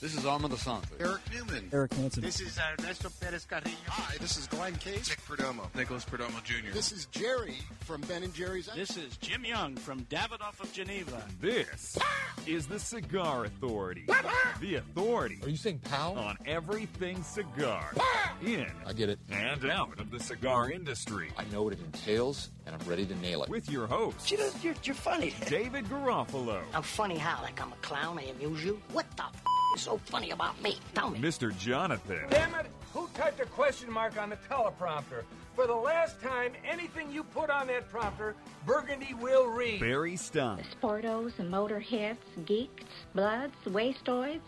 This is Armand Assante. Eric Newman. Eric Hansen. This is uh, Ernesto Perez Carrillo. Hi, this is Glenn Case. Dick Perdomo. Nicholas Perdomo Jr. This is Jerry from Ben and Jerry's. This is Jim Young from Davidoff of Geneva. This is the Cigar Authority. The authority Are you saying pal? on everything cigar. In I get it. and out of the cigar industry. I know what it entails, and I'm ready to nail it. With your host, You know, you're, you're funny. David Garofalo, I'm funny how? Like I'm a clown? I amuse you? What the f- is so funny about me? Tell me. Mr. Jonathan, Damn it! Who typed a question mark on the teleprompter? For the last time, anything you put on that prompter, Burgundy will read. Barry Stein, Sportos and motorheads, geeks, bloods, wastoids,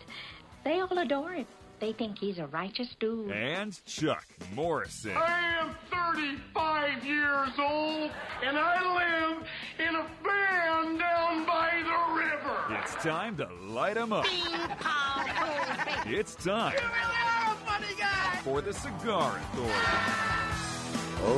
they all adore him. They think he's a righteous dude. and Chuck Morrison. I am 35 years old, and I live in a van down by the river. It's time to light light 'em up. It's time for the Cigar Authority.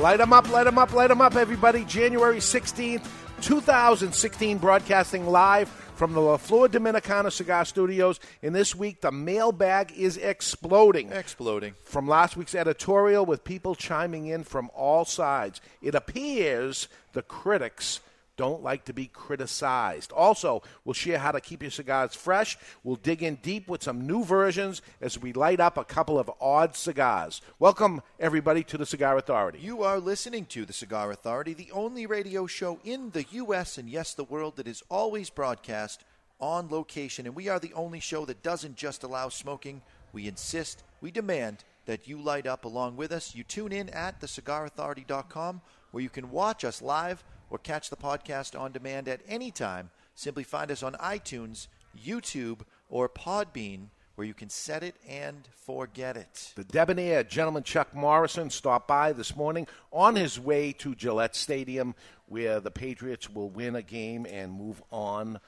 Light Light 'em up, Light light 'em up, Light light 'em up, everybody. January 16th, 2016, broadcasting live from the La Flor Dominicana Cigar Studios. And this week, the mailbag is exploding. Exploding. From last week's editorial, with people chiming in from all sides, it appears the critics don't like to be criticized. Also, we'll share how to keep your cigars fresh. We'll dig in deep with some new versions as we light up a couple of odd cigars. Welcome, everybody, to the Cigar Authority. You are listening to the Cigar Authority, the only radio show in the U.S. and yes, the world that is always broadcast on location. And we are the only show that doesn't just allow smoking. We insist, we demand that you light up along with us. You tune in at thecigarauthority.com where you can watch us live or catch the podcast on demand at any time. Simply find us on iTunes, YouTube, or Podbean where you can set it and forget it. The debonair gentleman Chuck Morrison stopped by this morning on his way to Gillette Stadium, where the Patriots will win a game and move on,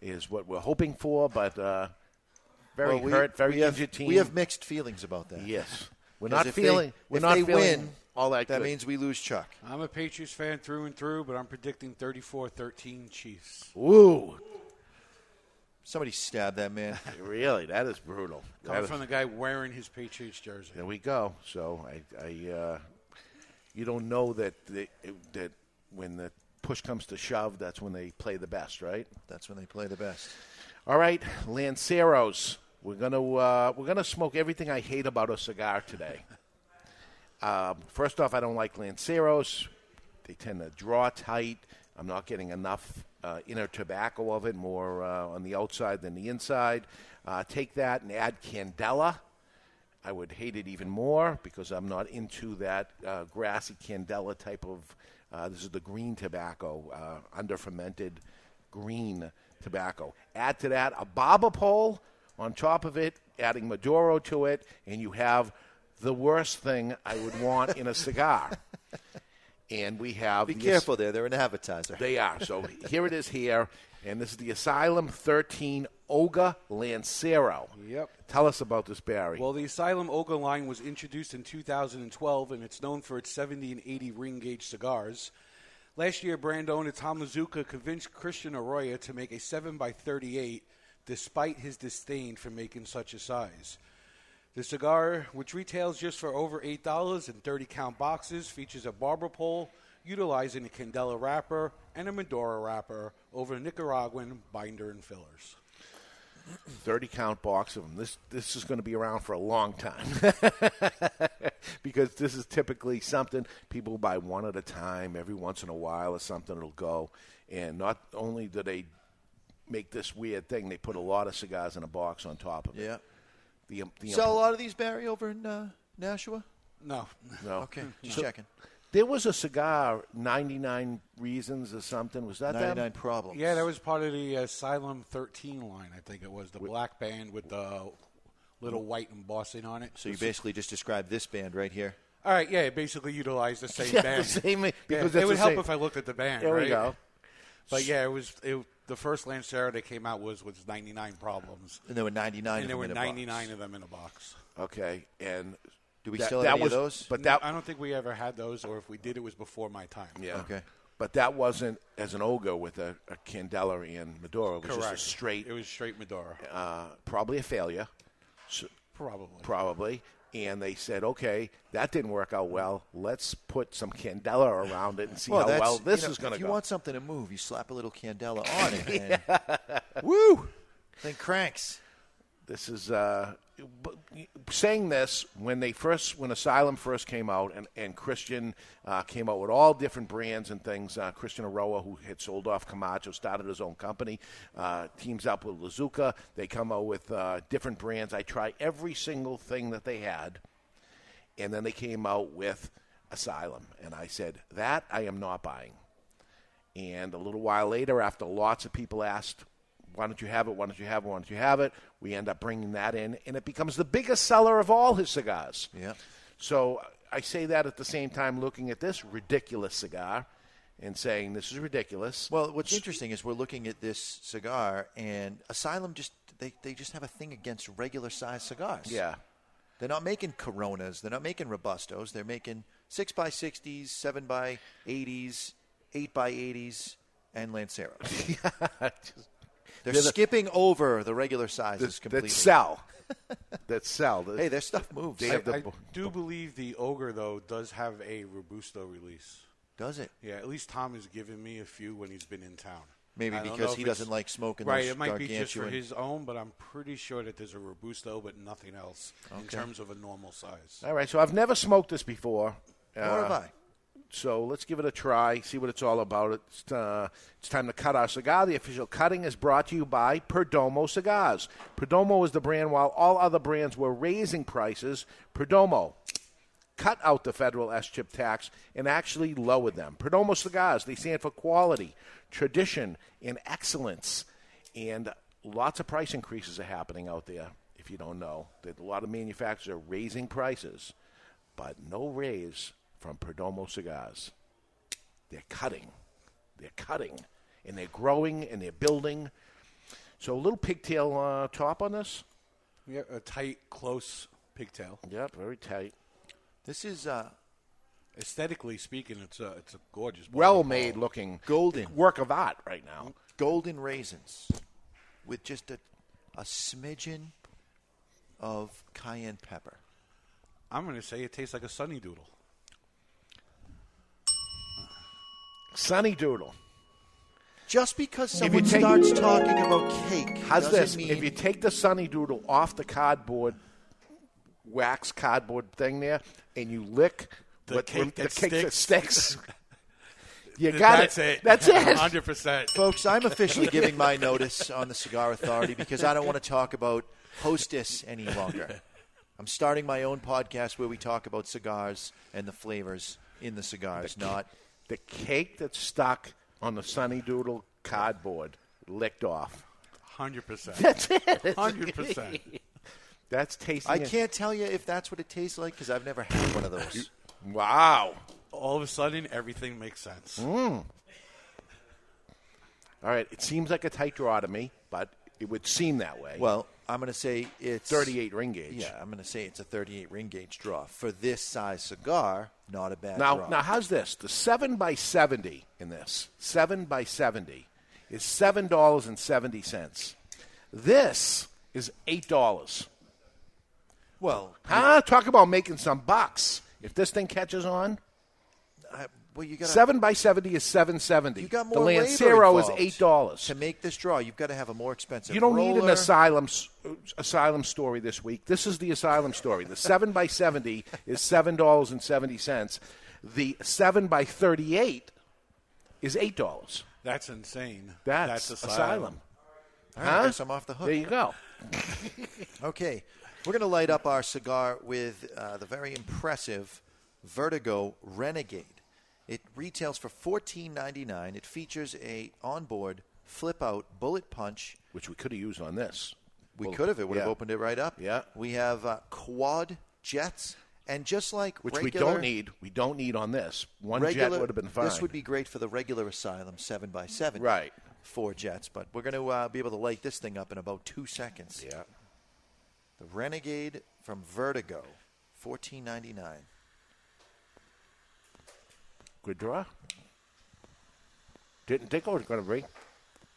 is what we're hoping for. But uh, very Well, we- hurt, very we have, injured team. We have mixed feelings about that. yes, we're not feeling. They, we're if not they feeling win, all that. that good. means we lose Chuck. I'm a Patriots fan through and through, but I'm predicting 34-13 Chiefs. Ooh, Somebody stabbed that man. really, that is brutal. That Coming is- from the guy wearing his Patriots jersey. There we go. So I, I uh, you don't know that they, that when the push comes to shove, that's when they play the best, right? That's when they play the best. All right, Lanceros. We're gonna uh, we're gonna smoke everything I hate about a cigar today. Um, first off, I don't like Lanceros. They tend to draw tight. I'm not getting enough uh, inner tobacco of it, more uh, on the outside than the inside. Uh, take that and add Candela. I would hate it even more because I'm not into that uh, grassy Candela type of. Uh, this is the green tobacco, uh, under fermented green tobacco. Add to that a barber pole on top of it, adding Maduro to it, and you have the worst thing I would want in a cigar. And we have Be the- careful there. They're an advertiser. They are. So here it is here, and this is the Asylum 13 Ogre Lancero. Yep. Tell us about this, Barry. Well, the Asylum Ogre line was introduced in 2012, and it's known for its 70 and 80 ring gauge cigars. Last year, brand owner Tom Lazuka convinced Christian Eiroa to make a 7 by 38 despite his disdain for making such a size. The cigar, which retails just for over $8 in 30 count boxes, features a barber pole utilizing a Candela wrapper and a Maduro wrapper over a Nicaraguan binder and fillers. 30 count box of them. This this is going to be around for a long time because this is typically something people buy one at a time. Every once in a while, or something it'll go. And not only do they make this weird thing, they put a lot of cigars in a box on top of it. Yeah. The, the Sell a lot of these, Barry, over in uh, Nashua? No. No. Okay, just So- checking. There was a cigar, 99 Reasons or something. Was that them? 99 problems. Yeah, that was part of the Asylum 13 line, I think it was. The black band with the little white embossing on it. So you basically just described this band right here. All right, yeah, it basically utilized the same Yeah, the band. same- Yeah, because it would help same. if I looked at the band. There we go. But yeah, it was it, the first Lancero that came out was was 99 problems, And there were 99 and of there them were in a box. 99 of them in a box. Okay, and Do we that- still have that any was, of those? But that I don't think we ever had those, or if we did, it was before my time. yeah. Okay. But that wasn't as an Ogre with a, a Candela and Maduro. It was correct. just a straight, It was straight Maduro. uh, probably a failure. So, Probably. probably. And they said, okay, that didn't work out well. Let's put some candela around it and see how well this you know, is going to go. If you want something to move, you slap a little candela on it. And, Woo! Then cranks. This is uh, saying this when they first when Asylum first came out and and Christian uh, came out with all different brands and things. Uh, Christian Eiroa, who had sold off Camacho, started his own company, uh, teams up with Lazuka. They come out with uh, different brands. I try every single thing that they had, and then they came out with Asylum, and I said that I am not buying. And a little while later, after lots of people asked, why don't you have it? Why don't you have it? Why don't you have it? We end up bringing that in, and it becomes the biggest seller of all his cigars. Yeah. So I say that at the same time looking at this ridiculous cigar and saying this is ridiculous. Well, what's interesting is we're looking at this cigar, and Asylum just they, they just have a thing against regular size cigars. Yeah. They're not making Coronas. They're not making Robustos. They're making six by sixties, seven by eighties, eight by eighties, and Lanceros. They're They're the- skipping over the regular sizes that, completely. that sell. that sell. Hey, their stuff moves. They I, have the I do believe the Ogre, though, does have a Robusto release. Does it? Yeah, at least Tom has given me a few when he's been in town. Maybe I because he doesn't like smoking Right, those it might be just for his own, but I'm pretty sure that there's a Robusto, but nothing else in terms of a normal size. All right, so I've never smoked this before. Nor have uh, I. So let's give it a try, see what it's all about. It's, uh, it's time to cut our cigar. The official cutting is brought to you by Perdomo Cigars. Perdomo is the brand, while all other brands were raising prices. Perdomo cut out the federal SCHIP tax and actually lowered them. Perdomo Cigars, they stand for quality, tradition, and excellence. And lots of price increases are happening out there, if you don't know. That a lot of manufacturers are raising prices, but no raise from Perdomo Cigars. They're cutting. They're cutting. And they're growing and they're building. So a little pigtail uh, top on this. Yeah, a tight, close pigtail. Yep, very tight. This is uh, aesthetically speaking, it's a it's a gorgeous. Well made looking golden work of art right now. golden raisins with just a, a smidgen of cayenne pepper. I'm going to say it tastes like a Sunny Doodle. Sunny Doodle. Just because someone take- starts talking about cake, How's doesn't this? mean If you take the Sunny Doodle off the cardboard, wax cardboard thing there, and you lick The what- cake the that cake that sticks. sticks, you got That's it. it. That's it. 100%. Folks, I'm officially giving my notice on the Cigar Authority because I don't want to talk about hostess any longer. I'm starting my own podcast where we talk about cigars and the flavors in the cigars, not the cake that's stuck on the Sunny Doodle cardboard licked off. 100%. That's it. 100%. That's tasting. I can't tell you if that's what it tastes like because I've never had one of those. Wow. All of a sudden, everything makes sense. Mm. All right. It seems like a tight draw to me, but it would seem that way. Well, I'm going to say it's 38 ring gauge. Yeah, I'm going to say it's a 38 ring gauge draw for this size cigar. Not a bad Now, draw. now, how's this? The seven by seventy in this seven by seventy is seven dollars and seventy cents. This is eight dollars. Well, huh? Talk about making some bucks. If this thing catches on, I, well, you got seven by seventy is seven seventy. You got the more labor Lancero is eight dollars. to make this draw. You've got to have a more expensive. You don't need an asylum asylum story this week. This is the asylum story. The seven by seventy is seven dollars and seventy cents. The seven by thirty-eight is eight dollars. That's insane. That's, That's asylum. asylum. All right, I Huh? guess I'm off the hook. There you go. Okay, we're going to light up our cigar with uh, the very impressive Vertigo Renegade. It retails for fourteen ninety nine. It features a onboard flip out bullet punch. Which we could have used on this. We could have. It would have opened it right up. Yeah. We have uh, quad jets, and just like Which regular, we don't need. We don't need on this. One regular, jet would have been fine. This would be great for the regular Asylum seven x seven. Right. Four jets, but we're going to uh, be able to light this thing up in about two seconds. Yeah. The Renegade from Vertigo, fourteen ninety nine. Good draw. Didn't think it was going to be.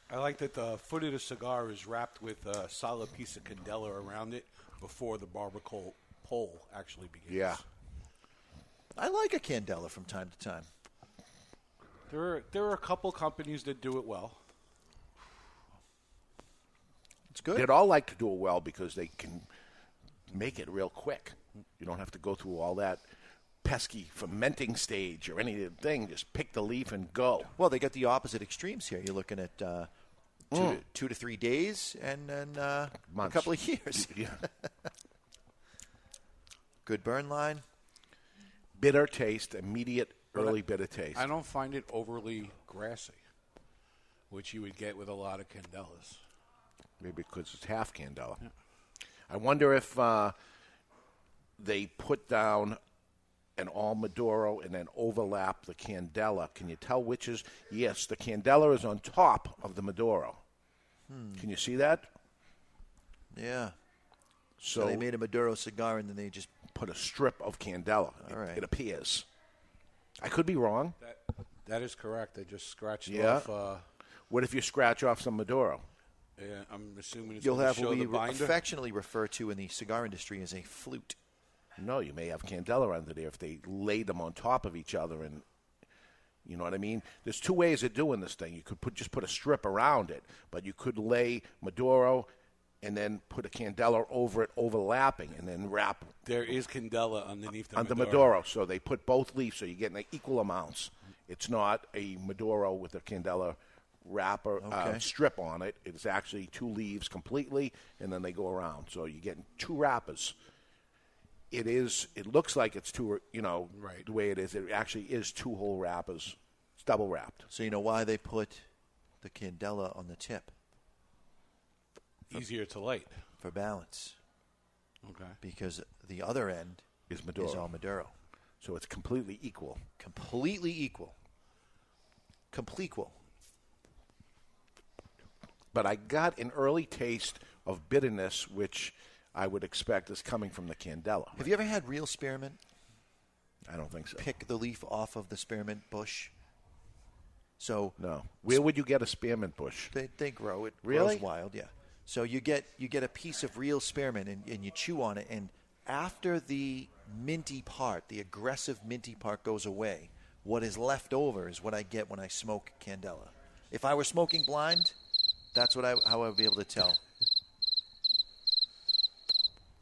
I like that the foot of the cigar is wrapped with a solid piece of candela around it before the barber coal pole actually begins. Yeah. I like a candela from time to time. There are there are a couple companies that do it well. It's good. They'd all like to do it well because they can make it real quick. You don't have to go through all that pesky fermenting stage or anything. Just pick the leaf and go. Well, they got the opposite extremes here. You're looking at uh, two, Mm. to, two to three days and then uh, a couple of years. Yeah. Good burn line. Bitter taste, immediate early I- bitter taste. I don't find it overly grassy, which you would get with a lot of candelas. Maybe because it's half candela. I wonder if uh, they put down an all Maduro and then overlap the candela. Can you tell which is? Yes, the candela is on top of the Maduro. Hmm. Can you see that? Yeah. So, So they made a Maduro cigar and then they just put a strip of candela. It, right. it appears. I could be wrong. That that is correct. They just scratched Yeah. off. Uh, What if you scratch off some Maduro? yeah, I'm assuming it's you'll gonna have show what we binder. affectionately refer to in the cigar industry as a flute. No, you may have candela under there if they lay them on top of each other, and you know what I mean. There's two ways of doing this thing. You could put just put a strip around it, but you could lay Maduro and then put a candela over it, overlapping, and then wrap There is candela underneath the on the Maduro. Maduro. So they put both leaves, so you're getting like equal amounts. It's not a Maduro with a candela wrapper uh, strip on it. It's actually two leaves completely, and then they go around. So you're getting two wrappers. It is. It looks like it's two. You know, Right. the way it is. It actually is two whole wrappers. It's double wrapped. So you know why they put the candela on the tip Easier to light. for balance Okay. because the other end Is Maduro. is all Maduro. So it's completely equal. Completely equal. Complete equal. But I got an early taste of bitterness, which I would expect is coming from the candela. Have you ever had real spearmint? I don't think so. Pick the leaf off of the spearmint bush. So No. Where would you get a spearmint bush? they, they grow. It Really? grows wild, yeah. So you get you get a piece of real spearmint and, and you chew on it, and after the minty part, the aggressive minty part goes away, what is left over is what I get when I smoke candela. If I were smoking blind, that's what I how I would be able to tell.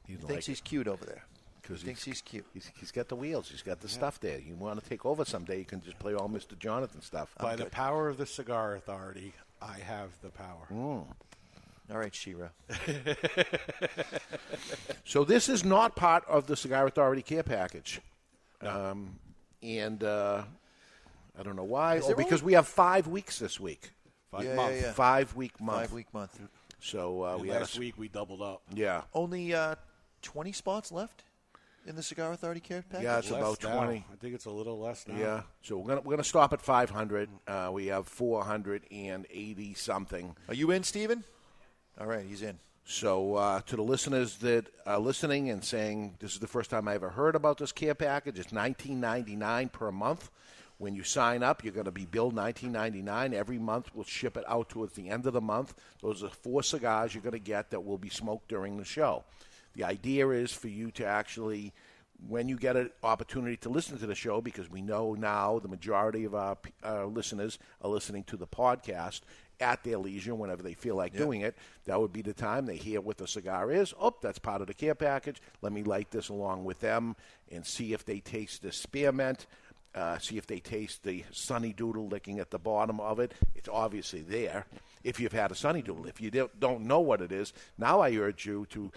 He He thinks he's cute over there. He because thinks he's cute. He's, he's got the wheels. He's got the stuff there. You want to take over someday? You can just play all Mr. Jonathan stuff. By I'm the good. power of the Cigar Authority, I have the power. Mm. All right, Shira. So this is not part of the Cigar Authority care package, um, and uh, I don't know why. Is Oh, because only- we have five weeks this week. Five Yeah, month. yeah, yeah. Five week month. Five week month. So uh, And we had a last week we doubled up. Yeah. Only uh, twenty spots left in the Cigar Authority care package. Yeah, it's Less about now. 20. I think it's a little less now. Yeah. So we're gonna we're gonna stop at 500. Uh, we have 480 something. Are you in, Steven? All right, he's in. So, uh, to the listeners that are listening and saying this is the first time I ever heard about this care package, it's nineteen ninety nine per month. When you sign up, you're going to be billed nineteen ninety nine every month. We'll ship it out towards the end of the month. Those are four cigars you're going to get that will be smoked during the show. The idea is for you to actually, when you get an opportunity to listen to the show, because we know now the majority of our uh, listeners are listening to the podcast at their leisure whenever they feel like doing it. That would be the time they hear what the cigar is. Oh, that's part of the care package. Let me light this along with them and see if they taste the spearmint. Uh, see if they taste the sunny doodle licking at the bottom of it. It's obviously there. If you've had a sunny doodle, if you don't- don't know what it is, now I urge you to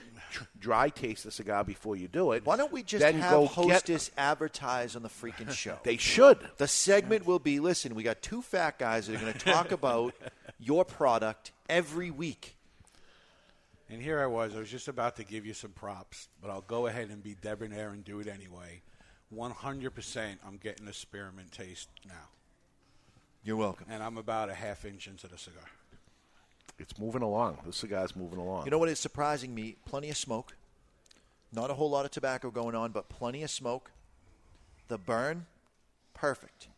dry taste the cigar before you do it. Why don't we just then have go Hostess advertise on the freaking show? They should. the segment will be listen, we got two fat guys that are going to talk about your product every week. And here I was. I was just about to give you some props, but I'll go ahead and be debonair and do it anyway. 100% I'm getting a spearmint taste now. You're welcome. And I'm about a half inch into the cigar. It's moving along. This cigar's moving along. You know what is surprising me? Plenty of smoke. Not a whole lot of tobacco going on, but plenty of smoke. The burn, perfect.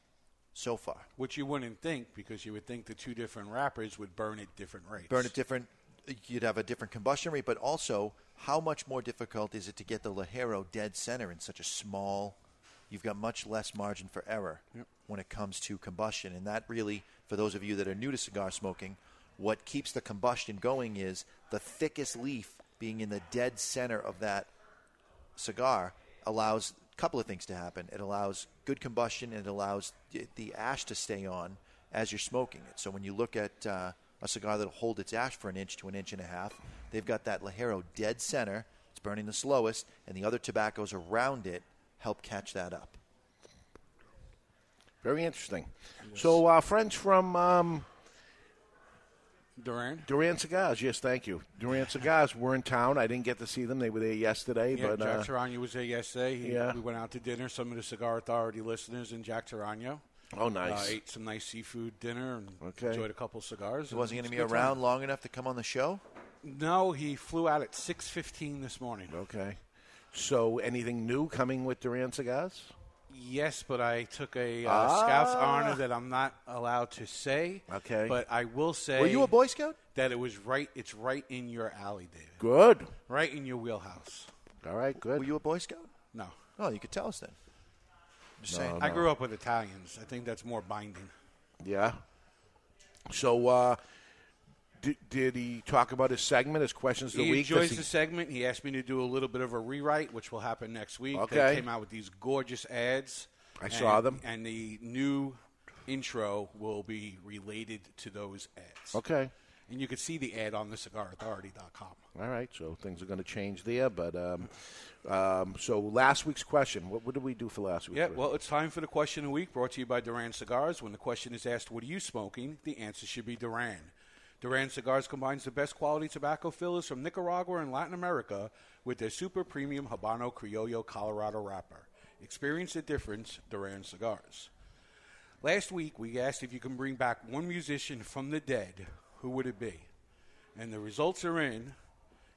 so far. Which you wouldn't think because you would think the two different wrappers would burn at different rates. Burn at different, you'd have a different combustion rate, but also how much more difficult is it to get the Ligero dead center in such a small? You've got much less margin for error when it comes to combustion, and that really, for those of you that are new to cigar smoking, what keeps the combustion going is the thickest leaf being in the dead center of that cigar allows a couple of things to happen. It allows good combustion and it allows the- the ash to stay on as you're smoking it. So when you look at uh, a cigar that'll hold its ash for an inch to an inch and a half, they've got that Ligero dead center. It's burning the slowest, and the other tobaccos around it help catch that up. Very interesting. So, our friends from um, Duran. Duran Cigars, yes, thank you. Duran Cigars were in town. I didn't get to see them. They were there yesterday, Yeah, but Jack uh, Tarano was there yesterday. He, yeah. We went out to dinner. Some of the Cigar Authority listeners and Jack Tarano. Oh, nice. Uh, ate some nice seafood dinner and Okay. enjoyed a couple cigars. He wasn't going to be around time. long enough to come on the show. No, he flew out at six fifteen this morning. okay. So, anything new coming with Duran Cigars? Yes, but I took a uh, Ah. scout's honor that I'm not allowed to say. Okay. But I will say. Were you a Boy Scout? That it was right. It's right in your alley, David. Good. Right in your wheelhouse. All right, good. Were you a Boy Scout? No. Oh, you could tell us then. Just saying. I grew up with Italians. I think that's more binding. Yeah. So, uh, did, did he talk about his segment, his questions of the he week? enjoys he- the segment. He asked me to do a little bit of a rewrite, which will happen next week. Okay. They came out with these gorgeous ads. I and- saw them. And the new intro will be related to those ads. Okay. And you can see the ad on the cigarauthority.com. All right, so things are going to change there. But um, um, so last week's question, what, what did we do for last week? Yeah, well, it's time for the question of the week brought to you by Duran Cigars. When the question is asked, What are you smoking? the answer should be Duran. Duran Cigars combines the best quality tobacco fillers from Nicaragua and Latin America with their super premium Habano Criollo Colorado wrapper. Experience the difference, Duran Cigars. Last week, we asked if you can bring back one musician from the dead, who would it be? And the results are in,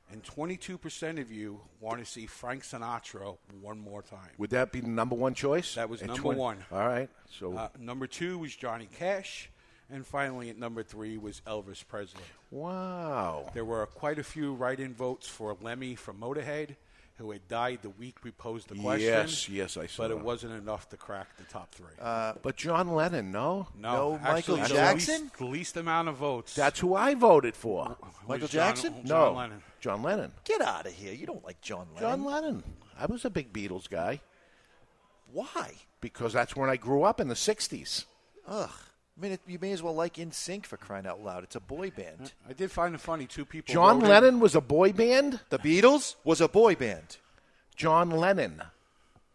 and 22% of you want to see Frank Sinatra one more time. Would that be the number one choice? That was At number 20 one. All right. So Uh, number two was Johnny Cash, and finally at number three was Elvis Presley. wow. There were quite a few write-in votes for Lemmy from Motorhead, who had died the week we posed the question. Yes, yes, I saw. But it wasn't enough to crack the top three. Uh, but John Lennon, no, no, no actually, Michael the Jackson? Least, the least amount of votes. That's who I voted for. Michael was John- Jackson? John no, Lennon. John Lennon. Get out of here. You don't like John Lennon. John Lennon. I was a big Beatles guy Why? because that's when I grew up in the '60s. Ugh. I mean, it, you may as well like NSYNC for crying out loud. It's a boy band. I did find it funny. Two people. John wrote in- Lennon was a boy band. The Beatles was a boy band. John Lennon.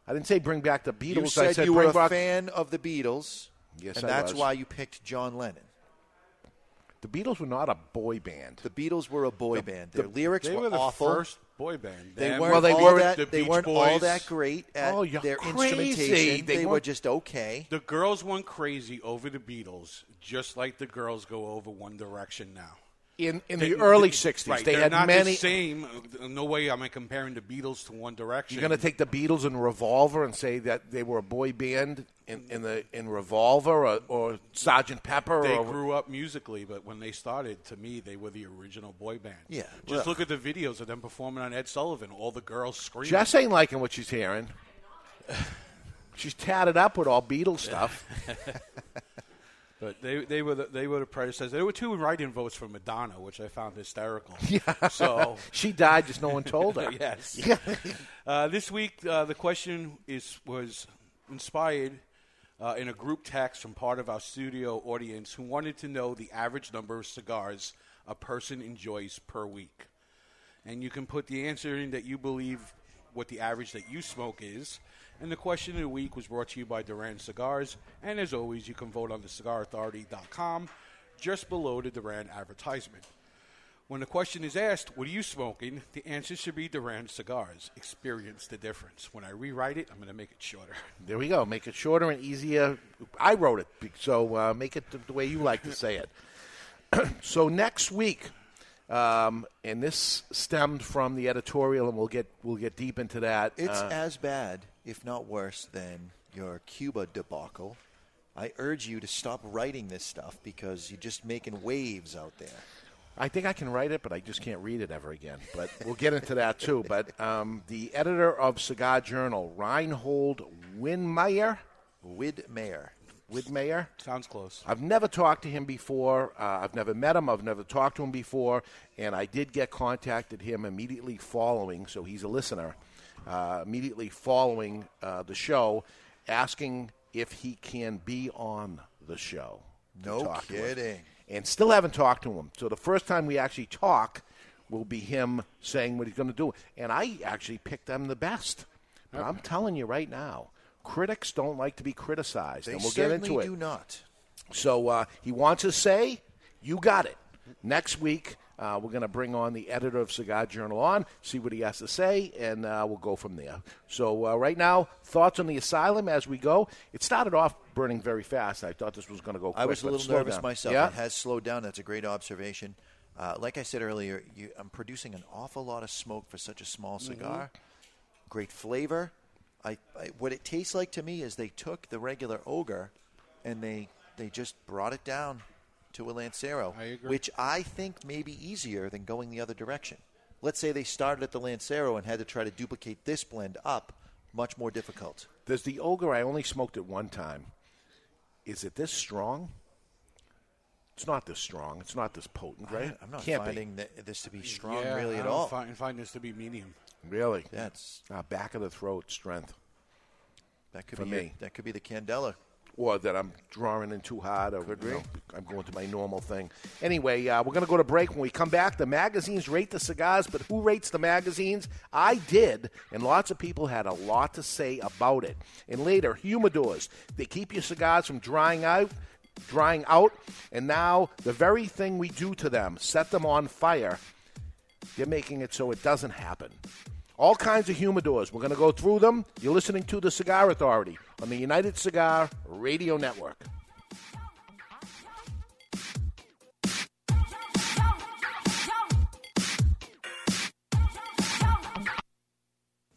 I didn't say bring back the Beatles. You I said, said you were a back fan of the Beatles, Yes, and I that's was. why you picked John Lennon. the Beatles were not a boy band. The Beatles were a boy band. Their lyrics They were, were the awful. first boy band. They weren't Well, they all were that. the they weren't all that great at Oh, their crazy. instrumentation. They They, were just okay. The girls went crazy over the Beatles, just like the girls go over One Direction now. In in They- the early they- '60s, right, they they're had not many. the same. uh, No way am I comparing the Beatles to One Direction. You're going to take the Beatles and Revolver and say that they were a boy band in, in the in Revolver or, or Sergeant Pepper They or grew up musically, but when they started, to me, they were the original boy band. Yeah, Just ugh. look at the videos of them performing on Ed Sullivan. All the girls screaming. Jess ain't liking what she's hearing. She's tatted up with all Beatles stuff. But they, they were the, they were the predecessors. There were two write-in votes for Madonna, which I found hysterical. Yeah. So she died, just no one told her. yes. Yeah. Uh, this week, uh, the question is was inspired uh, in a group text from part of our studio audience who wanted to know the average number of cigars a person enjoys per week. And you can put the answer in that you believe what the average that you smoke is. And the question of the week was brought to you by Duran Cigars. And as always, you can vote on the cigarauthority.com just below the Duran advertisement. When the question is asked, what are you smoking? The answer should be Duran Cigars. Experience the difference. When I rewrite it, I'm going to make it shorter. There we go. Make it shorter and easier. I wrote it, so uh, make it the, the way you like to say it. so next week, um, and this stemmed from the editorial, and we'll get we'll get deep into that. It's Uh, as bad, if not worse, than your Cuba debacle. I urge you to stop writing this stuff because you're just making waves out there. I think I can write it, but I just can't read it ever again. But we'll get into that too. But um, the editor of Cigar Journal, Reinhold Winmeyer, Widmeyer, Widmeyer, Sounds close. I've never talked to him before. Uh, I've never met him. I've never talked to him before. And I did get contacted him immediately following, so he's a listener, uh, immediately following uh, the show, asking if he can be on the show. No talk kidding. And still haven't talked to him. So the first time we actually talk will be him saying what he's going to do. And I actually picked them the best. But I'm telling you right now, critics don't like to be criticized. They and we'll get into it. do not. So uh, he wants to say, you got it. Next week, uh, we're going to bring on the editor of Cigar Journal on, see what he has to say, and uh, we'll go from there. So uh, right now, thoughts on the asylum as we go. It started off burning very fast. I thought this was going to go quick. I was a little nervous down. myself. Yeah? It has slowed down. That's a great observation. Uh, like I said earlier, you, I'm producing an awful lot of smoke for such a small Mm-hmm. cigar. Great flavor. I, I what it tastes like to me is they took the regular ogre, and they they just brought it down to a Lancero, I agree. which I think may be easier than going the other direction. Let's say they started at the Lancero and had to try to duplicate this blend up, much more difficult. Does the ogre? I only smoked it one time. Is it this strong? It's not this strong. It's not this potent, right? I'm not Can't finding that, this to be strong yeah, really I at don't all. Find, find this to be medium. Really? That's Uh, back of the throat strength. that could For be me. that could be the Candela. or that I'm drawing in too hard, or you know, I'm going to my normal thing. Anyway, uh, we're going to go to break. When we come back, the magazines rate the cigars, but who rates the magazines? I did, and lots of people had a lot to say about it. And later, humidors. They keep your cigars from drying out. Drying out, and now the very thing we do to them, set them on fire, they're making it so it doesn't happen. All kinds of humidors. We're going to go through them. You're listening to the Cigar Authority on the United Cigar Radio Network.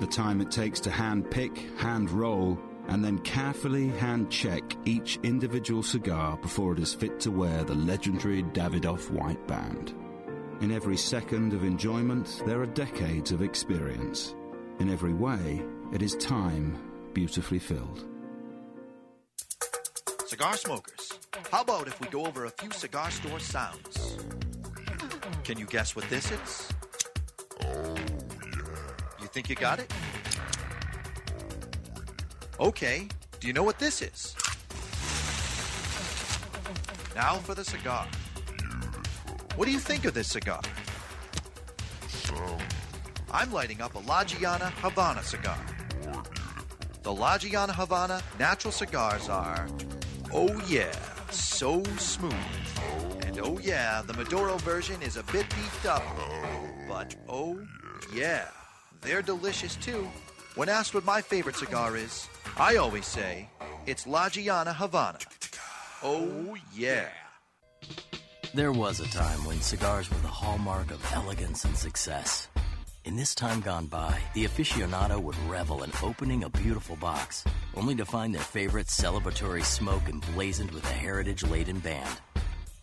the time it takes to hand pick, hand roll, and then carefully hand check each individual cigar before it is fit to wear the legendary Davidoff white band. In every second of enjoyment, there are decades of experience. In every way, it is time beautifully filled. Cigar smokers, how about if we go over a few cigar store sounds? Can you guess what this is? Think you got it? Okay, do you know what this is? Now for the cigar. What do you think of this cigar? I'm lighting up a La Gianna Havana cigar. The La Gianna Havana natural cigars are, oh yeah, so smooth. And oh yeah, the Maduro version is a bit beefed up. But oh yeah, they're delicious too. When asked what my favorite cigar is, I always say it's La Gianna Havana. Oh yeah. There was a time when cigars were the hallmark of elegance and success. In this time gone by, the aficionado would revel in opening a beautiful box, only to find their favorite celebratory smoke emblazoned with a heritage laden band.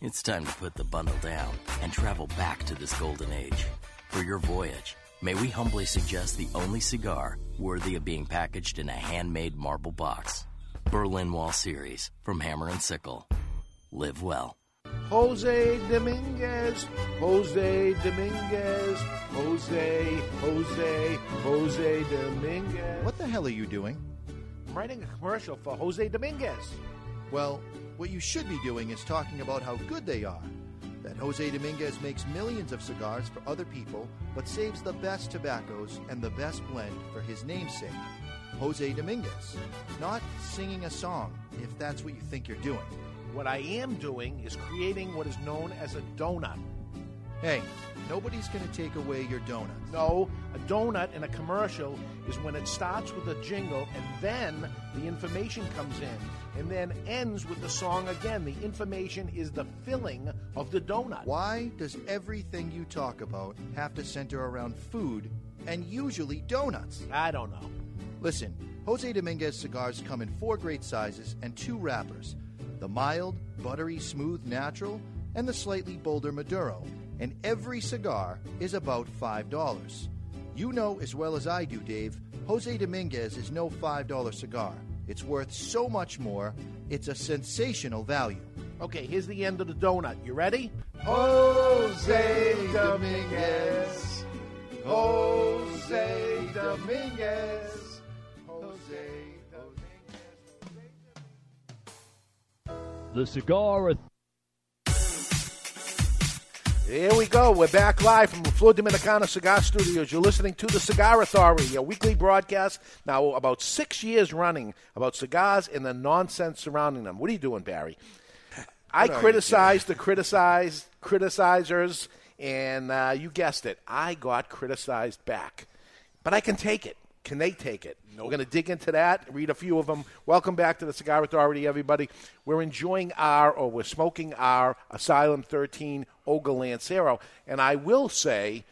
It's time to put the bundle down and travel back to this golden age. For your voyage, may we humbly suggest the only cigar worthy of being packaged in a handmade marble box. Berlin Wall Series from Hammer and Sickle. Live well. Jose Dominguez, Jose Dominguez, Jose, Jose, Jose Dominguez. What the hell are you doing? I'm writing a commercial for Jose Dominguez. Well, what you should be doing is talking about how good they are. That Jose Dominguez makes millions of cigars for other people, but saves the best tobaccos and the best blend for his namesake, Jose Dominguez. Not singing a song, if that's what you think you're doing. What I am doing is creating what is known as a donut. Hey, nobody's going to take away your donuts. No, a donut in a commercial is when it starts with a jingle and then the information comes in and then ends with the song again. The information is the filling of the donut. Why does everything you talk about have to center around food and usually donuts? I don't know. Listen, Jose Dominguez cigars come in four great sizes and two wrappers the mild, buttery, smooth natural, and the slightly bolder Maduro. And every cigar is about $5. You know as well as I do, Dave, Jose Dominguez is no $5 cigar. It's worth so much more, it's a sensational value. Okay, here's the end of the donut. You ready? Jose Dominguez. Jose Dominguez. Jose Dominguez. The Cigar Authority. Here we go. We're back live from the Flor Dominicana Cigar Studios. You're listening to the Cigar Authority, a weekly broadcast now about six years running about cigars and the nonsense surrounding them. What are you doing, Barry? I What are you criticized the criticized criticizers, and uh, you guessed it. I got criticized back, but I can take it. Can they take it? We're going to dig into that, read a few of them. Welcome back to the Cigar Authority, everybody. We're enjoying our, or we're smoking our Asylum 13 Ogre Lancero, and I will say,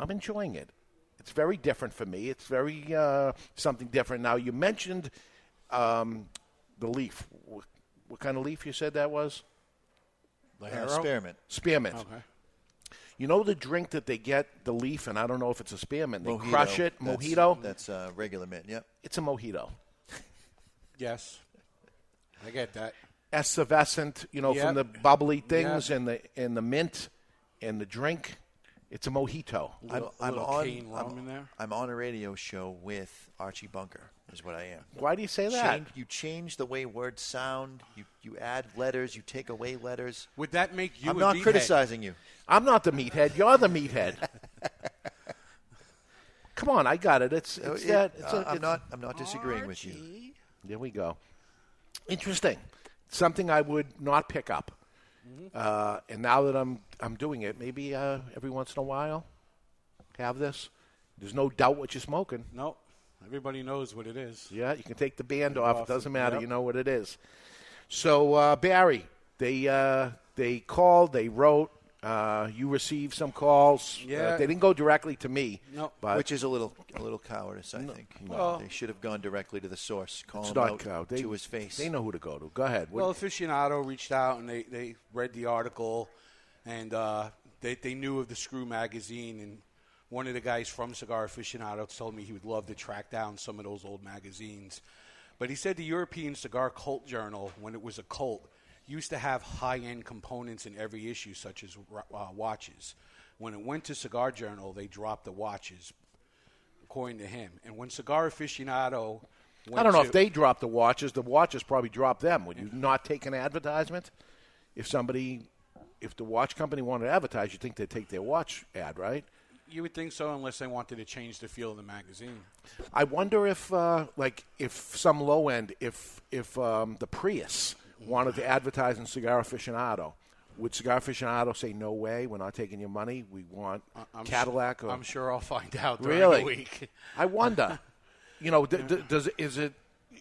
I'm enjoying it. It's very different for me. It's very uh, something different. Now, you mentioned um, the leaf. What, what kind of leaf you said that was? Uh, spearmint. Spearmint. Okay. You know the drink that they get the leaf, and I don't know if it's a spearmint. They Mojito. crush it, That's- mojito. That's uh, regular mint, yep. It's a mojito. Yes. I get that. Effervescent, you know, from the bubbly things Yep. and the and the mint and the drink. It's a mojito. I'm, little- I'm little on, cane rum I'm, in there? I'm on a radio show with Archie Bunker, is what I am. Why do you say that? Change, you change the way words sound. You, you add letters. You take away letters. Would that make you I'm a not meathead? criticizing you. I'm not the meathead. You're the meathead. Come on, I got it. It's, it's It- that. It's uh, a- I'm not. I'm not disagreeing with you. There we go. Interesting. Something I would not pick up. Uh, and now that I'm I'm doing it, maybe uh, every once in a while, have this. There's no doubt what you're smoking. No. Everybody knows what it is. Yeah, you can take the band off. It doesn't matter. yep. You know what it is. So uh, Barry, they uh, they called. They wrote. Uh, you received some calls. Uh, Yeah. they didn't go directly to me. No. but Which is a little a little cowardice, I think. Well- they should have gone directly to the source, call it's him not out cow. They, to his face. They know who to go to. Go ahead. What- Well, aficionado reached out and they, they read the article, and uh, they they knew of the Screw magazine. And one of the guys from Cigar Aficionado told me he would love to track down some of those old magazines. But he said the European Cigar Cult Journal, when it was a cult, used to have high end components in every issue, such as uh, watches. When it went to Cigar Journal, they dropped the watches, according to him. And when Cigar Aficionado, went I don't know to- if they dropped the watches. The watches probably dropped them. Would you not take an advertisement? If somebody, if the watch company wanted to advertise, you think they'd take their watch ad, right? You would think so, unless they wanted to change the feel of the magazine. I wonder if, uh, like, if some low end, if if um, the Prius wanted to advertise in Cigar Aficionado. Would Cigar Aficionado say, no way, we're not taking your money, we want I'm Cadillac? su- or I'm sure I'll find out during Really? the week. I wonder. you know, d- d- does is it?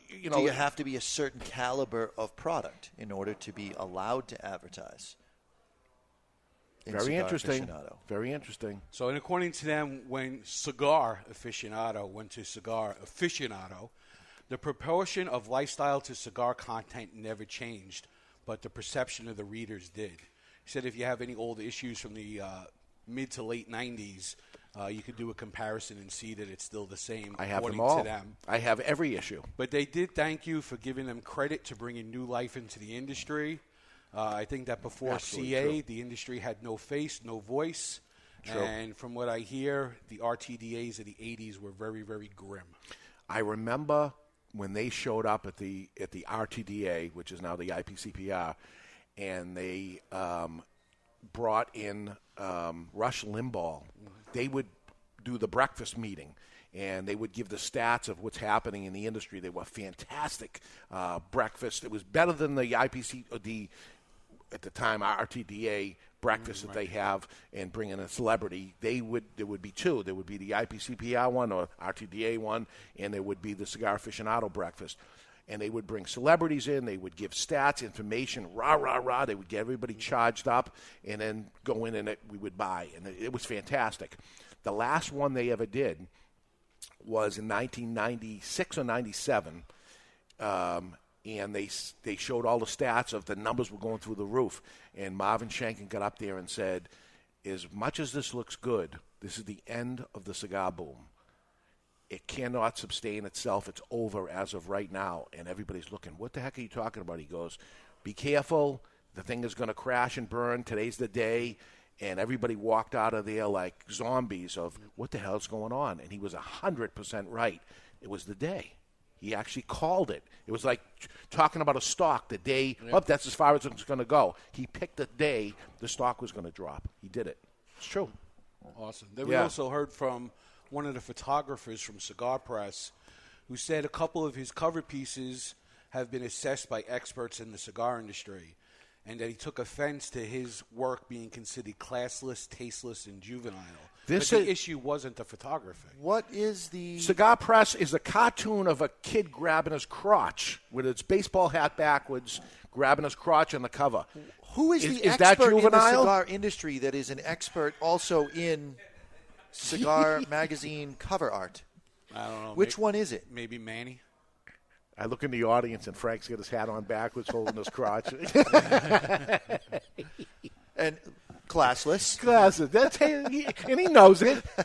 You know, Do you have to be a certain caliber of product in order to be allowed to advertise? In very Cigar interesting. Aficionado? Very interesting. So, and according to them, when Cigar Aficionado went to Cigar Aficionado, the proportion of lifestyle to cigar content never changed, but the perception of the readers did. He said if you have any old issues from the uh, mid to late 90s, uh, you could do a comparison and see that it's still the same I have according them all. to them. I have every issue. But they did thank you for giving them credit to bringing new life into the industry. Uh, I think that before Absolutely CA, true. the industry had no face, no voice. True. And from what I hear, the RTDAs of the 80s were very, very grim. I remember when they showed up at the at the RTDA, which is now the IPCPR, and they um, brought in um, Rush Limbaugh. They would do the breakfast meeting. And they would give the stats of what's happening in the industry. They were fantastic uh, breakfast. It was better than the IPC, uh, the at the time RTDA breakfast that they have and bring in a celebrity, they would there would be two. There would be the IPCPR one or RTDA one, and there would be the Cigar Aficionado breakfast. And they would bring celebrities in. They would give stats, information, rah rah rah. They would get everybody charged up, and then go in and it, we would buy, and it, it was fantastic. The last one they ever did was in 1996 or 97 um, and they they showed all the stats of the numbers were going through the roof. And Marvin Shanken got up there and said, "As much as this looks good, this is the end of the cigar boom. It cannot sustain itself. It's over as of right now." And everybody's looking, "What the heck are you talking about?" He goes, "Be careful. The thing is going to crash and burn. Today's the day." And everybody walked out of there like zombies of what the hell's going on. And he was hundred percent right. It was the day. He actually called it. It was like talking about a stock the day, oh, that's as far as it's going to go. He picked the day the stock was going to drop. He did it. It's true. Awesome. Then we also heard from one of the photographers from Cigar Press who said a couple of his cover pieces have been assessed by experts in the cigar industry and that he took offense to his work being considered classless, tasteless, and juvenile. This but the is- issue wasn't the photography. What is the Cigar Press is a cartoon of a kid grabbing his crotch with his baseball hat backwards, grabbing his crotch on the cover. Who is, is, the is expert that in the cigar industry that is an expert also in cigar magazine cover art? I don't know. Which May- one is it? Maybe Manny. I look in the audience and Frank's got his hat on backwards, holding his crotch. and classless. Classless. That's and he knows it.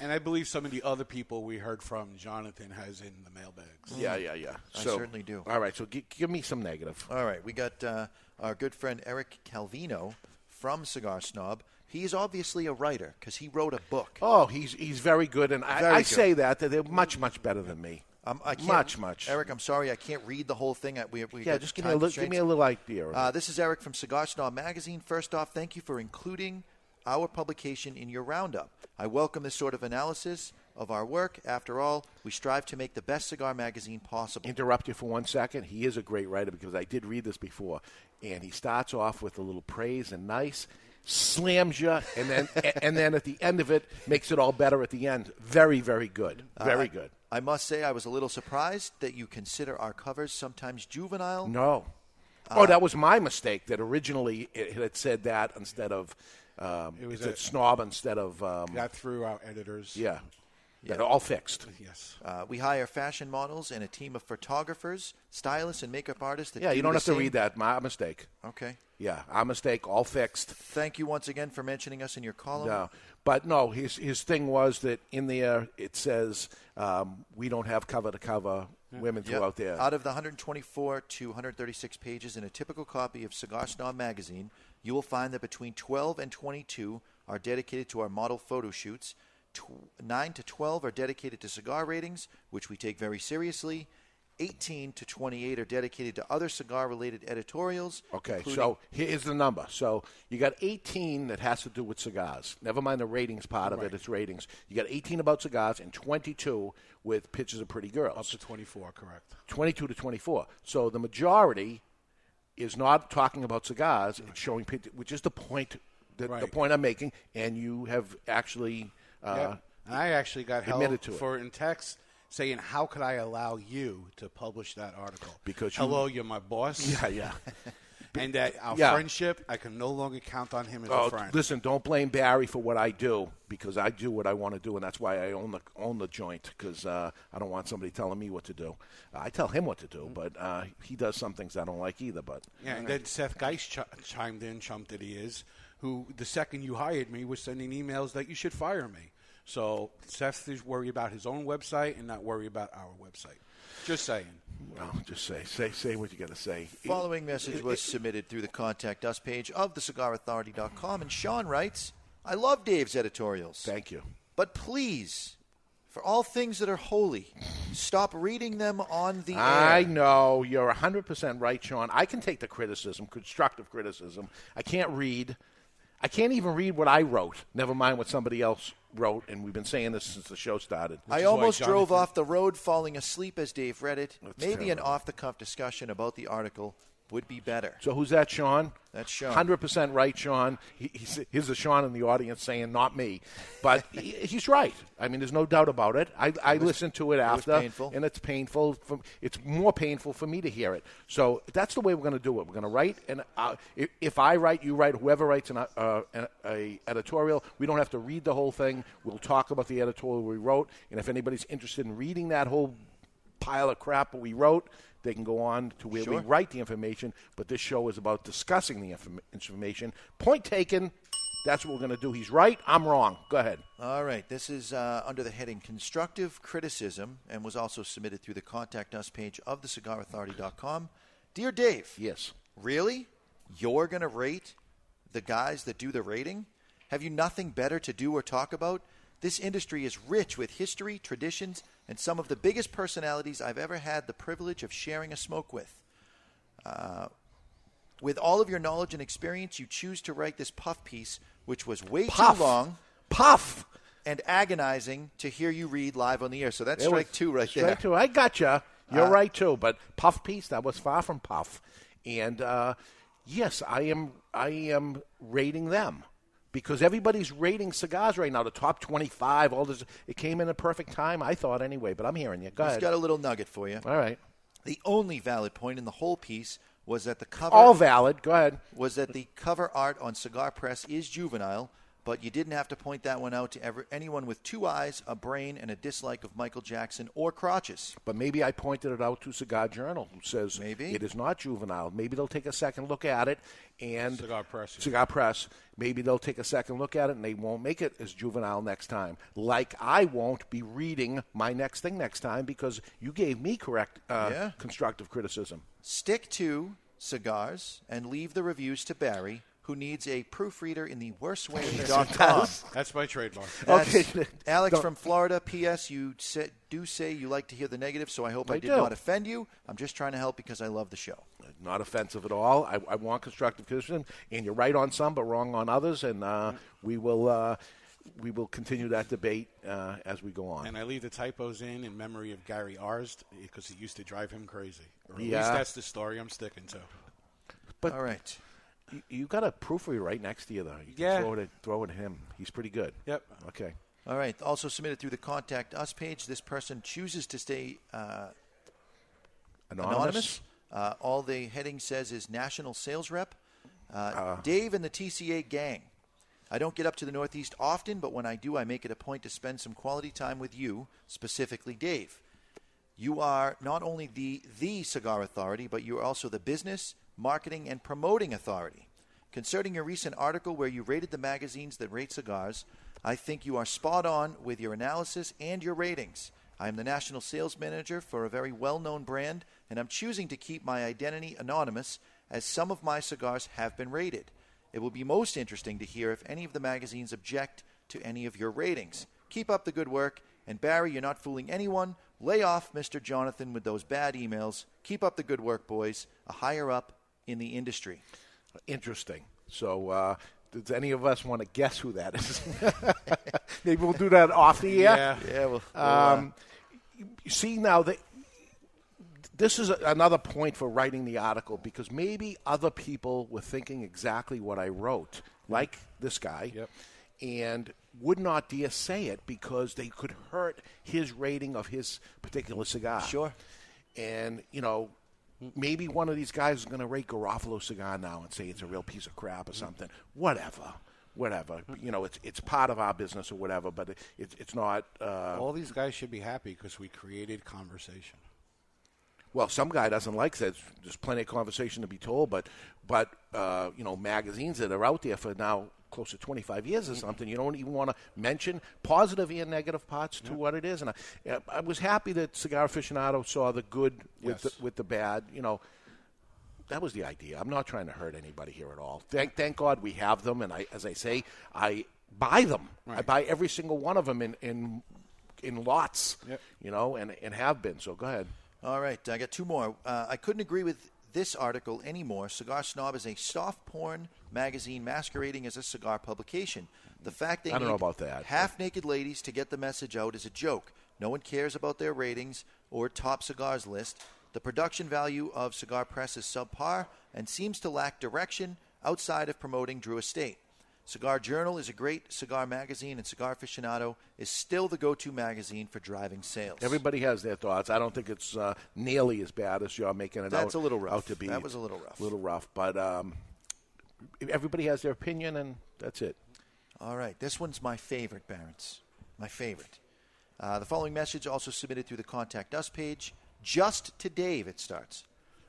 And I believe some of the other people we heard from Jonathan has in the mailbags. Yeah, yeah, yeah. I So- certainly do. All right, so gi- give me some negative. All right, we got uh, our good friend Eric Calvino from Cigar Snob. He's obviously a writer because he wrote a book. Oh, he's he's very good, and I, Very I good. say that that they're much much better than me. Um, I can't, much much. Eric, I'm sorry, I can't read the whole thing. I- We, we Yeah, just give me a little- give me a little idea Uh, this is Eric from Cigar Snob Magazine. First off, thank you for including our publication in your roundup. I welcome this sort of analysis of our work. After all, we strive to make the best cigar magazine possible. interrupt you for one second. He is a great writer because I did read this before, and he starts off with a little praise and nice, slams you, and then and then at the end of it makes it all better at the end. Very very good, very Uh, good. I must say, I was a little surprised that you consider our covers sometimes juvenile. No, Uh, oh that was my mistake. That originally it had said that instead of um, It was it said a- snob instead of um, Got through our editors. yeah. Yeah, are all fixed. Yes. Uh, we hire fashion models and a team of photographers, stylists, and makeup artists. That Yeah, do you don't the have to read that. My mistake. Okay. Yeah, our mistake. All fixed. Thank you once again for mentioning us in your column. No, but no, his his thing was that in there it says um, we don't have cover to cover women Yep. throughout there. Out of the 124 to 136 pages in a typical copy of Cigar Snob magazine, you will find that between 12 and 22 are dedicated to our model photo shoots. Tw- 9 to 12 are dedicated to cigar ratings, which we take very seriously. 18 to 28 are dedicated to other cigar related editorials. Okay, so here's the number. So you got 18 that has to do with cigars. Never mind the ratings part of Right. it; it's ratings. You got 18 about cigars and 22 with pictures of pretty girls. Up to 24, correct. 22 to 24. So the majority is not talking about cigars; it's showing pictures, which is the point. The, the point I'm making, and you have actually uh, Yeah. I actually got held admitted it. for in text saying, "How could I allow you to publish that article?" Because you- hello, you're my boss. Yeah, yeah. and that our Yeah. friendship, I can no longer count on him as Oh, a friend. listen! Don't blame Barry for what I do because I do what I want to do, and that's why I own the own the joint because uh, I don't want somebody telling me what to do. I tell him what to do, but uh, he does some things I don't like either. But Yeah, and then Seth Geist ch- chimed in, chump that he is, who the second you hired me was sending emails that you should fire me. So Seth is worried about his own website and not worry about our website. Just saying. well, just say say say what you got to say. Following message was submitted through the Contact Us page of thecigarauthority.com, and Sean writes, I love Dave's editorials. Thank you. But please, for all things that are holy, stop reading them on the I air. know you're 100% right, Sean. I can take the criticism, constructive criticism. I can't read. I can't even read what I wrote, never mind what somebody else wrote, and we've been saying this since the show started. I almost drove off the road falling asleep as Dave read it. That's Maybe an off the cuff discussion about the article would be better. So who's that, Sean? That's Sean. Hundred percent right, Sean. He, he's, here's a Sean in the audience saying, "Not me," but he, he's right. I mean, there's no doubt about it. I, I was- listened to it it after, painful. and it's painful. For, it's more painful for me to hear it. So that's the way we're going to do it. We're going to write, and uh, if, if I write, you write. Whoever writes an, uh, an a editorial, we don't have to read the whole thing. We'll talk about the editorial we wrote, and if anybody's interested in reading that whole pile of crap that we wrote, they can go on to where Sure. we write the information. But this show is about discussing the inform- information. Point taken. That's what we're going to do. He's right. I'm wrong. Go ahead. All right. This is uh, under the heading Constructive Criticism and was also submitted through the Contact Us page of thecigarauthority.com. Dear Dave. Yes. Really? You're going to rate the guys that do the rating? Have you nothing better to do or talk about? This industry is rich with history, traditions, and some of the biggest personalities I've ever had the privilege of sharing a smoke with. Uh, with all of your knowledge and experience, you choose to write this puff piece, which was way Puff. too long. Puff. And agonizing to hear you read live on the air. So that's There strike two right strike there. two. I gotcha. You're Uh, right too. But puff piece that was far from puff. And uh, yes, I am. I am rating them because everybody's rating cigars right now. The top twenty-five. All this. It came in a perfect time. I thought anyway. But I'm hearing you. Go He's ahead. got a little nugget for you. All right. The only valid point in the whole piece was that the cover All valid. Go ahead. was that the cover art on Cigar Press is juvenile, but you didn't have to point that one out to ever, anyone with two eyes, a brain, and a dislike of Michael Jackson or crotches. But maybe I pointed it out to Cigar Journal, who says Maybe. it is not juvenile. Maybe they'll take a second look at it and Cigar Press. Cigar Press. Maybe they'll take a second look at it and they won't make it as juvenile next time. Like I won't be reading my next thing next time because you gave me correct uh, Yeah. constructive criticism. Stick to cigars and leave the reviews to Barry, who needs a proofreader in the worstway.com. That's my trademark. That's Okay. Alex Don't- from Florida. P.S. You sa- do say you like to hear the negative, so I hope I, I did do. not offend you. I'm just trying to help because I love the show. Not offensive at all. I, I want constructive criticism, and you're right on some, but wrong on others. And uh, we will uh, we will continue that debate uh, as we go on. And I leave the typos in in memory of Gary Arst because it used to drive him crazy. Or at Yeah. least that's the story I'm sticking to. But All right. You, you got a proofreader right next to you, though. You can Yeah. throw it, at, throw it at him. He's pretty good. Yep. Okay. All right. Also submitted through the Contact Us page. This person chooses to stay uh, Anonymous? Uh, all the heading says is National Sales Rep. Uh, Dave and the TCA gang. I don't get up to the Northeast often, but when I do, I make it a point to spend some quality time with you, specifically Dave. You are not only the the cigar authority, but you are also the business, marketing, and promoting authority. Concerning your recent article where you rated the magazines that rate cigars, I think you are spot on with your analysis and your ratings. I am the national sales manager for a very well known brand, and I'm choosing to keep my identity anonymous as some of my cigars have been rated. It will be most interesting to hear if any of the magazines object to any of your ratings. Keep up the good work, and Barry, you're not fooling anyone. Lay off Mr. Jonathan with those bad emails. Keep up the good work, boys. A higher up in the industry. Interesting. So, uh, does any of us want to guess who that is? Maybe we'll do that off the air. Yeah. Yeah, well, we'll, uh, Um, you see now that this is a, another point for writing the article because maybe other people were thinking exactly what I wrote, like this guy, and would not dare say it because they could hurt his rating of his particular cigar. Sure. And, you know, maybe one of these guys is going to rate Garofalo cigar now and say it's a real piece of crap or something. Whatever. Whatever. You know, it's it's part of our business or whatever, but it, it's it's not. Uh, All these guys should be happy because we created conversation. well, some guy doesn't like that. There's plenty of conversation to be told, but but uh, you know, magazines that are out there for now close to 25 years or something, you don't even want to mention positive and negative parts to what it is. And I, I was happy that Cigar Aficionado saw the good with Yes. the, with the bad. You know, that was the idea. I'm not trying to hurt anybody here at all. Thank thank God we have them, and I, as I say, I buy them. I buy every single one of them in in, in lots. You know, and and have been. So go ahead. All right, I got two more. Uh, I couldn't agree with this article anymore. Cigar Snob is a soft porn magazine masquerading as a cigar publication. The fact they I don't know need about that. half naked ladies to get the message out is a joke. No one cares about their ratings or top cigars list. The production value of Cigar Press is subpar and seems to lack direction outside of promoting Drew Estate. Cigar Journal is a great cigar magazine, and Cigar Aficionado is still the go to magazine for driving sales. Everybody has their thoughts. I don't think it's uh, nearly as bad as you're making it That's out. a little rough. Out to be. That was a little rough. A little rough, but um, everybody has their opinion, and that's it. All right, this one's my favorite, Barons. My favorite. Uh, the following message also submitted through the Contact Us page. Just to Dave, it starts.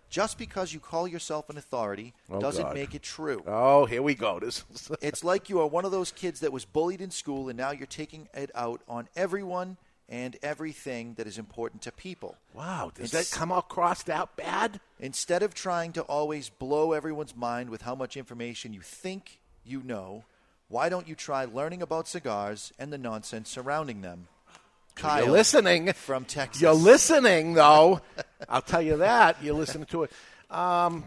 Just because you call yourself an authority Oh, doesn't God. make it true. Oh, here we go. This. it's like you are one of those kids that was bullied in school and now you're taking it out on everyone and everything that is important to people. Wow, does It's- that come across that bad? Instead of trying to always blow everyone's mind with how much information you think you know, why don't you try learning about cigars and the nonsense surrounding them? Kyle You're listening from Texas. You're listening, though. I'll tell you that. You're listening to it. Um,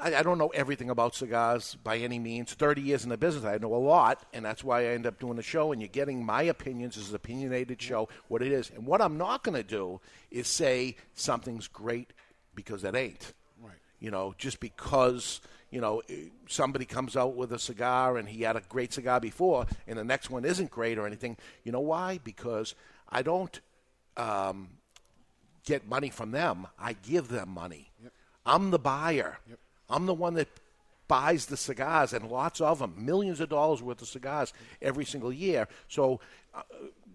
I, I don't know everything about cigars by any means. Thirty years in the business, I know a lot, and that's why I end up doing the show. And you're getting my opinions as an opinionated show, what it is. And what I'm not going to do is say something's great because it ain't. Right. You know, just because you know somebody comes out with a cigar and he had a great cigar before, and the next one isn't great or anything. You know why? Because I don't um, get money from them. I give them money. I'm the buyer. I'm the one that buys the cigars and lots of them, millions of dollars worth of cigars every single year. So, uh,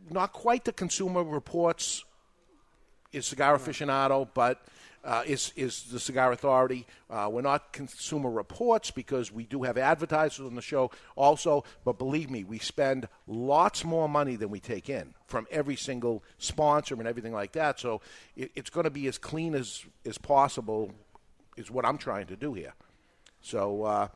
not quite the Consumer Reports is Cigar Aficionado, but uh, is is the Cigar Authority. Uh, we're not Consumer Reports because we do have advertisers on the show also. But believe me, we spend lots more money than we take in from every single sponsor and everything like that. So it, it's going to be as clean as as possible. Is what I'm trying to do here. So. Uh,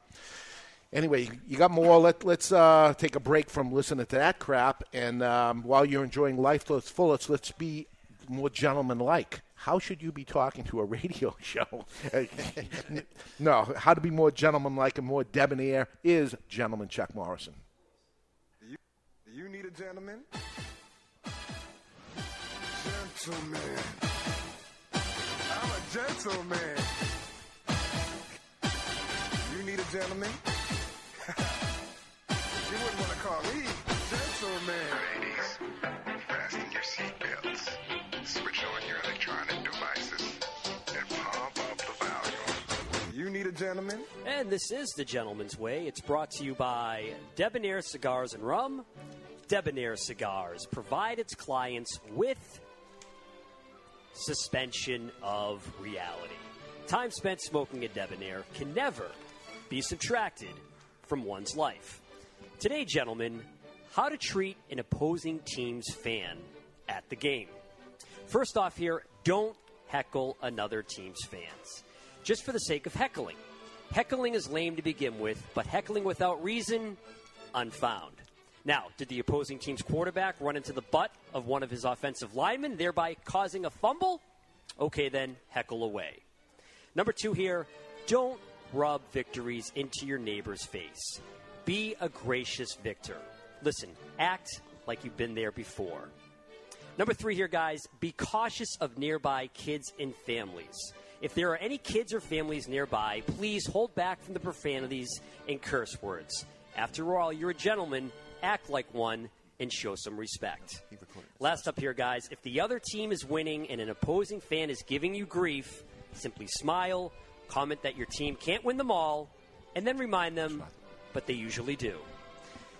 Anyway, you got more. Let, let's uh, take a break from listening to that crap. And um, while you're enjoying life to its fullest, let's be more gentlemanlike. How should you be talking to a radio show? no, how to be more gentlemanlike and more debonair is gentleman Chuck Morrison. Do you need a gentleman? Gentleman. I'm a gentleman. You need a gentleman? you wouldn't want to call me gentleman. Ladies, fasten your seatbelts, switch on your electronic devices, and pump up the volume. You need a gentleman? And this is The Gentleman's Way. It's brought to you by Debonair Cigars and Rum. Debonair Cigars provide its clients with suspension of reality. Time spent smoking a Debonair can never be subtracted from one's life. Today, gentlemen, how to treat an opposing team's fan at the game. First off, here, don't heckle another team's fans. Just for the sake of heckling. Heckling is lame to begin with, but heckling without reason, unfound. Now, did the opposing team's quarterback run into the butt of one of his offensive linemen, thereby causing a fumble? Okay, then, heckle away. Number two here, don't rub victories into your neighbor's face. Be a gracious victor. Listen, act like you've been there before. Number three here, guys, be cautious of nearby kids and families. If there are any kids or families nearby, please hold back from the profanities and curse words. After all, you're a gentleman, act like one, and show some respect. Last up here, guys, if the other team is winning and an opposing fan is giving you grief, simply smile, comment that your team can't win them all, and then remind them, but they usually do.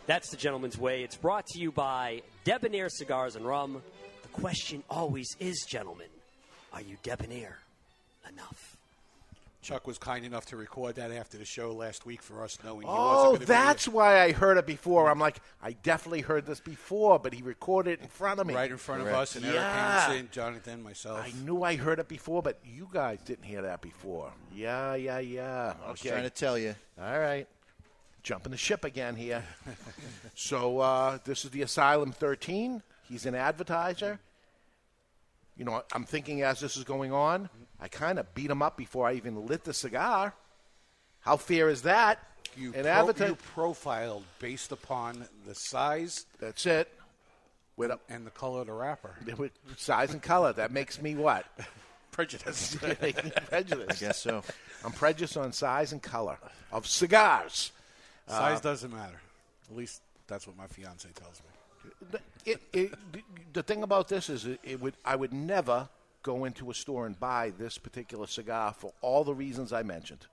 That's the gentleman's way. It's brought to you by Debonair Cigars and Rum. The question always is, gentlemen, are you debonair enough? Chuck was kind enough to record that after the show last week for us, knowing he Oh, wasn't going to that's why I heard it before. I'm like, I definitely heard this before, but he recorded it in front of me. right in front of us and Eric yeah. Hansen, Jonathan, myself. I knew I heard it before, but you guys didn't hear that before. Yeah, yeah, yeah. I was okay. trying to tell you. All right. Jumping the ship again here. so uh, this is the Asylum 13. He's an advertiser. You know, I'm thinking as this is going on, I kind of beat him up before I even lit the cigar. How fair is that? You, An pro- adverti- you profiled based upon the size. That's it. With a, and the color of the wrapper. with size and color. That makes me what? Prejudice. Prejudice. I guess so. I'm prejudiced on size and color of cigars. Size Uh, doesn't matter. At least that's what my fiance tells me. it, it, the thing about this is it, it would I would never go into a store and buy this particular cigar for all the reasons I mentioned.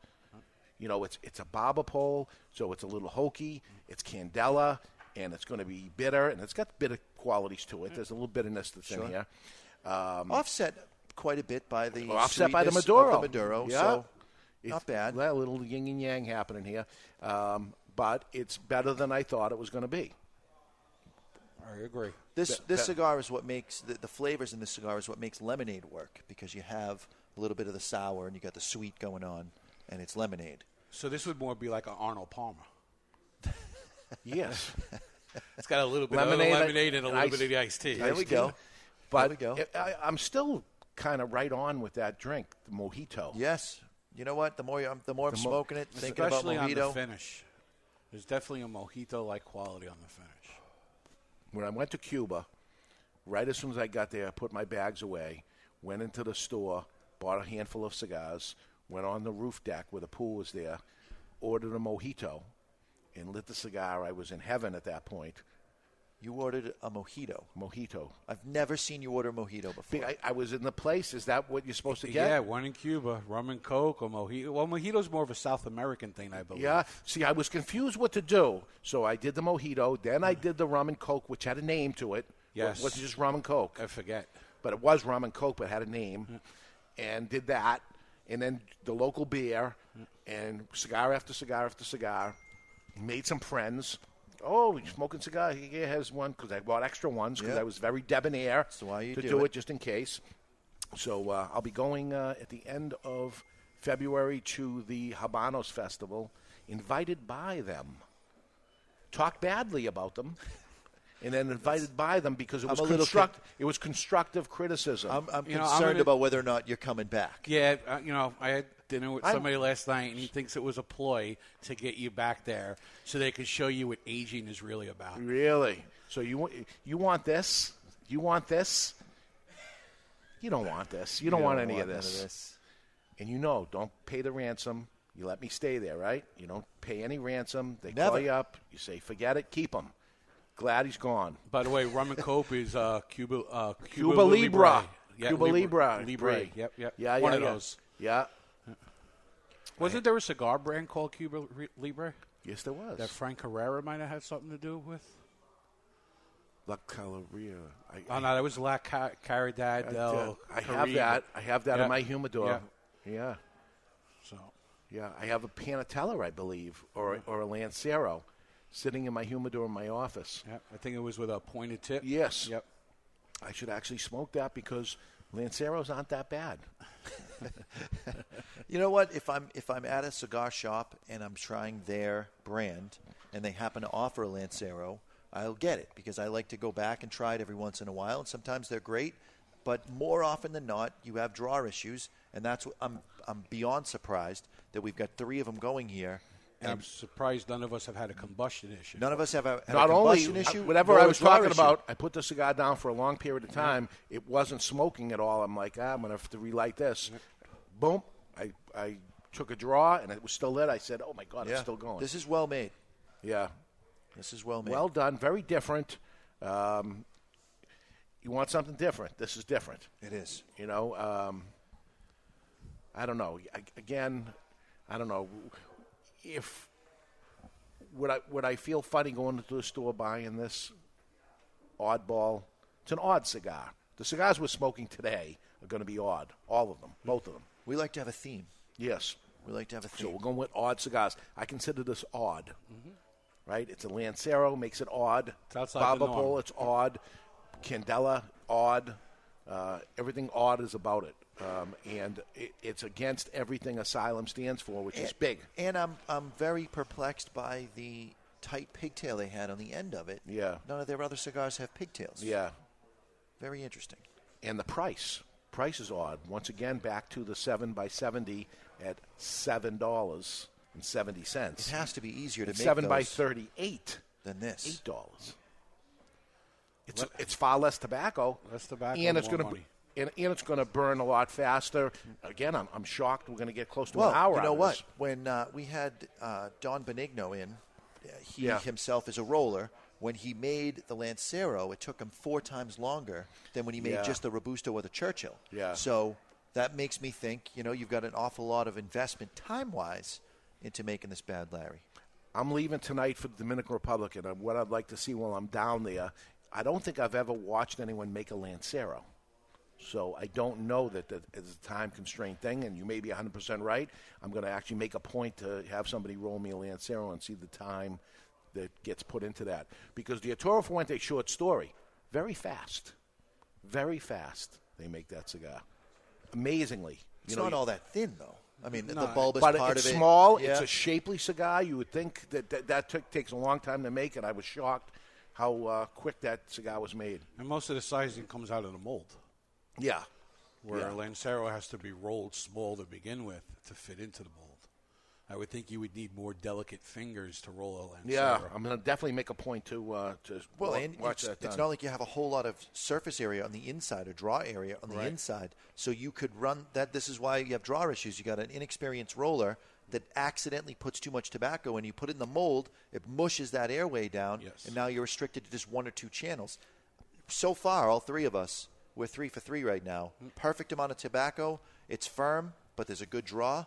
You know, it's it's a barber pole, so it's a little hokey, it's candela, and it's going to be bitter, and it's got bitter qualities to it. There's a little bitterness that's Sure. in here. Um, Offset quite a bit by the offset by the Maduro. The Maduro, yeah. so It's- not bad. A little yin and yang happening here, um, but it's better than I thought it was going to be. I agree. This That- this that- cigar is what makes the, the flavors in this cigar is what makes lemonade work because you have a little bit of the sour and you got the sweet going on, and it's lemonade. So this would more be like an Arnold Palmer. Yes. It's got a little bit Lemonade, of the lemonade and a little ice. bit of the iced tea. There we go. go. But we go. I, I- I'm still kind of right on with that drink, the mojito. Yes, you know what? The more I'm, the more I'm The mo- smoking it, thinking about Especially on the finish. There's definitely a mojito-like quality on the finish. When I went to Cuba, right as soon as I got there, I put my bags away, went into the store, bought a handful of cigars, went on the roof deck where the pool was there, ordered a mojito, and lit the cigar. I was in heaven at that point. You ordered a mojito. Mojito. I've never seen you order mojito before. I, I was in the place. Is that what you're supposed to get? Yeah, one in Cuba, rum and coke or mojito. Well, mojito's more of a South American thing, I believe. Yeah. See, I was confused what to do, so I did the mojito. Then I mm. did the rum and coke, which had a name to it. Yes. It wasn't just rum and coke. I forget. But it was rum and coke, but it had a name. Mm. And did that, and then the local beer, mm. and cigar after cigar after cigar. Made some friends. Oh, you smoking cigar? He has one because I bought extra ones because Yeah. I was very debonair why you to do do it. it just in case. So uh, I'll be going uh, at the end of February to the Habanos Festival, invited by them. Talk badly about them, and then invited by them because it I'm was a little construct. it was constructive criticism. I'm, I'm You know, I'm concerned gonna- about whether or not you're coming back. Yeah, uh, you know, I had dinner with I'm- somebody last night, and he thinks it was a ploy to get you back there so they could show you what aging is really about. Really? So you want you want this? You want this? You don't want this. You don't, You want don't any want of this. of this. And you know, don't pay the ransom. You let me stay there, right? You don't pay any ransom. They Never. call you up. You say, "Forget it. Keep him." Glad he's gone. By the way, rum and coke is uh, Cuba, uh, Cuba, Cuba Libre. Yeah, Cuba Libre. Libre. Yep, yep. Yeah, One yeah, of yeah. those. Yeah. Wasn't there a cigar brand called Cuba Libre Yes, there was. that Frank Herrera might have had something to do with? La Caloria. I, Oh no, that was La Ca- Caridad del I have that. I have that Yeah. in my humidor. Yeah. yeah. So Yeah, I have a Panatella, I believe, or or a Lancero, sitting in my humidor in my office. yeah, I think it was with a pointed tip. Yes. Yep. I should actually smoke that because Lanceros aren't that bad. You know what? If I'm if I'm at a cigar shop and I'm trying their brand and they happen to offer a Lancero, I'll get it because I like to go back and try it every once in a while. And sometimes they're great, but more often than not, you have draw issues, and that's what I'm I'm beyond surprised that we've got three of them going here, And I'm surprised none of us have had a combustion issue. None of us have a, had Not a only combustion issue. whatever I was talking issue. about, I put the cigar down for a long period of time. It wasn't smoking at all. I'm like, ah, I'm gonna have to relight this. Boom! I I took a draw and it was still lit. I said, oh my god, Yeah. it's still going. This is well made. Yeah. This is well made. Well done. Very different. Um, you want something different. This is different. It is. You know, um, I don't know. I, again, I don't know if would I would I feel funny going to the store buying this oddball. It's an odd cigar. The cigars we're smoking today are going to be odd. All of them, both of them. We like to have a theme. Yes. We like to have a theme. So we're going with odd cigars. I consider this odd. Right? It's a Lancero, makes it odd. It's outside the Baba norm. Pole, it's odd. Candela, odd. Uh, everything odd is about it. Um, and it, it's against everything Asylum stands for, which is big. And I'm I'm very perplexed by the tight pigtail they had on the end of it. Yeah. None of their other cigars have pigtails. Yeah. Very interesting. And the price. Price is odd. Once again, back to the 7 by 70 at $7.70. It has to be easier to It's make 7 by 38 than this. $8. It's, it's far less tobacco. Less tobacco, and it's going to money. And, and it's going to burn a lot faster. Again, I'm, I'm shocked we're going to get close to Well, an hour. you know what? this. When uh, we had uh, Don Benigno in, uh, he Yeah. himself is a roller. When he made the Lancero, it took him four times longer than when he made Yeah. just the Robusto or the Churchill. Yeah. So that makes me think, you know, you've got an awful lot of investment time wise into making this bad Larry. I'm leaving tonight for the Dominican Republic, and uh, what I'd like to see while I'm down there, I don't think I've ever watched anyone make a Lancero. So I don't know that that is a time constraint thing, and you may be 100% right. I'm going to actually make a point to have somebody roll me a Lancero and see the time that gets put into that. Because the Arturo Fuente short story, very fast. Very fast, they make that cigar. Amazingly. It's know, not you- all that thin, though. I mean, the no, bulbous but part it's of it. small. Yeah. It's a shapely cigar. You would think that that, that took, takes a long time to make, and I was shocked how uh, quick that cigar was made. And most of the sizing comes out of the mold. Yeah. Where Yeah. a Lancero has to be rolled small to begin with to fit into the mold. I would think you would need more delicate fingers to roll a Lancero. Yeah, I'm going to definitely make a point to uh, to Well, wa- and watch it's, that. it's done. not like you have a whole lot of surface area on the inside or draw area on the Right. inside, so you could run that. This is why you have draw issues. You got an inexperienced roller that accidentally puts too much tobacco, and you put it in the mold, it mushes that airway down, and now you're restricted to just one or two channels. So far, all three of us, we're three for three right now. Perfect amount of tobacco. It's firm, but there's a good draw.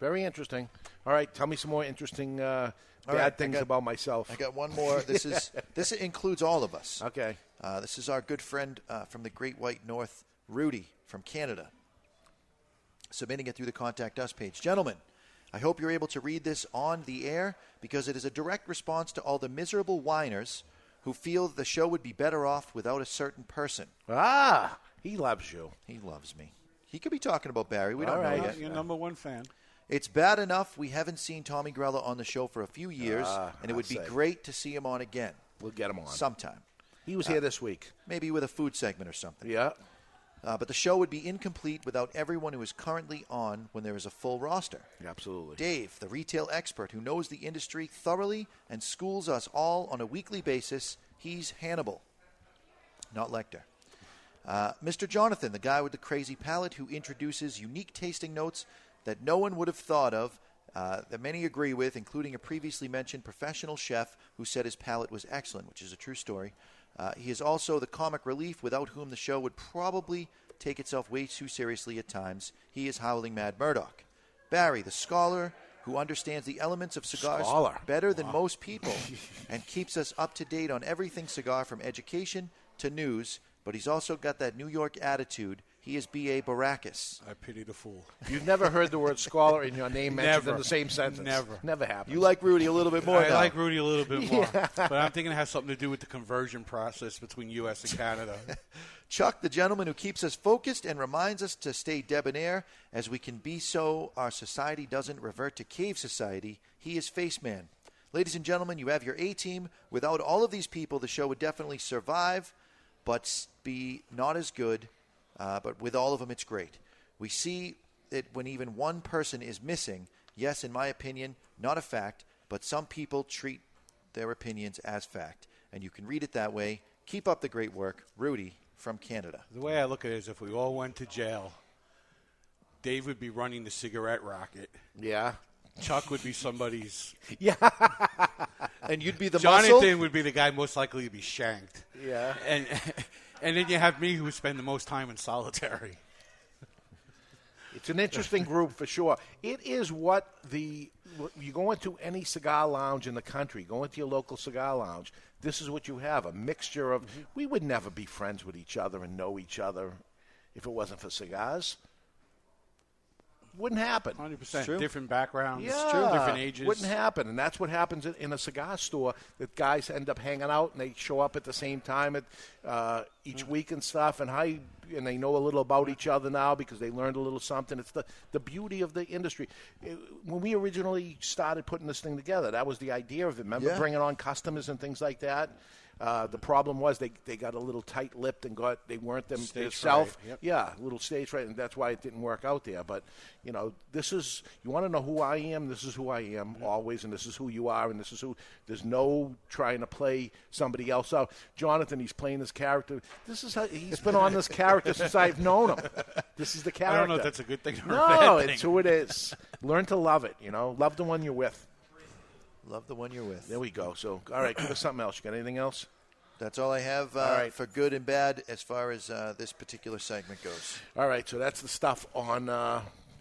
Very interesting. All right, tell me some more interesting uh, bad right, things got- about myself. I got one more. This is this includes all of us. Okay. Uh, this is our good friend uh, from the Great White North, Rudy from Canada, submitting it through the contact us page. Gentlemen, I hope you're able to read this on the air because it is a direct response to all the miserable whiners who feel the show would be better off without a certain person. Ah, he loves you. He loves me. He could be talking about Barry. We All don't right. know yet. Your number one fan. It's bad enough we haven't seen Tommy Grella on the show for a few years, Ah, and it would I'll be say. great to see him on again. We'll get him on sometime. He was Uh, here this week. Maybe with a food segment or something. Yeah. Uh, but the show would be incomplete without everyone who is currently on when there is a full roster. Absolutely. Dave, the retail expert who knows the industry thoroughly and schools us all on a weekly basis, he's Hannibal, not Lecter. Uh, Mr. Jonathan, the guy with the crazy palate who introduces unique tasting notes that no one would have thought of, uh, that many agree with, including a previously mentioned professional chef who said his palate was excellent, which is a true story. Uh, he is also the comic relief without whom the show would probably take itself way too seriously at times. He is Howling Mad Murdock. Barry, the scholar who understands the elements of cigars Scholar. better than most people and keeps us up to date on everything cigar from education to news, but he's also got that New York attitude. He is B.A. Baracus. I pity the fool. You've never heard the word scholar in your name mentioned in the same sentence. Never. Never happened. You like Rudy a little bit more I now. like Rudy a little bit more, Yeah. but I'm thinking it has something to do with the conversion process between U.S. and Canada. Chuck, the gentleman who keeps us focused and reminds us to stay debonair as we can be so our society doesn't revert to cave society. He is Faceman. Ladies and gentlemen, you have your A team. Without all of these people, the show would definitely survive, but be not as good. Uh, but with all of them, it's great. We see that when even one person is missing, yes, in my opinion, not a fact, but some people treat their opinions as fact. And you can read it that way. Keep up the great work. Rudy from Canada. The way I look at it is if we all went to jail, Dave would be running the cigarette rocket. Yeah. Chuck would be somebody's. Yeah. and you'd be the Jonathan muscle? would be the guy most likely to be shanked. Yeah. And and then you have me who spend the most time in solitary. It's an interesting group for sure. It is what the you go into any cigar lounge in the country, go into your local cigar lounge. This is what you have a mixture of. Mm-hmm. We would never be friends with each other and know each other if it wasn't for cigars. Wouldn't happen. Hundred percent different backgrounds, Yeah, different ages. Wouldn't happen, and that's what happens in, in a cigar store. That guys end up hanging out and they show up at the same time at uh, each week and stuff, and how and they know a little about each other now because they learned a little something. It's the the beauty of the industry. It- when we originally started putting this thing together, that was the idea of it. Remember Yeah. bringing on customers and things like that. Uh, the problem was they, they got a little tight lipped and got they weren't them Stage themselves. fright, yep. Yeah, a little stage fright, and that's why it didn't work out there. But you know, this is you want to know who I am. This is who I am always, and this is who you are, and this is who. There's no trying to play somebody else out. Jonathan, he's playing this character. This is how he's been on this character since I've known him. This is the character. I don't know if that's a good thing or a no, bad thing. it's who it is. Learn to love it. You know, love the one you're with. Love the one you're with. There we go. So, all right, give us something else. You got anything else? That's all I have uh, All right. for good and bad as far as uh, this particular segment goes. All right, so that's the stuff on uh,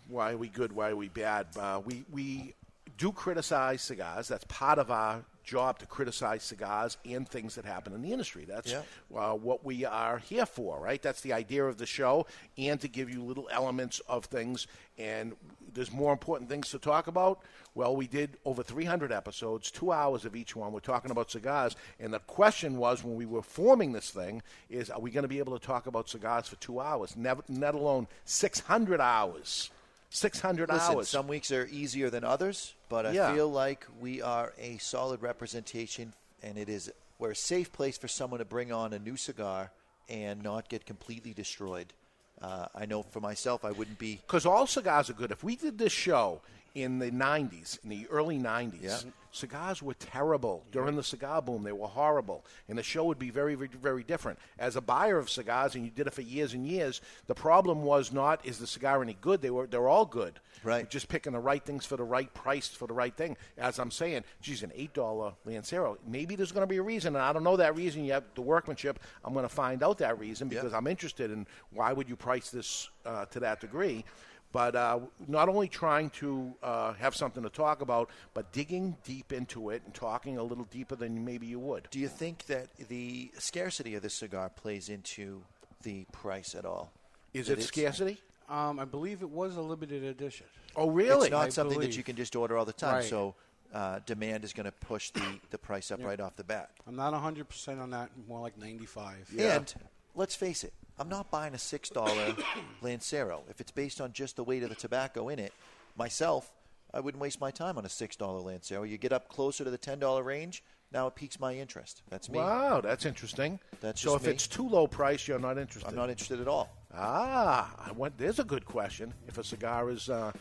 why are we good, why are we bad. Uh, we we do criticize cigars. That's part of our job to criticize cigars and things that happen in the industry. That's Yeah. uh, what we are here for, right? That's the idea of the show, and to give you little elements of things. And there's more important things to talk about. Well, we did over 300 episodes, two hours of each one. We're talking about cigars, and the question was when we were forming this thing: is are we going to be able to talk about cigars for two hours? Never, let alone 600 hours. 600 Listen, hours. some weeks are easier than others, but I Yeah. feel like we are a solid representation, and it is we're a safe place for someone to bring on a new cigar and not get completely destroyed. Uh, I know for myself, I wouldn't be. Because all cigars are good. If we did this show in the 90s, in the early 90s, Yeah. cigars were terrible. During the cigar boom, they were horrible. And the show would be very, very, very different. As a buyer of cigars, and you did it for years and years, the problem was not, is the cigar any good? They were, they're all good. Right. Just picking the right things for the right price for the right thing. As I'm saying, geez, an $8 Lancero, maybe there's going to be a reason, and I don't know that reason yet, the workmanship. I'm going to find out that reason because I'm interested in why would you price this uh, to that degree. But uh, not only trying to uh, have something to talk about, but digging deep into it and talking a little deeper than maybe you would. Do you think that the scarcity of this cigar plays into the price at all? Is That it scarcity? Um, I believe it was a limited edition. Oh, really? It's not I something that you can just order all the time. Right. So uh, demand is going to push the, the price up Yeah. right off the bat. I'm not 100% on that, more like 95. And let's face it, I'm not buying a six dollar Lancero. If it's based on just the weight of the tobacco in it, myself, I wouldn't waste my time on a six dollar Lancero. You get up closer to the ten dollar range, now it piques my interest. That's me. Wow, that's interesting. That's so if me. it's too low price, you're not interested. I'm not interested at all. Ah, I went, there's a good question. If a cigar is uh,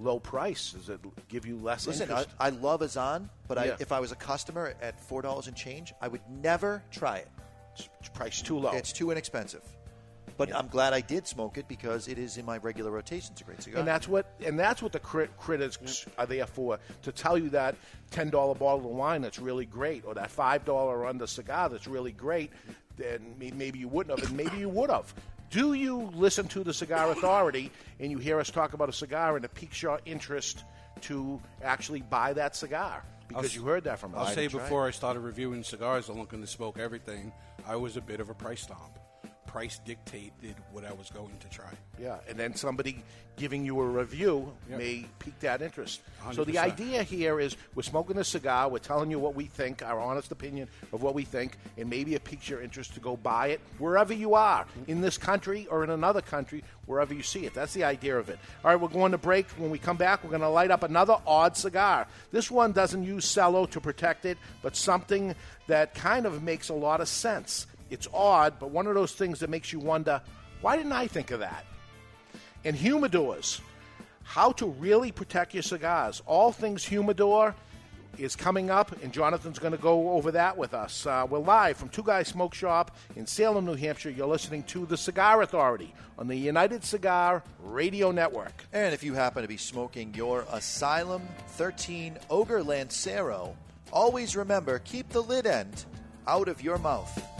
low price, does it give you less Listen, I? I love Azan, but I, if I was a customer at four dollars and change, I would never try it. It's price too low. It's too inexpensive. But I'm glad I did smoke it because it is in my regular rotation. It's a great cigar. And that's what and that's what the crit- critics are there for to tell you that ten dollar bottle of wine that's really great, or that five dollar under cigar that's really great. Then maybe you wouldn't have, and maybe you would have. Do you listen to the Cigar Authority and you hear us talk about a cigar and it piques your interest to actually buy that cigar because I'll- you heard that from us? I'll say before I started reviewing cigars and looking to smoke everything, I was a bit of a price stomp. Price dictated what I was going to try. Yeah, and then somebody giving you a review Yep. may pique that interest. So the idea here is we're smoking a cigar, we're telling you what we think, our honest opinion of what we think, and maybe it piques your interest to go buy it wherever you are, in this country or in another country, wherever you see it. That's the idea of it. All right, we're going to break. When we come back, we're going to light up another odd cigar. This one doesn't use cello to protect it, but something that kind of makes a lot of sense. It's odd, but one of those things that makes you wonder, why didn't I think of that? and humidors. how to really protect your cigars. All things humidor is coming up, and Jonathan's going to go over that with us. Uh, we're live from Two Guys Smoke Shop in Salem, New Hampshire. You're listening to The Cigar Authority on the United Cigar Radio Network. And if you happen to be smoking your Asylum 13 Ogre Lancero, always remember keep the lid end out of your mouth.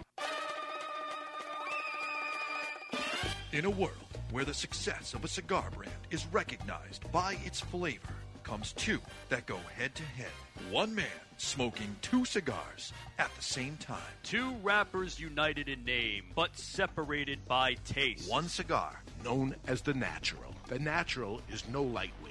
In a world where the success of a cigar brand is recognized by its flavor, comes two that go head to head. One man smoking two cigars at the same time. Two rappers united in name, but separated by taste. One cigar known as the Natural. The Natural is no lightweight.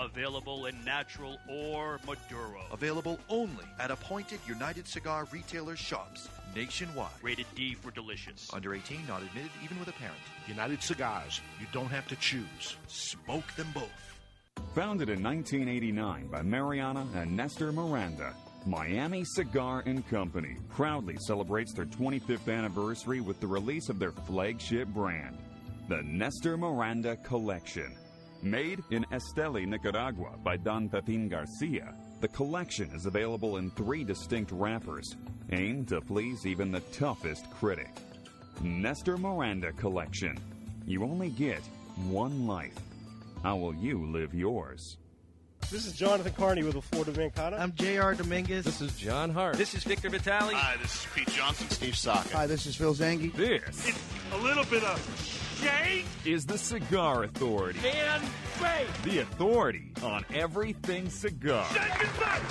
Available in natural or Maduro. Available only at appointed United Cigar retailer shops nationwide. Rated D for delicious. Under 18, not admitted even with a parent. United Cigars. You don't have to choose. Smoke them both. Founded in 1989 by Mariana and Nestor Miranda, Miami Cigar and Company proudly celebrates their 25th anniversary with the release of their flagship brand, the Nestor Miranda Collection. Made in Esteli, Nicaragua by Don Pepin Garcia, the collection is available in three distinct wrappers, aimed to please even the toughest critic. Nestor Miranda Collection. You only get one life. How will you live yours? This is Jonathan Carney with the Florida Mancana. I'm J.R. Dominguez. This is John Hart. This is Victor Vitale. Hi, this is Pete Johnson. Steve Saka. Hi, this is Phil Zanghi. This It's a little bit of shake. is the Cigar Authority. And fake. The authority on everything cigar.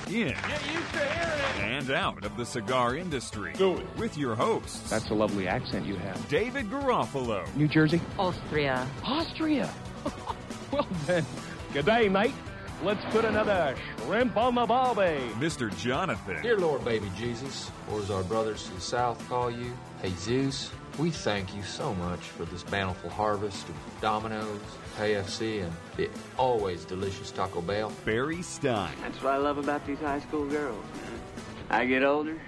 In Get used to hearing and out of the cigar industry. Do it. With your hosts, That's a lovely accent you have. David Garofalo, New Jersey? Austria. Austria. well then, good day, mate. Let's put another shrimp on the barbie. Mr. Jonathan, Dear Lord, baby Jesus, or as our brothers to the south call you, Hey Zeus, we thank you so much for this bountiful harvest of Domino's, KFC, and the always delicious Taco Bell. Barry Stein, That's what I love about these high school girls. Man. I get older,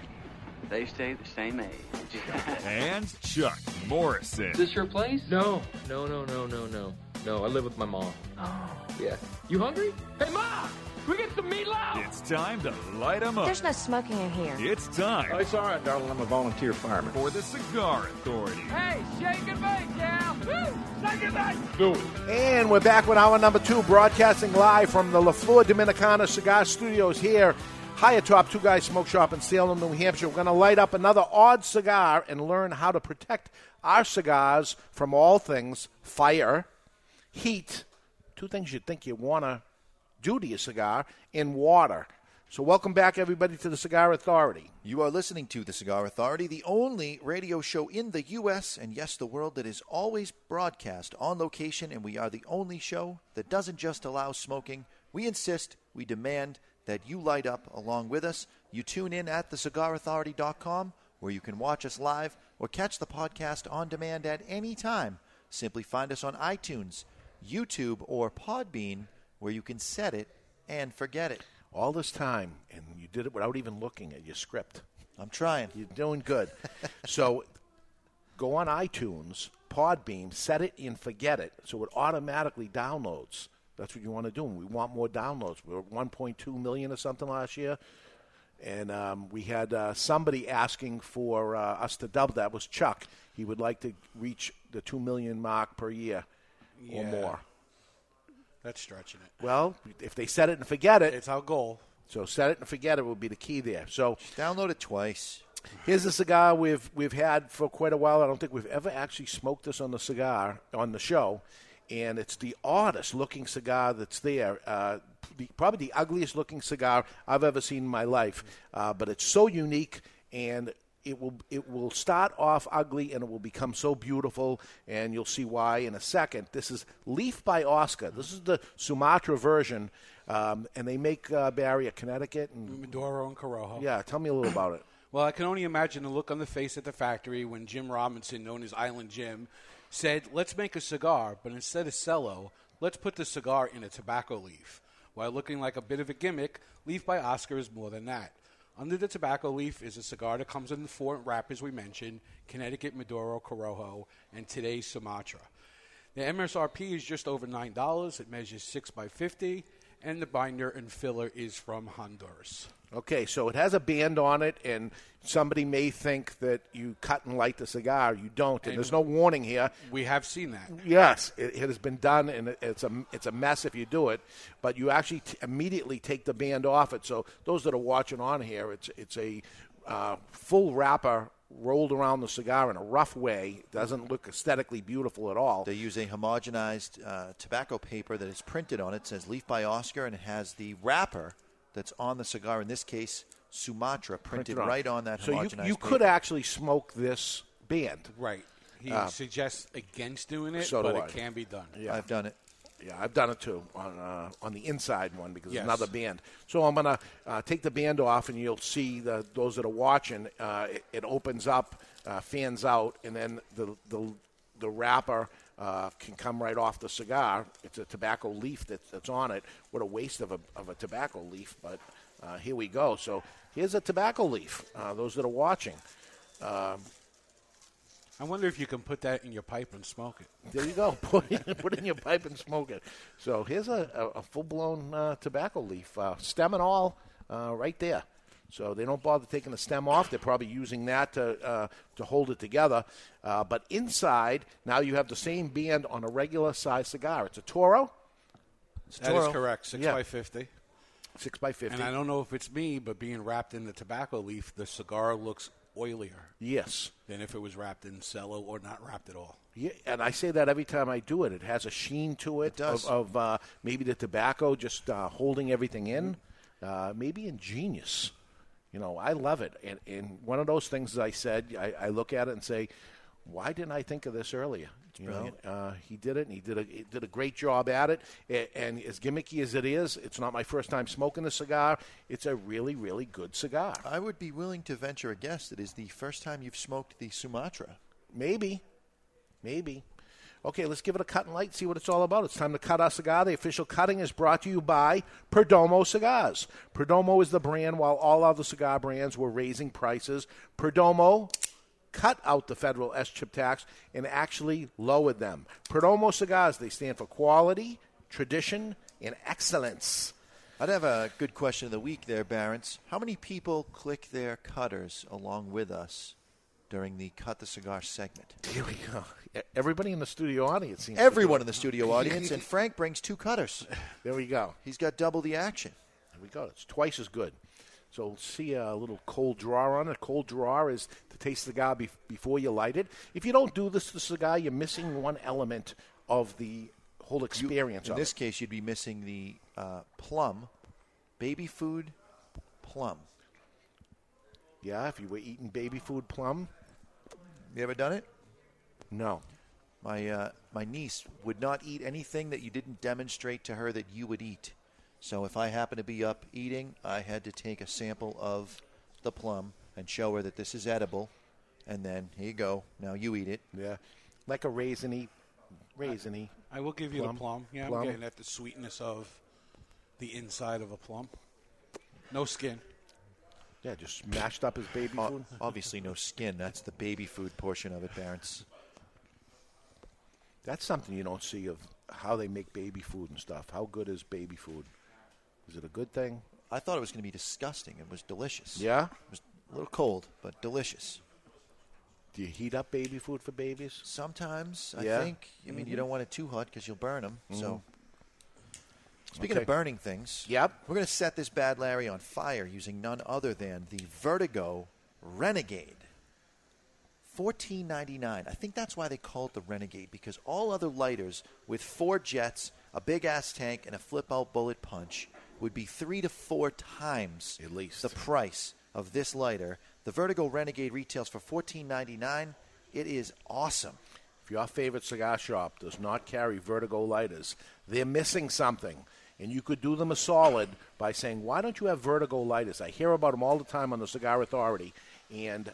they stay the same age. and Chuck Morrison. Is this your place? No, no, no, no, no, no. No, I live with my mom. Oh. Yeah. You hungry? Hey, Ma! We get some meatloaf! It's time to light 'em up. There's no smoking in here. It's time Oh, it's all right, darling. I'm a volunteer fireman. for the Cigar Authority. Hey, shake and bake, gal. Woo! Shake and bake. Do it. And we're back with hour number two, broadcasting live from the La Flor Dominicana Cigar Studios here, high atop Two Guys Smoke Shop in Salem, New Hampshire. We're going to light up another odd cigar and learn how to protect our cigars from all things fire, heat, two things you'd think you want to do to your cigar, and water. So, welcome back, everybody, to the Cigar Authority. You are listening to The Cigar Authority, the only radio show in the U.S. and yes, the world that is always broadcast on location, and we are the only show that doesn't just allow smoking. We insist, we demand that you light up along with us. You tune in at thecigarauthority.com, where you can watch us live or catch the podcast on demand at any time. Simply find us on iTunes, YouTube, or Podbean, where you can set it and forget it. All this time, and you did it without even looking at your script. I'm trying. You're doing good. so go on iTunes, Podbean, set it and forget it, so it automatically downloads. That's what you want to do. We want more downloads. We were 1.2 million or something last year, and um, we had uh, somebody asking for uh, us to double that. Was Chuck? he would like to reach the two million mark per year or more. That's stretching it. Well, if they set it and forget it, It's our goal. so set it and forget it would be the key there. So download it twice. Here's a cigar we've we've had for quite a while. I don't think we've ever actually smoked this on the cigar on the show, and it's the oddest looking cigar that's there. Uh, the, probably the ugliest looking cigar I've ever seen in my life, uh, but it's so unique and. It will it will start off ugly and it will become so beautiful, and you'll see why in a second. This is Leaf by Oscar. This is the Sumatra version, um, and they make uh, Barry at Connecticut and Maduro and Corojo. yeah. Tell me a little about it. Well, I can only imagine the look on the face at the factory when Jim Robinson, known as Island Jim, said, Let's make a cigar, but instead of cello, let's put the cigar in a tobacco leaf. While looking like a bit of a gimmick, Leaf by Oscar is more than that. Under the tobacco leaf is a cigar that comes in the four wrappers we mentioned Connecticut, Maduro, Corojo, and today's Sumatra. The MSRP is just over $9. It measures 6 by 50 and the binder and filler is from Honduras. Okay, so it has a band on it, and somebody may think that you cut and light the cigar. You don't, and, And- there's no warning here. We have seen that. Yes, it, it has been done, and it- it's a it's a mess if you do it. But you actually t- immediately take the band off it. So those that are watching on here, it's it's a uh, full wrapper rolled around the cigar in a rough way. Doesn't look aesthetically beautiful at all. They use a homogenized uh, tobacco paper that is printed on it. Says Leaf by Oscar, and it has the wrapper that's on the cigar. In this case, Sumatra, printed, on. right on that So you, homogenized you paper. could actually smoke this band. Right. He Uh, suggests against doing it, so do but I. it can be done. Yeah. I've done it. Yeah, I've done it too on uh, on the inside one because Yes. it's another band. So I'm gonna uh, take the band off, and you'll see the those that are watching. Uh, it, it opens up, uh, fans out, and then the the the wrapper. Uh, can come right off the cigar. It's a tobacco leaf that's, that's on it. What a waste of a, of a tobacco leaf, but uh, here we go. So here's a tobacco leaf. Uh, those that are watching. Um, I wonder if you can put that in your pipe and smoke it. there you go. Put it, put it in your pipe and smoke it. So here's a, a, a full blown uh, tobacco leaf, uh, stem and all, uh, right there. So they don't bother taking the stem off. They're probably using that to uh, to hold it together. Uh, but inside, now you have the same band on a regular size cigar. It's a Toro. It's a That is Toro. correct. Six Yeah. by fifty. Six by fifty. And I don't know if it's me, but being wrapped in the tobacco leaf, the cigar looks oilier. Yes. Than if it was wrapped in cello or not wrapped at all. Yeah, and I say that every time I do it. It has a sheen to it, does. of, of uh, maybe the tobacco just uh, holding everything in. Uh, maybe ingenious. You know, I love it. And, and one of those things, as I said, I, I look at it and say, why didn't I think of this earlier? you know, uh, he did it, and he did a he did a great job at it. A- And as gimmicky as it is, it's not my first time smoking a cigar. It's a really, really good cigar. I would be willing to venture a guess that is the first time you've smoked the Sumatra. Maybe. Maybe. Okay, let's give it a cut and light, see what it's all about. It's time to cut our cigar. The official cutting is brought to you by Perdomo Cigars. Perdomo is the brand while all other cigar brands were raising prices. Perdomo cut out the federal SCHIP tax and actually lowered them. Perdomo Cigars, they stand for quality, tradition, and excellence. I'd have a good question of the week there, Barons. How many people click their cutters along with us during the Cut the Cigar segment? Here we go. Everybody in the studio audience seems Everyone in the studio audience, and Frank brings two cutters. There we go. He's got double the action. There we go. It's twice as good. So we'll see a little cold draw on it. A cold draw is to taste the cigar be- before you light it. If you don't do this to the cigar, you're missing one element of the whole experience. In of this it. case, you'd be missing the uh, plum, baby food plum. Yeah, if you were eating baby food plum. You ever done it? No. My uh, my niece would not eat anything that you didn't demonstrate to her that you would eat. So if I happened to be up eating, I had to take a sample of the plum and show her that this is edible, and then here you go. Now you eat it. Yeah, like a raisiny, raisiny. I will give you Plum. the plum. Yeah, Plum. I'm getting at the sweetness of the inside of a plum. No skin. Yeah, just mashed up as baby food. Obviously, no skin. That's the baby food portion of it, Barents. That's something you don't see of how they make baby food and stuff. How good is baby food? Is it a good thing? I thought it was going to be disgusting. It was delicious. Yeah? It was a little cold, but delicious. Do you heat up baby food for babies? Sometimes, I Yeah. think. I mean, you Mhm. don't want it too hot because you'll burn them. So, Mhm. Speaking Okay. of burning things, yep, we're going to set this bad Larry on fire using none other than the Vertigo Renegade. Fourteen ninety nine. I think that's why they call it the Renegade because all other lighters with four jets, a big ass tank, and a flip out bullet punch would be three to four times at least the price of this lighter. The Vertigo Renegade retails for fourteen ninety nine. It is awesome. If your favorite cigar shop does not carry Vertigo lighters, they're missing something. And you could do them a solid by saying, why don't you have Vertigo lighters? I hear about them all the time on the Cigar Authority, and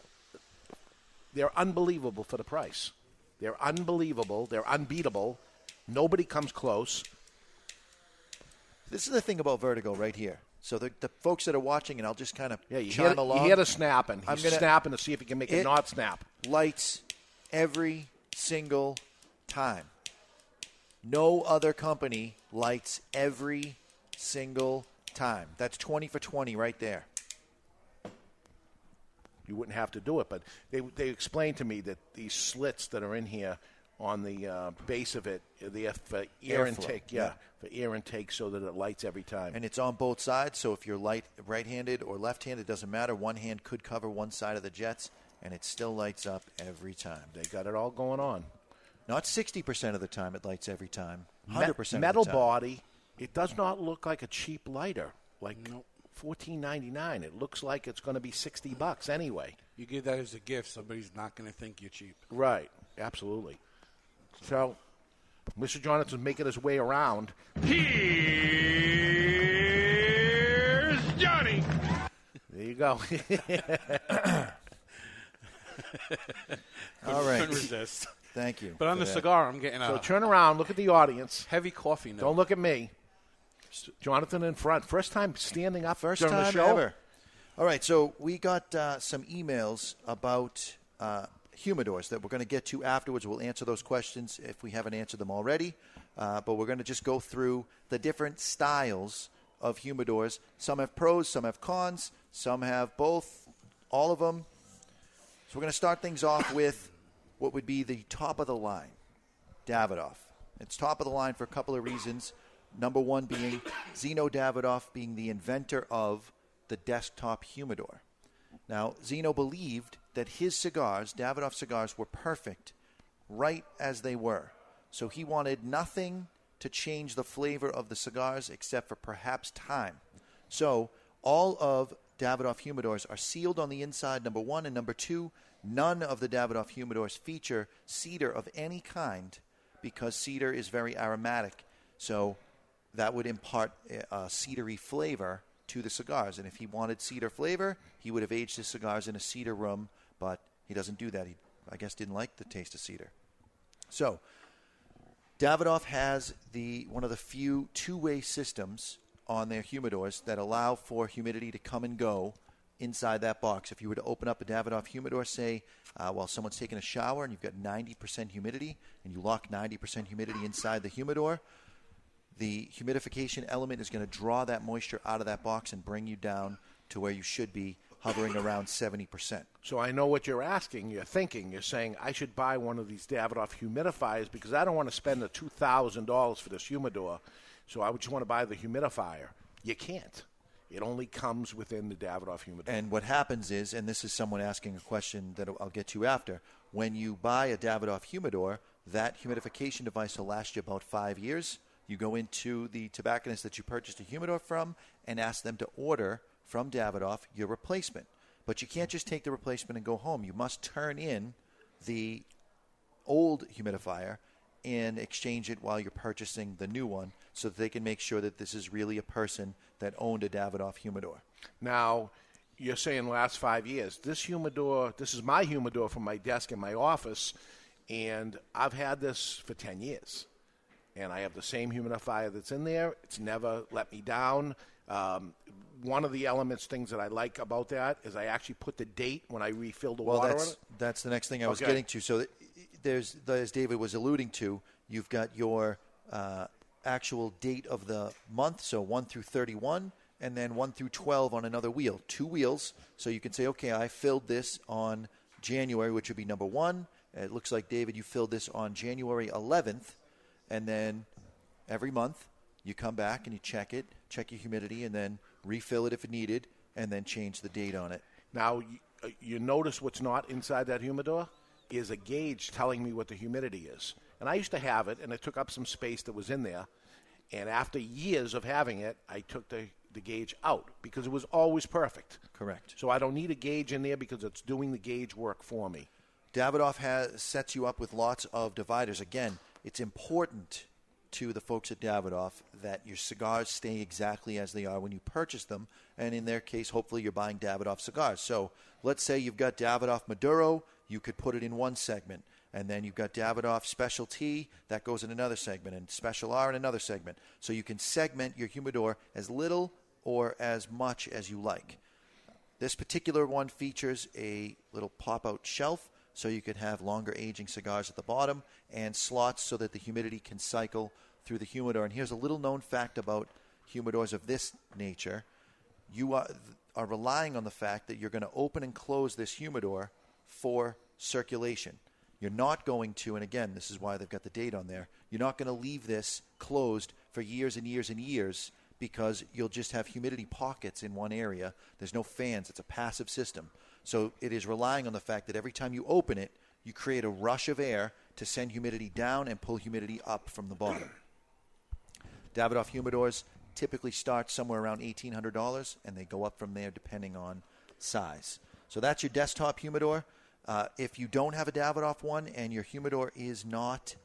they're unbelievable for the price. They're unbelievable. They're unbeatable. Nobody comes close. This is the thing about Vertigo right here. So the, the folks that are watching, and I'll just kind of Yeah, you chime hear, along. you hear the snapping. He's I'm gonna- snapping to see if he can make it, it not snap. Lights every single time. No other company lights every single time. That's 20 for 20 right there. you wouldn't have to do it. But they they explained to me that these slits that are in here on the uh, base of it, they're for air Airflow, intake. Yeah, yeah. for air intake, so that it lights every time. And it's on both sides, so if you're light right-handed or left-handed, it doesn't matter. One hand could cover one side of the jets, and it still lights up every time. They got it all going on. Not 60% of the time it lights every time. 100% metal of the time. body. It does not look like a cheap lighter. Like fourteen ninety nine. It looks like it's going to be sixty bucks anyway. You give that as a gift, somebody's not going to think you're cheap. Right. Absolutely. So, Mr. Jonathan's making his way around. Here's Johnny. There you go. All right. Couldn't resist. Thank you. But on the that. cigar, I'm getting a So turn around, look at the audience. heavy coffee note. Don't look at me. Jonathan in front. First time standing up First during time the show. ever. All right, so we got uh, some emails about uh, humidors that we're going to get to afterwards. We'll answer those questions if we haven't answered them already. Uh, but we're going to just go through the different styles of humidors. Some have pros, some have cons, some have both, all of them. So we're going to start things off with what would be the top of the line, Davidoff. It's top of the line for a couple of reasons. Number one being Zino Davidoff being the inventor of the desktop humidor. Now, Zino believed that his cigars, Davidoff cigars, were perfect right as they were. So he wanted nothing to change the flavor of the cigars except for perhaps time. So all of Davidoff humidors are sealed on the inside, number one, and number two, none of the Davidoff humidors feature cedar of any kind because cedar is very aromatic. So that would impart a, cedary flavor to the cigars. And if he wanted cedar flavor, he would have aged his cigars in a cedar room, but he doesn't do that. He, I guess, didn't like the taste of cedar. So, Davidoff has the one of the few two-way systems on their humidors that allow for humidity to come and go inside that box. If you were to open up a Davidoff humidor, say uh, while someone's taking a shower and you've got 90% humidity, and you lock 90% humidity inside the humidor, the humidification element is going to draw that moisture out of that box and bring you down to where you should be, hovering around 70%. So I know what you're asking. You're thinking. You're saying I should buy one of these Davidoff humidifiers because I don't want to spend the two thousand dollars for this humidor. So I would just want to buy the humidifier. You can't. It only comes within the Davidoff humidor. And what happens is, and this is someone asking a question that I'll get to after, when you buy a Davidoff humidor, that humidification device will last you about five years. You go into the tobacconist that you purchased a humidor from and ask them to order from Davidoff your replacement. But you can't just take the replacement and go home. You must turn in the old humidifier and exchange it while you're purchasing the new one so that they can make sure that this is really a person that owned a Davidoff humidor. Now, you're saying last five years. This humidor, this is my humidor from my desk in my office, and I've had this for 10 years. And I have the same humidifier that's in there. It's never let me down. Um, one of the elements, things that I like about that is I actually put the date when I refill the Well, water that's that's the next thing I was Okay. getting to. So there's, as David was alluding to, you've got your uh, actual date of the month, so one through thirty-one, and then one through twelve on another wheel, two wheels. So you can say, okay, I filled this on January, which would be number one. It looks like, David, you filled this on January 11th. And then every month you come back and you check it, check your humidity, and then refill it if needed, and then change the date on it. Now, uh, you notice what's not inside that humidor is a gauge telling me what the humidity is. And I used to have it, and it took up some space that was in there. And after years of having it, I took the, the gauge out because it was always perfect. Correct. So I don't need a gauge in there because it's doing the gauge work for me. Davidoff has sets you up with lots of dividers. Again, it's important to the folks at Davidoff that your cigars stay exactly as they are when you purchase them, and in their case, hopefully you're buying Davidoff cigars. So let's say you've got Davidoff Maduro, you could put it in one segment, and then you've got Davidoff Special T that goes in another segment, and Special R in another segment. So you can segment your humidor as little or as much as you like. This particular one features a little pop out shelf so you could have longer aging cigars at the bottom and slots so that the humidity can cycle through the humidor. And here's a little known fact about humidors of this nature you are, are relying on the fact that you're going to open and close this humidor for circulation. You're not going to, and again, this is why they've got the date on there, you're not going to leave this closed for years and years and years because you'll just have humidity pockets in one area. There's no fans, it's a passive system. So it is relying on the fact that every time you open it, you create a rush of air to send humidity down and pull humidity up from the bottom. Davidoff humidors typically start somewhere around $1,800 and they go up from there depending on size. So that's your desktop humidor. Uh, if you don't have a Davidoff one and your humidor is not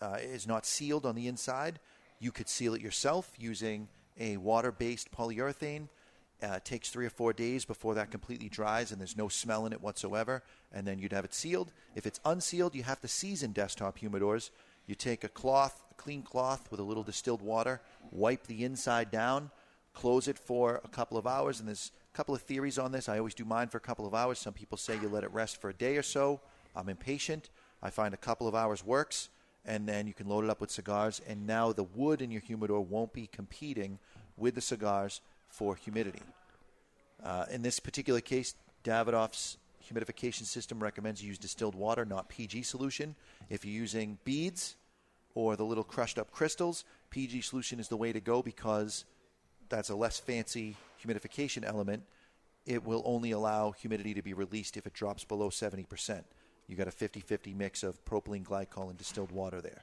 uh, is not sealed on the inside, you could seal it yourself using a water-based polyurethane. Uh, it takes three or four days before that completely dries and there's no smell in it whatsoever, and then you'd have it sealed. If it's unsealed, you have to season desktop humidors. You take a cloth, a clean cloth with a little distilled water, wipe the inside down, close it for a couple of hours, and there's a couple of theories on this. I always do mine for a couple of hours. Some people say you let it rest for a day or so. I'm impatient. I find a couple of hours works, and then you can load it up with cigars, and now the wood in your humidor won't be competing with the cigars for humidity. Uh, in this particular case, Davidoff's humidification system recommends you use distilled water, not PG solution. If you're using beads or the little crushed up crystals, PG solution is the way to go because that's a less fancy humidification element. It will only allow humidity to be released if it drops below 70%. You got a 50 50 mix of propylene glycol and distilled water there.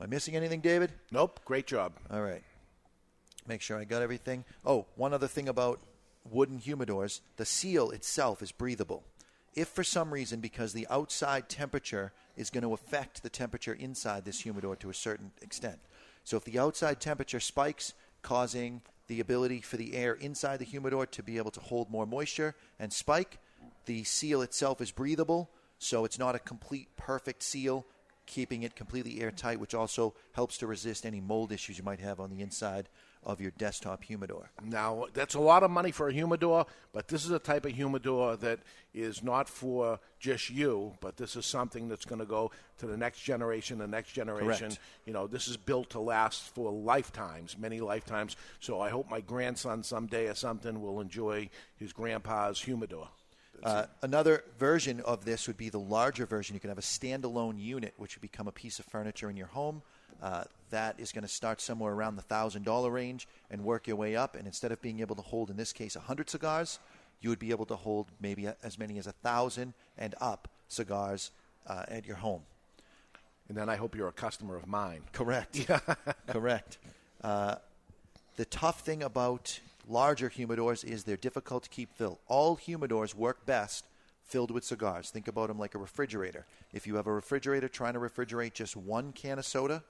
Am I missing anything, David? Nope. Great job. All right. Make sure I got everything. Oh, one other thing about wooden humidors the seal itself is breathable. If for some reason, because the outside temperature is going to affect the temperature inside this humidor to a certain extent, so if the outside temperature spikes, causing the ability for the air inside the humidor to be able to hold more moisture and spike, the seal itself is breathable, so it's not a complete perfect seal, keeping it completely airtight, which also helps to resist any mold issues you might have on the inside of your desktop humidor. Now, that's a lot of money for a humidor, but this is a type of humidor that is not for just you, but this is something that's going to go to the next generation, the next generation. Correct. You know, this is built to last for lifetimes, many lifetimes. So I hope my grandson someday or something will enjoy his grandpa's humidor. Uh, another version of this would be the larger version. You can have a standalone unit, which would become a piece of furniture in your home. Uh, that is going to start somewhere around the thousand dollar range and work your way up. And instead of being able to hold, in this case, hundred cigars, you would be able to hold maybe as many as a thousand and up cigars uh, at your home. And then I hope you're a customer of mine. Correct. Correct. Uh, the tough thing about larger humidors is they're difficult to keep filled. All humidors work best filled with cigars. Think about them like a refrigerator. If you have a refrigerator trying to refrigerate just one can of soda,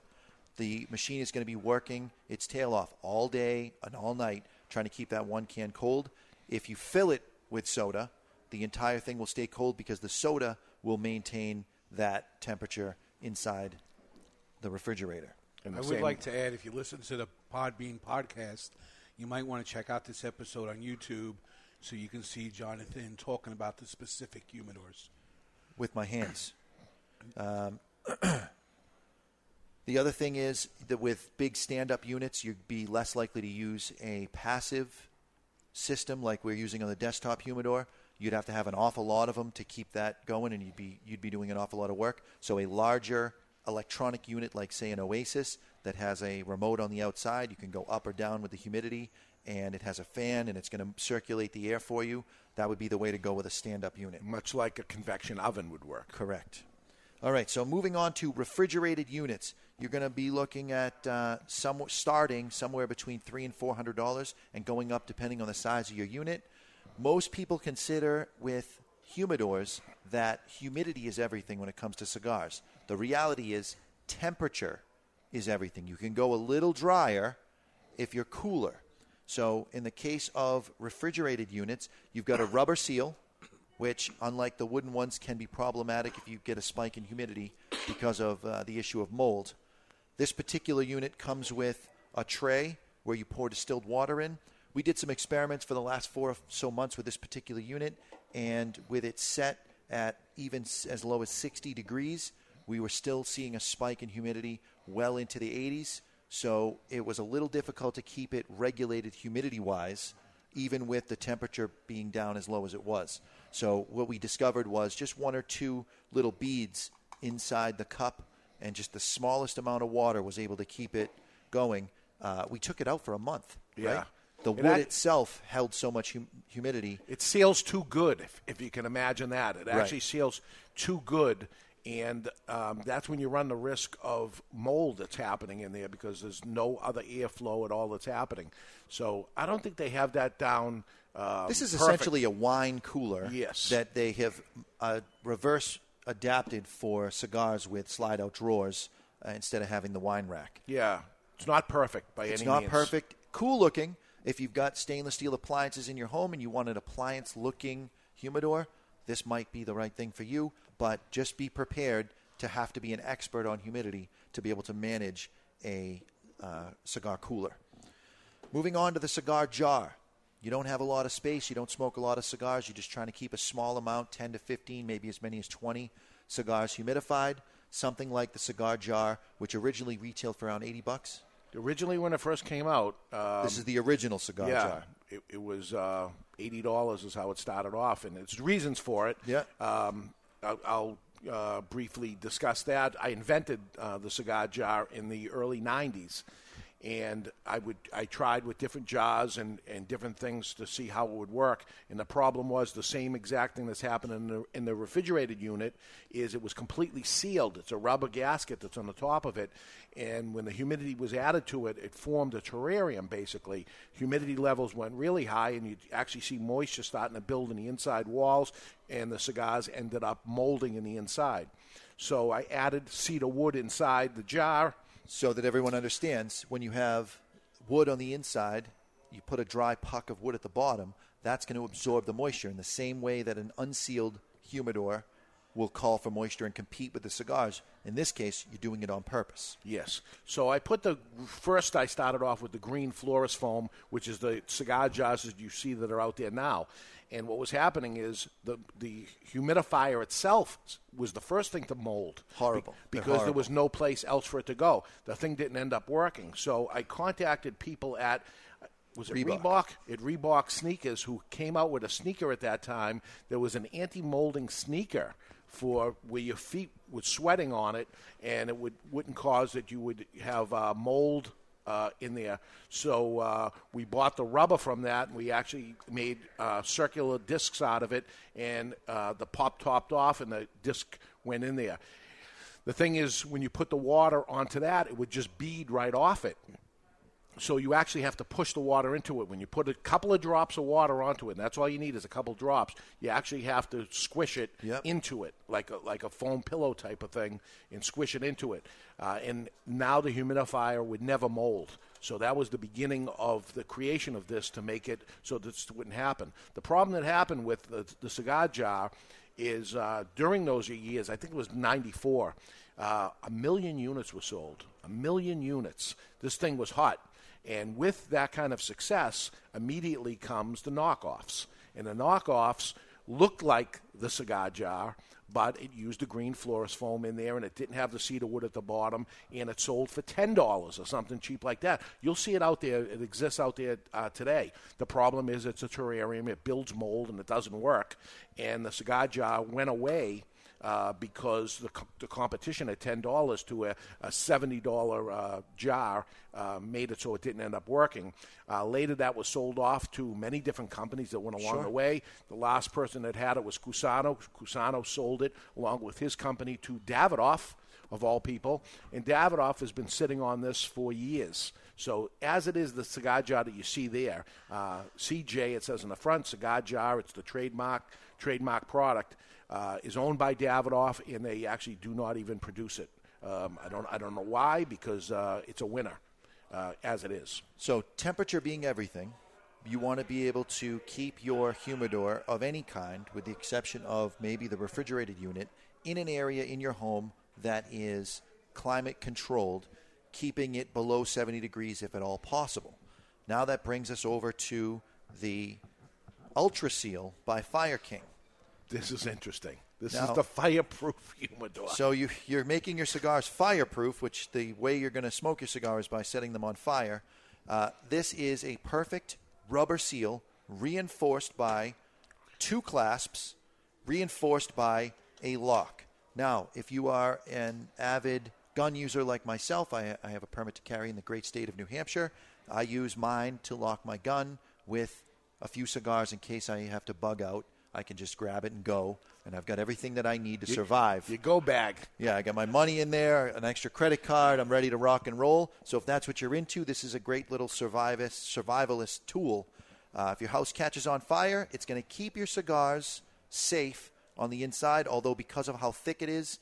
the machine is going to be working its tail off all day and all night trying to keep that one can cold. If you fill it with soda, the entire thing will stay cold because the soda will maintain that temperature inside the refrigerator. And I would like to add, if you listen to the Podbean podcast, you might want to check out this episode on YouTube so you can see Jonathan talking about the specific humidors. with my hands. Um, the other thing is that with big stand up units, you'd be less likely to use a passive system like we're using on the desktop humidor. You'd have to have an awful lot of them to keep that going, and you'd be you'd be doing an awful lot of work. So a larger electronic unit, like say an Oasis, that has a remote on the outside, you can go up or down with the humidity, and it has a fan, and it's going to circulate the air for you. That would be the way to go with a stand-up unit. Much like a convection oven would work. Correct. All right, so moving on to refrigerated units, you're going to be looking at uh, some starting somewhere between three and four hundred dollars, and going up depending on the size of your unit. Most people consider with humidors that humidity is everything when it comes to cigars. The reality is temperature is everything. You can go a little drier if you're cooler. So, in the case of refrigerated units, you've got a rubber seal, which, unlike the wooden ones, can be problematic if you get a spike in humidity because of uh, the issue of mold. This particular unit comes with a tray where you pour distilled water in. We did some experiments for the last four or so months with this particular unit, and with it set at even as low as 60 degrees, we were still seeing a spike in humidity well into the 80s. So it was a little difficult to keep it regulated humidity wise, even with the temperature being down as low as it was. So what we discovered was just one or two little beads inside the cup, and just the smallest amount of water was able to keep it going. Uh, we took it out for a month. Yeah. Right? The And wood itself held so much hum- humidity. It seals too good, if, if you can imagine that. It Right. actually seals too good, and um, that's when you run the risk of mold that's happening in there because there's no other airflow at all that's happening. So I don't think they have that down. Um, This is perfect. essentially a wine cooler Yes. that they have uh, reverse adapted for cigars with slide out drawers uh, instead of having the wine rack. Yeah, it's not perfect by It's any means. It's not perfect. Cool looking. If you've got stainless steel appliances in your home and you want an appliance looking humidor, this might be the right thing for you, but just be prepared to have to be an expert on humidity to be able to manage a uh, cigar cooler. Moving on to the cigar jar. You don't have a lot of space, you don't smoke a lot of cigars, you're just trying to keep a small amount 10 to 15, maybe as many as 20 cigars humidified. Something like the cigar jar, which originally retailed for around 80 bucks. Originally, when it first came out, um, This is the original cigar yeah, jar. It, it was uh, eighty dollars is how it started off, and there's reasons for it. Yeah. Um, I'll, I'll uh, briefly discuss that. I invented uh, the cigar jar in the early '90s, and I would I tried with different jars and, and different things to see how it would work. And the problem was the same exact thing that's happened in the in the refrigerated unit is it was completely sealed. It's a rubber gasket that's on the top of it, and when the humidity was added to it, it formed a terrarium basically. Humidity levels went really high, and you actually see moisture starting to build in the inside walls, and the cigars ended up molding in the inside. So I added cedar wood inside the jar. So that everyone understands, when you have wood on the inside, you put a dry puck of wood at the bottom, that's going to absorb the moisture in the same way that an unsealed humidor will call for moisture and compete with the cigars. In this case, you're doing it on purpose. Yes. So I put the first. I started off with the green florist foam, which is the cigar jars that you see that are out there now. And what was happening is the the humidifier itself was the first thing to mold. Horrible. Be- because there was no place else for it to go. The thing didn't end up working. So I contacted people at was it Reebok. Reebok? At Reebok Sneakers, who came out with a sneaker at that time. There was an anti-molding sneaker for where your feet were sweating on it, and it would wouldn't cause that you would have uh, mold uh, in there. So uh, we bought the rubber from that, and we actually made uh, circular discs out of it, and uh, the pop topped off, and the disc went in there. The thing is, when you put the water onto that, it would just bead right off it. So you actually have to push the water into it. When you put a couple of drops of water onto it, and that's all you need is a couple drops, you actually have to squish it into it, like a, like a foam pillow type of thing, and squish it into it. Uh, and now the humidifier would never mold. So that was the beginning of the creation of this to make it so this wouldn't happen. The problem that happened with the, the cigar jar is uh, during those years, I think it was 94, uh, a million units were sold. A million units. This thing was hot. And with that kind of success, immediately comes the knockoffs. And the knockoffs looked like the cigar jar, but it used a green florist foam in there, and it didn't have the cedar wood at the bottom, and it sold for ten dollars or something cheap like that. You'll see it out there. It exists out there uh, today. The problem is it's a terrarium. It builds mold, and it doesn't work. And the cigar jar went away uh, because the, co- the competition at ten dollars to a, a seventy dollar uh, jar uh, made it so it didn't end up working. Uh, later, that was sold off to many different companies that went along Sure. the way. The last person that had it was Cusano. Cusano sold it along with his company to Davidoff, of all people, and Davidoff has been sitting on this for years. So as it is, the cigar jar that you see there, uh, CJ, it says in the front, cigar jar. It's the trademark trademark product. Uh, is owned by Davidoff, and they actually do not even produce it. Um, I don't I don't know why because uh, it's a winner, uh, as it is. So, temperature being everything, you want to be able to keep your humidor of any kind, with the exception of maybe the refrigerated unit, in an area in your home that is climate controlled, keeping it below 70 degrees if at all possible. Now, that brings us over to the Ultra Seal by Fire King. This is interesting. This Now- is the fireproof humidor. So you, you're making your cigars fireproof, which the way you're going to smoke your cigar is by setting them on fire. Uh, this is a perfect rubber seal reinforced by two clasps, reinforced by a lock. Now, if you are an avid gun user like myself, I, I have a permit to carry in the great state of New Hampshire. I use mine to lock my gun with a few cigars in case I have to bug out. I can just grab it and go, and I've got everything that I need to You- survive. Your go bag. Yeah, I got my money in there, an extra credit card. I'm ready to rock and roll. So if that's what you're into, this is a great little survivalist, survivalist tool. Uh, if your house catches on fire, it's going to keep your cigars safe on the inside. Although because of how thick it is,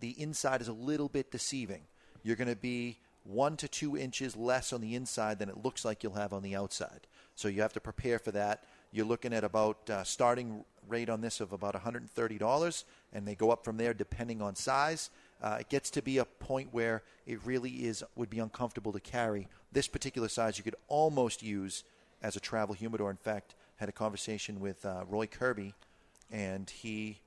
the inside is a little bit deceiving. You're going to be one to two inches less on the inside than it looks like you'll have on the outside. So you have to prepare for that. You're looking at about uh, starting rate on this of about $130, and they go up from there depending on size. Uh, it gets to be a point where it really is would be uncomfortable to carry. This particular size you could almost use as a travel humidor. In fact, had a conversation with uh, Roy Kirby, and he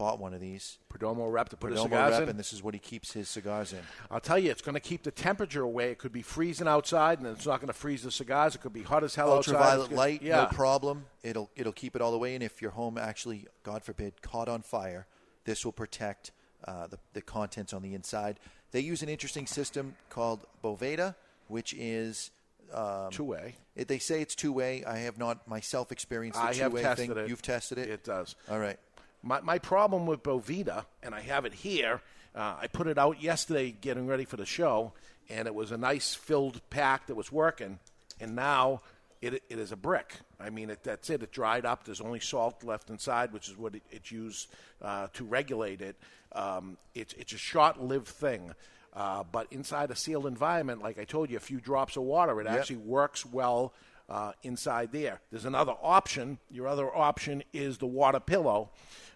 bought one of these. Perdomo rep to put his Perdomo cigars rep, in? and this is what he keeps his cigars in. I'll tell you, it's going to keep the temperature away. It could be freezing outside, and it's not going to freeze the cigars. It could be hot as hell outside. ultraviolet It's light, yeah. no problem. It'll it'll keep it all the way in. If your home actually, God forbid, caught on fire, this will protect uh, the the contents on the inside. They use an interesting system called Boveda, which is um, Two way. They say it's two way. I have not myself experienced the two way thing. it. You've tested it. It does. All right. My, my problem with Boveda, and I have it here, uh, I put it out yesterday getting ready for the show, and it was a nice filled pack that was working, and now it, it is a brick. I mean, it, that's it. It dried up. There's only salt left inside, which is what it, it's used uh, to regulate it. Um, it's, it's a short lived thing. Uh, but inside a sealed environment, like I told you, a few drops of water, it Yep. actually works well uh, inside there. There's another option. Your other option is the water pillow,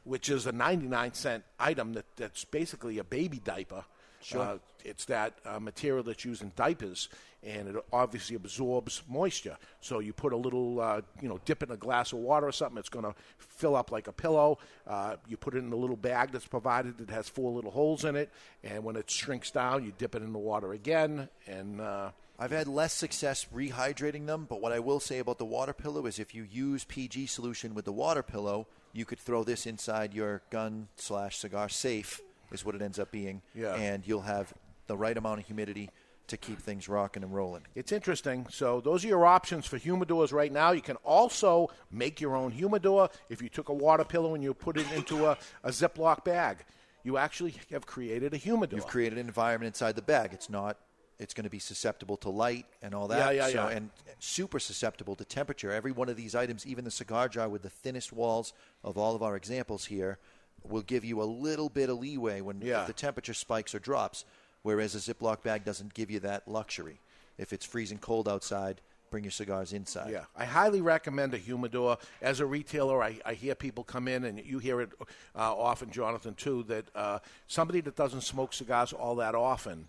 which is a 99 cent item that, that's basically a baby diaper. Sure. Uh, it's that uh, material that's used in diapers, and it obviously absorbs moisture. So you put a little, uh, you know, dip it in a glass of water or something. It's going to fill up like a pillow. Uh, you put it in a little bag that's provided that has four little holes in it, and when it shrinks down, you dip it in the water again, and uh, I've had less success rehydrating them, but what I will say about the water pillow is if you use PG solution with the water pillow, you could throw this inside your gun slash cigar safe, is what it ends up being. Yeah. And you'll have the right amount of humidity to keep things rocking and rolling. It's interesting. So those are your options for humidors right now. You can also make your own humidor if you took a water pillow and you put it into a, a Ziploc bag. You actually have created a humidor. You've created an environment inside the bag. It's not. It's going to be susceptible to light and all that. Yeah, yeah, so, yeah. And super susceptible to temperature. Every one of these items, even the cigar jar with the thinnest walls of all of our examples here, will give you a little bit of leeway when Yeah. if the temperature spikes or drops. Whereas a Ziploc bag doesn't give you that luxury. If it's freezing cold outside, bring your cigars inside. Yeah, I highly recommend a humidor. As a retailer, I, I hear people come in, and you hear it uh, often, Jonathan, too, that uh, somebody that doesn't smoke cigars all that often,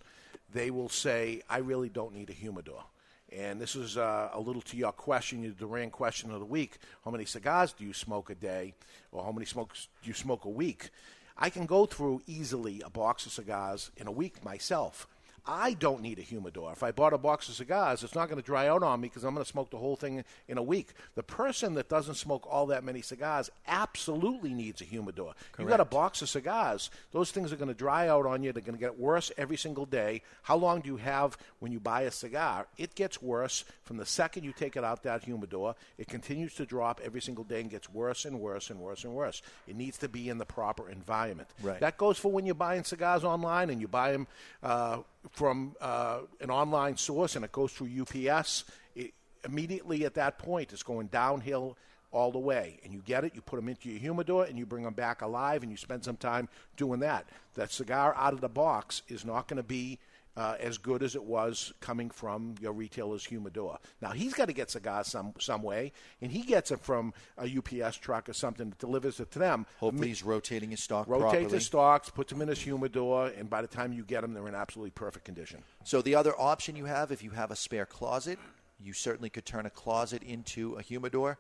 they will say, I really don't need a humidor. And this is uh, a little to your question, your Duran question of the week. How many cigars do you smoke a day, or how many smokes do you smoke a week? I can go through easily a box of cigars in a week myself. I don't need a humidor. If I bought a box of cigars, it's not going to dry out on me because I'm going to smoke the whole thing in a week. The person that doesn't smoke all that many cigars absolutely needs a humidor. You've got a box of cigars, those things are going to dry out on you. They're going to get worse every single day. How long do you have when you buy a cigar? It gets worse from the second you take it out that humidor. It continues to drop every single day and gets worse and worse and worse and worse. It needs to be in the proper environment. Right. That goes for when you're buying cigars online and you buy them uh, from uh, an online source and it goes through UPS. It, immediately at that point, it's going downhill all the way. And you get it, you put them into your humidor, and you bring them back alive, and you spend some time doing that. That cigar out of the box is not going to be uh, as good as it was coming from your retailer's humidor. Now he's got to get cigars some some way, and he gets it from a UPS truck or something that delivers it to them. Hopefully, he's rotating his stock Rotate properly. the stocks, puts them in his humidor, and by the time you get them, they're in absolutely perfect condition. So the other option you have, if you have a spare closet, you certainly could turn a closet into a humidor.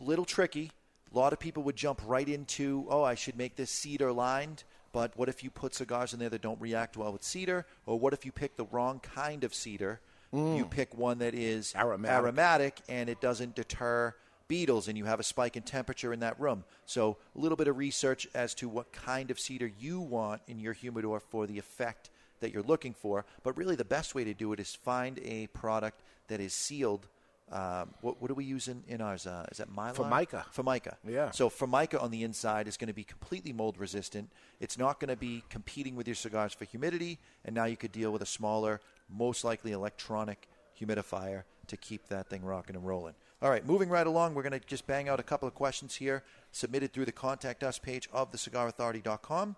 Little tricky. A lot of people would jump right into, oh, I should make this cedar lined. But what if you put cigars in there that don't react well with cedar? Or what if you pick the wrong kind of cedar? Mm. You pick one that is Aromatic. aromatic and it doesn't deter beetles and you have a spike in temperature in that room. So a little bit of research as to what kind of cedar you want in your humidor for the effect that you're looking for. But really, the best way to do it is find a product that is sealed. Um, what, what do we use in, in ours? Uh, is that Mylar? Formica. Formica. Yeah. So Formica on the inside is going to be completely mold resistant. It's not going to be competing with your cigars for humidity, and now you could deal with a smaller, most likely electronic humidifier to keep that thing rocking and rolling. All right, moving right along, we're going to just bang out a couple of questions here submitted through the contact us page of thecigarauthority.com.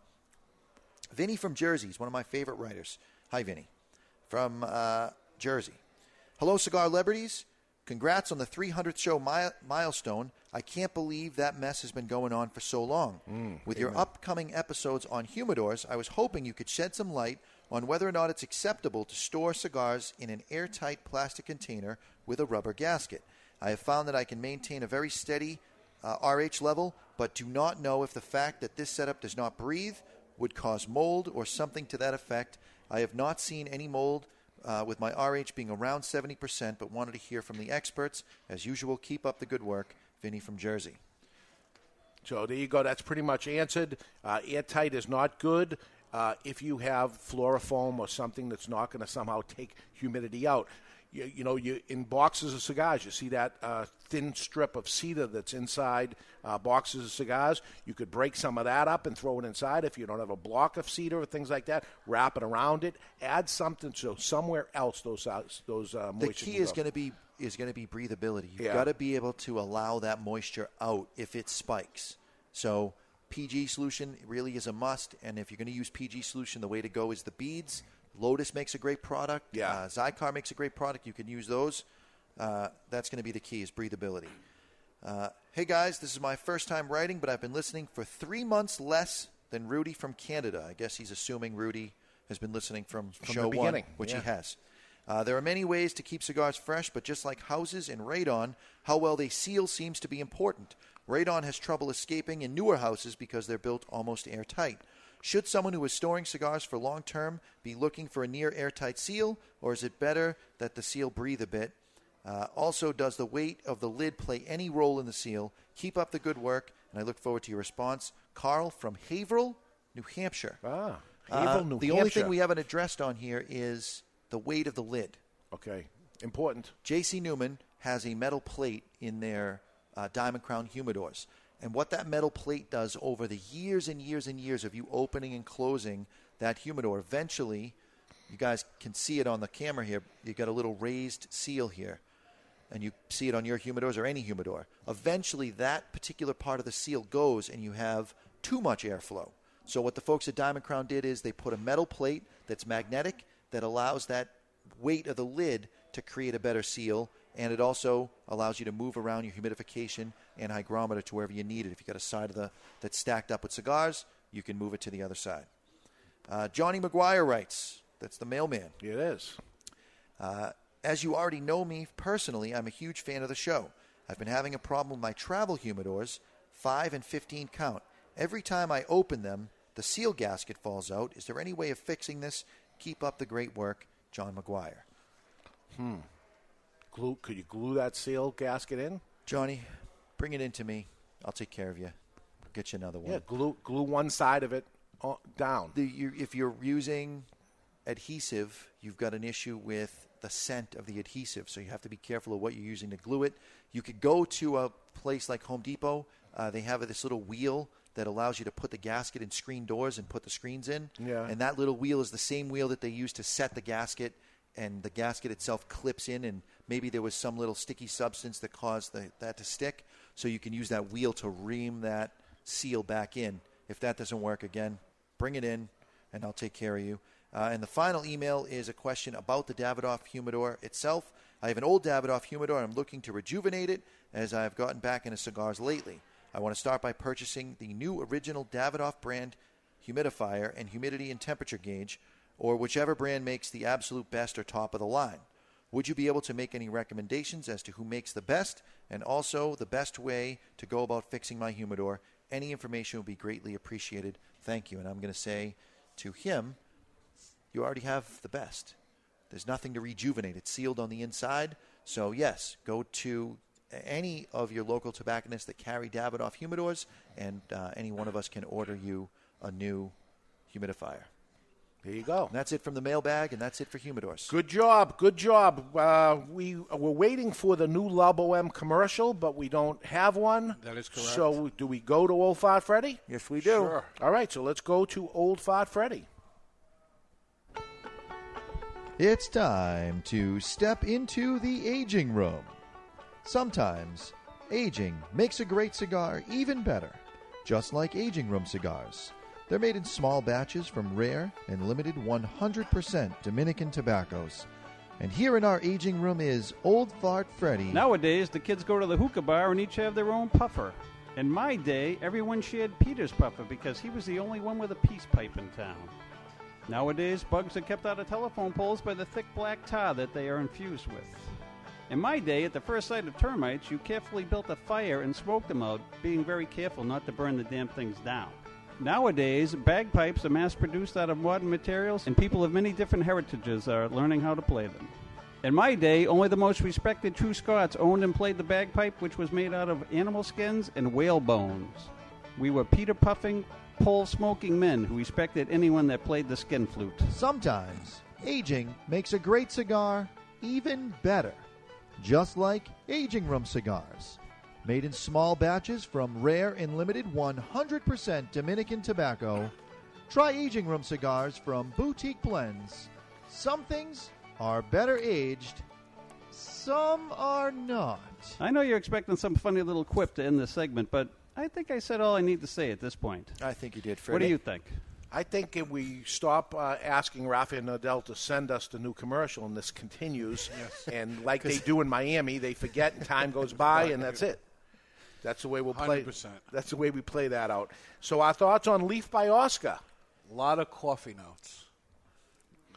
Vinny from Jersey is one of my favorite writers. Hi, Vinny. From uh, Jersey. Hello, Cigar Liberties. Congrats on the 300th show mi- milestone. I can't believe that mess has been going on for so long. With your upcoming episodes on humidors, I was hoping you could shed some light on whether or not it's acceptable to store cigars in an airtight plastic container with a rubber gasket. I have found that I can maintain a very steady uh, RH level, but do not know if the fact that this setup does not breathe would cause mold or something to that effect. I have not seen any mold uh, with my RH being around 70%, but wanted to hear from the experts. As usual, keep up the good work. Vinny from Jersey. So there you go. That's pretty much answered. Uh, airtight is not good uh, if you have fluorofoam or something that's not going to somehow take humidity out. You, you know, you in boxes of cigars, you see that uh, thin strip of cedar that's inside uh, boxes of cigars. You could break some of that up and throw it inside. If you don't have a block of cedar or things like that, wrap it around it. Add something so somewhere else those uh, those uh, The key is going to be is going to be breathability. You've Yeah. got to be able to allow that moisture out if it spikes. So PG solution really is a must, and if you're going to use PG solution, the way to go is the beads. Lotus makes a great product. Yeah. Uh, Xikar makes a great product. You can use those. Uh, that's going to be the key is breathability. Uh, hey guys, this is my first time writing, but I've been listening for three months less than Rudy from Canada. I guess he's assuming Rudy has been listening from, From the show one, which yeah. he has. Uh, there are many ways to keep cigars fresh, but just like houses and radon, how well they seal seems to be important. Radon has trouble escaping in newer houses because they're built almost airtight. Should someone who is storing cigars for long term be looking for a near airtight seal, or is it better that the seal breathe a bit? Uh, also, does the weight of the lid play any role in the seal? Keep up the good work, and I look forward to your response. Carl from Haverhill, New Hampshire. Ah, Uh, Haverhill, New the only thing we haven't addressed on here is the weight of the lid. Okay, important. J.C. Newman has a metal plate in their uh, Diamond Crown humidors. And what that metal plate does over the years and years and years of you opening and closing that humidor, eventually, you guys can see it on the camera here. You've got a little raised seal here. And you see it on your humidors or any humidor. Eventually, that particular part of the seal goes and you have too much airflow. So, what the folks at Diamond Crown did is they put a metal plate that's magnetic that allows that weight of the lid to create a better seal, and it also allows you to move around your humidification and hygrometer to wherever you need it. If you've got a side of the that's stacked up with cigars, you can move it to the other side. Uh, Johnny McGuire writes, that's the mailman. It is. Uh, as you already know me personally, I'm a huge fan of the show. I've been having a problem with my travel humidors, 5 and 15 count, Every time I open them, the seal gasket falls out. Is there any way of fixing this? Keep up the great work, John McGuire. Hmm. Glue? Could you glue that seal gasket in? Johnny, bring it in to me. I'll take care of you. Get you another one. Yeah, glue glue one side of it uh, down. The, you, if you're using adhesive, you've got an issue with the scent of the adhesive, so you have to be careful of what you're using to glue it. You could go to a place like Home Depot. Uh, they have this little wheel that allows you to put the gasket in screen doors and put the screens in. Yeah. And that little wheel is the same wheel that they use to set the gasket, and the gasket itself clips in, and maybe there was some little sticky substance that caused the, that to stick. So you can use that wheel to ream that seal back in. If that doesn't work again, bring it in, and I'll take care of you. Uh, and the final email is a question about the Davidoff humidor itself. I have an old Davidoff humidor. I'm looking to rejuvenate it as I've gotten back into cigars lately. I want to start by purchasing the new original Davidoff brand humidifier and humidity and temperature gauge, or whichever brand makes the absolute best or top of the line. Would you be able to make any recommendations as to who makes the best and also the best way to go about fixing my humidor? Any information would be greatly appreciated. Thank you. And I'm going to say to him, you already have the best. There's nothing to rejuvenate. It's sealed on the inside. So, yes, go to any of your local tobacconists that carry Davidoff humidors, and uh, any one of us can order you a new humidifier. There you go. And that's it from the mailbag, and that's it for humidors. Good job, good job. Uh, we we're waiting for the new Labo M commercial, but we don't have one. That is correct. So, do we go to Old Fart Freddy? Yes, we do. Sure. All right, so let's go to Old Fart Freddy. It's time to step into the aging room. Sometimes, aging makes a great cigar even better, just like aging room cigars. They're made in small batches from rare and limited 100% Dominican tobaccos. And here in our aging room is Old Fart Freddy. Nowadays, the kids go to the hookah bar and each have their own puffer. In my day, everyone shared Peter's puffer because he was the only one with a peace pipe in town. Nowadays, bugs are kept out of telephone poles by the thick black tar that they are infused with. In my day, at the first sight of termites, you carefully built a fire and smoked them out, being very careful not to burn the damn things down. Nowadays, bagpipes are mass produced out of modern materials, and people of many different heritages are learning how to play them. In my day, only the most respected true Scots owned and played the bagpipe, which was made out of animal skins and whale bones. We were Peter puffing, pole smoking men who respected anyone that played the skin flute. Sometimes, aging makes a great cigar even better, just like aging room cigars. Made in small batches from rare and limited 100% Dominican tobacco, try aging room cigars from Boutique Blends. Some things are better aged, some are not. I know you're expecting some funny little quip to end this segment, but I think I said all I need to say at this point. I think you did, What do you think? I think if we stop uh, asking Rafael Nodal to send us the new commercial and this continues, and like they do in Miami, they forget and time goes by and that's it. That's the way we'll play. 100%. That's the way we play that out. So our thoughts on Leaf by Oscar. A lot of coffee notes.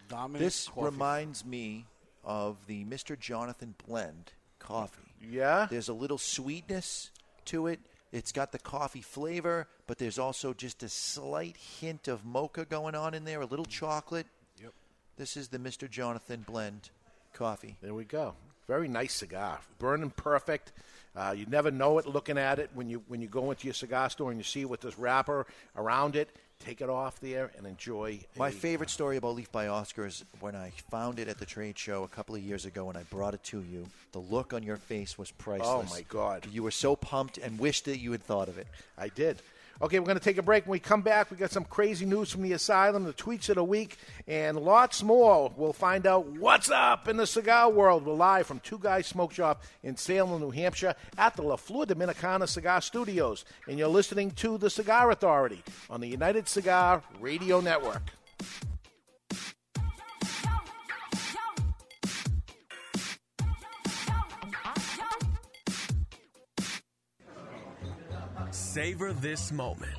Dominant This coffee. reminds me of the Mr. Jonathan blend coffee. Yeah? There's a little sweetness to it. It's got the coffee flavor, but there's also just a slight hint of mocha going on in there, a little chocolate. Yep. This is the Mr. Jonathan blend coffee. There we go. Very nice cigar, burning perfect. Uh, you never know it looking at it when you when you go into your cigar store and you see it with this wrapper around it. Take it off there and enjoy. My a- favorite story about Leaf by Oscar is when I found it at the trade show a couple of years ago and I brought it to you. The look on your face was priceless. Oh, my God. You were so pumped and wished that you had thought of it. I did. Okay, we're going to take a break. When we come back, we got some crazy news from the asylum, the tweets of the week, and lots more. We'll find out what's up in the cigar world. We're live from Two Guys Smoke Shop in Salem, New Hampshire, at the La Flor Dominicana Cigar Studios, and you're listening to the Cigar Authority on the United Cigar Radio Network. Savor this moment.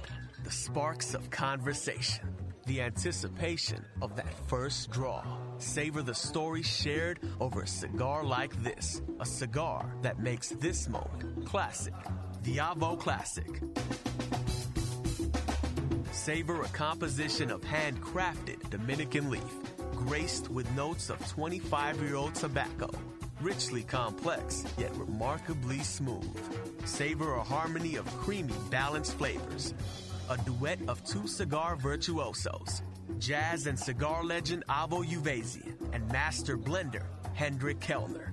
The sparks of conversation. The anticipation of that first draw. Savor the stories shared over a cigar like this. A cigar that makes this moment classic. The Avo Classic. Savor a composition of handcrafted Dominican leaf, graced with notes of 25 year old tobacco. Richly complex, yet remarkably smooth. Savor a harmony of creamy, balanced flavors. A duet of two cigar virtuosos, jazz and cigar legend Avo Uvezian and master blender Hendrik Kellner.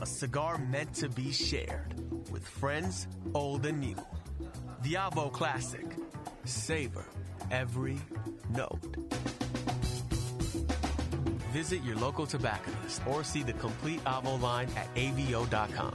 A cigar meant to be shared with friends old and new. The Avo Classic. Savor every note. Visit your local tobacconist or see the complete Avo line at avo.com.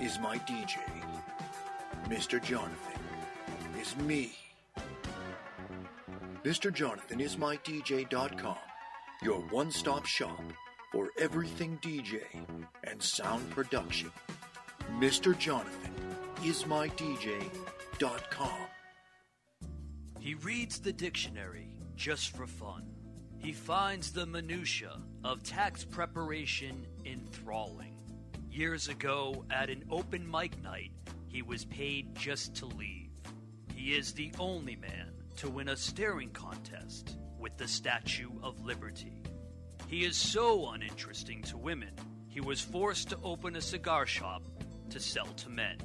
is my DJ. Mr. Jonathan is me. Mr. Jonathan is my DJ.com, your one stop shop for everything DJ and sound production. Mr. Jonathan is my DJ.com. He reads the dictionary just for fun. He finds the minutiae of tax preparation enthralling. Years ago, at an open mic night, he was paid just to leave. He is the only man to win a staring contest with the Statue of Liberty. He is so uninteresting to women, he was forced to open a cigar shop to sell to men.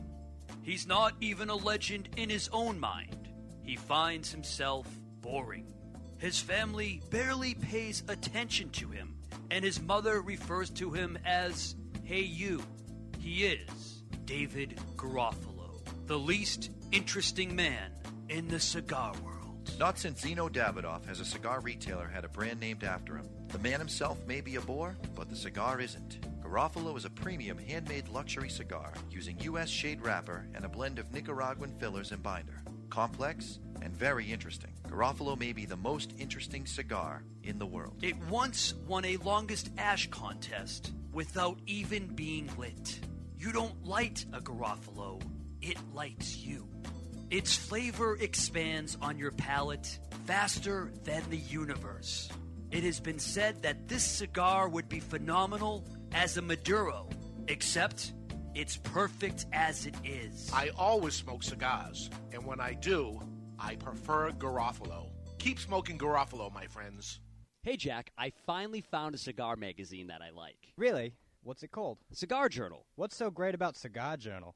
He's not even a legend in his own mind. He finds himself boring. His family barely pays attention to him, and his mother refers to him as Hey You. He is David Garofalo, the least interesting man in the cigar world. Not since Zino Davidoff has a cigar retailer had a brand named after him. The man himself may be a bore, but the cigar isn't. Garofalo is a premium handmade luxury cigar using U.S. shade wrapper and a blend of Nicaraguan fillers and binder. Complex and very interesting. Garofalo may be the most interesting cigar in the world. It once won a longest ash contest without even being lit. You don't light a Garofalo, it lights you. Its flavor expands on your palate faster than the universe. It has been said that this cigar would be phenomenal as a Maduro, except it's perfect as it is. I always smoke cigars, and when I do, I prefer Garofalo. Keep smoking Garofalo, my friends. Hey, Jack, I finally found a cigar magazine that I like. Really? What's it called? Cigar Journal. What's so great about Cigar Journal?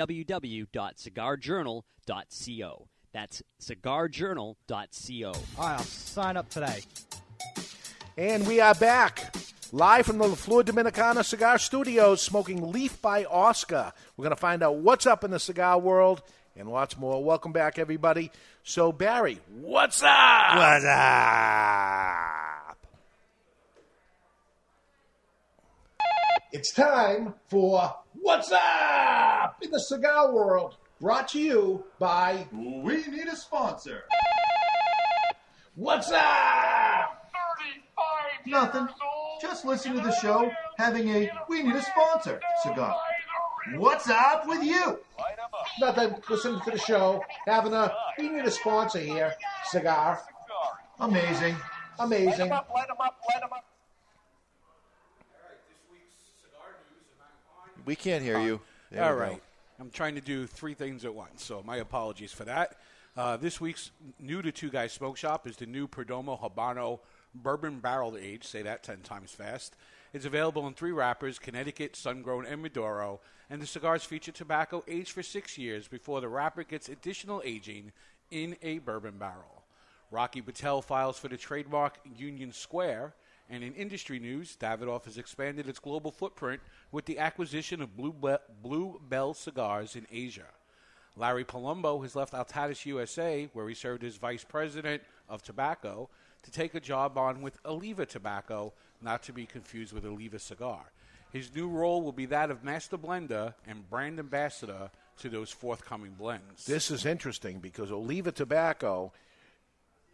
www.cigarjournal.co. That's cigarjournal.co. All right, I'll sign up today. And we are back. Live from the La Flor Dominicana Cigar Studios, smoking Leaf by Oscar. We're going to find out what's up in the cigar world and lots more. Welcome back, everybody. So, Barry, what's up? What's up? It's time for What's Up in the Cigar World, brought to you by We Need a Sponsor. What's Up? Nothing. Just listen to the show having a We Need a Sponsor cigar. What's up with you? Nothing. Listening to the show, having a we need a sponsor here. Cigar. Amazing. Amazing. We can't hear you. There All we go. I'm trying to do three things at once, so my apologies for that. Uh, this week's new to Two Guys Smoke Shop is the new Perdomo Habano Bourbon Barrel Aged. Say that 10 times fast. It's available in three wrappers Connecticut, Sun Grown, and Maduro. And the cigars feature tobacco aged for six years before the wrapper gets additional aging in a bourbon barrel. Rocky Patel files for the trademark Union Square. And in industry news, Davidoff has expanded its global footprint with the acquisition of Blue, Be- Blue Bell Cigars in Asia. Larry Palumbo has left Altadis USA, where he served as vice president of tobacco, to take a job on with Oliva Tobacco, not to be confused with Oliva Cigar. His new role will be that of master blender and brand ambassador to those forthcoming blends. This is interesting because Oliva Tobacco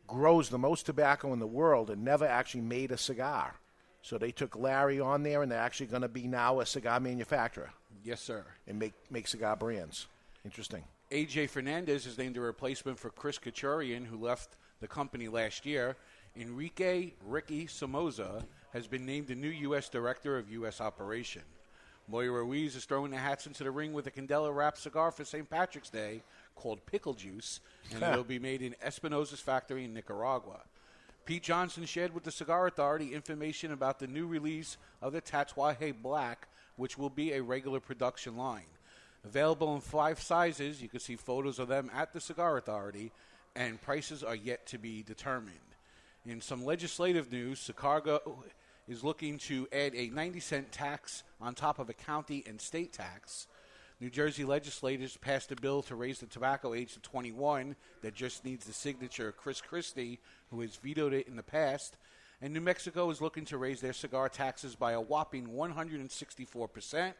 grows the most tobacco in the world and never actually made a cigar. So they took Larry on there, and they're actually going to be now a cigar manufacturer Yes, sir. and make make cigar brands. Interesting. AJ Fernandez is named a replacement for Chris Kachurian, who left the company last year. Enrique Ricky Somoza has been named the new U.S. Director of U.S. Operation. Moira Ruiz is throwing the hats into the ring with a Candela wrapped cigar for St. Patrick's Day called Pickle Juice, and it'll be made in Espinosa's factory in Nicaragua. Pete Johnson shared with the Cigar Authority information about the new release of the Tatuaje Black, which will be a regular production line. Available in five sizes, you can see photos of them at the Cigar Authority, and prices are yet to be determined. In some legislative news, Chicago is looking to add a 90 cent tax on top of a county and state tax. New Jersey legislators passed a bill to raise the tobacco age to 21 that just needs the signature of Chris Christie, who has vetoed it in the past. And New Mexico is looking to raise their cigar taxes by a whopping 164%.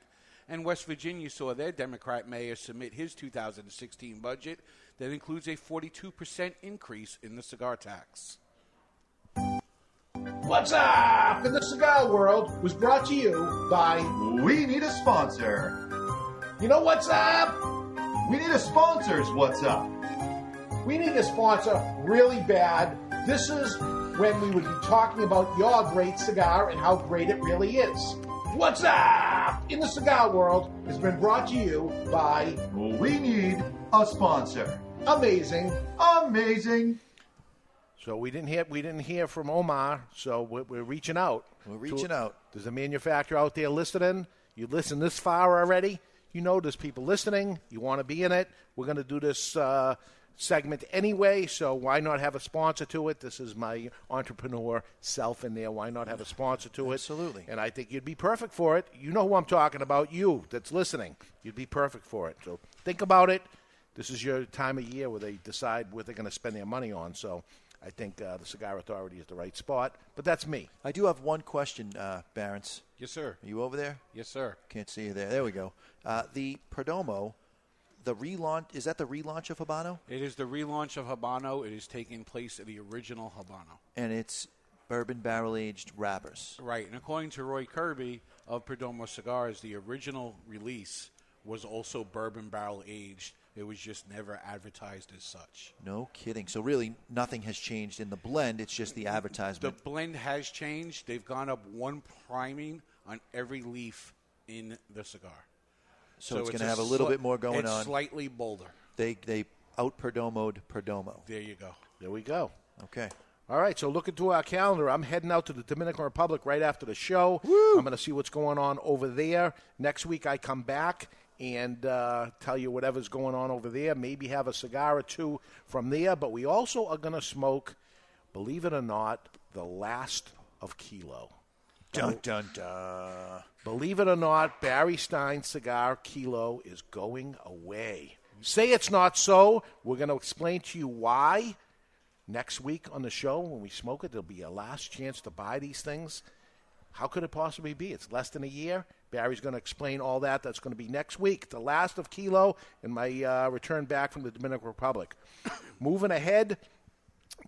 And West Virginia saw their Democrat mayor submit his 2016 budget that includes a 42% increase in the cigar tax. What's up in the cigar world was brought to you by We Need a Sponsor. You know what's up? We need a sponsor's What's Up. We need a sponsor really bad. This is when we would be talking about your great cigar and how great it really is. What's up in the cigar world has been brought to you by We Need a Sponsor. Amazing. Amazing. So we didn't hear we didn't hear from Omar. So we're, we're reaching out. We're reaching out. There's a manufacturer out there listening. You listen this far already. You know there's people listening. You want to be in it. We're going to do this uh, segment anyway. So why not have a sponsor to it? This is my entrepreneur self in there. Why not have a sponsor to it? Absolutely. And I think you'd be perfect for it. You know who I'm talking about. You that's listening. You'd be perfect for it. So think about it. This is your time of year where they decide what they're going to spend their money on. So I think uh, the Cigar Authority is the right spot. But that's me. I do have one question, uh, Barons. Yes, sir. Are you over there? Yes, sir. Can't see you there. There we go. Uh, the Perdomo, the relaunch, is that the relaunch of Habano? It is the relaunch of Habano. It is taking place at the original Habano. And it's bourbon barrel aged wrappers. Right, and according to Roy Kirby of Perdomo Cigars, the original release was also bourbon barrel aged. It was just never advertised as such. No kidding. So really, nothing has changed in the blend. It's just the advertisement. The blend has changed. They've gone up one priming on every leaf in the cigar. So it's a gonna have a little sli- bit more going it's on. Slightly bolder. They they out Perdomoed Perdomo. There you go. There we go. Okay. All right, so look into our calendar. I'm heading out to the Dominican Republic right after the show. I'm going to see what's going on over there. Next week, I come back and uh, tell you whatever's going on over there. Maybe have a cigar or two from there. But we also are going to smoke, believe it or not, the last of Kilo. Dun dun dun. Believe it or not, Barry Stein Cigar Kilo is going away. Say it's not so. We're going to explain to you why next week on the show when we smoke it. There'll be a last chance to buy these things. How could it possibly be? It's less than a year. Barry's going to explain all that. That's going to be next week, the last of Kilo, and my uh, return back from the Dominican Republic. Moving ahead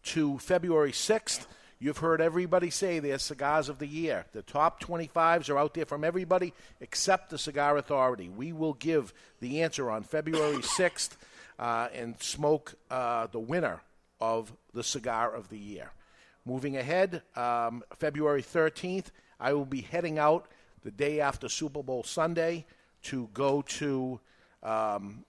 to February 6th, you've heard everybody say their cigars of the year. The top 25s are out there from everybody except the Cigar Authority. We will give the answer on February 6th uh, and smoke uh, the winner of the cigar of the year. Moving ahead, um, February 13th, I will be heading out the day after Super Bowl Sunday to go to um,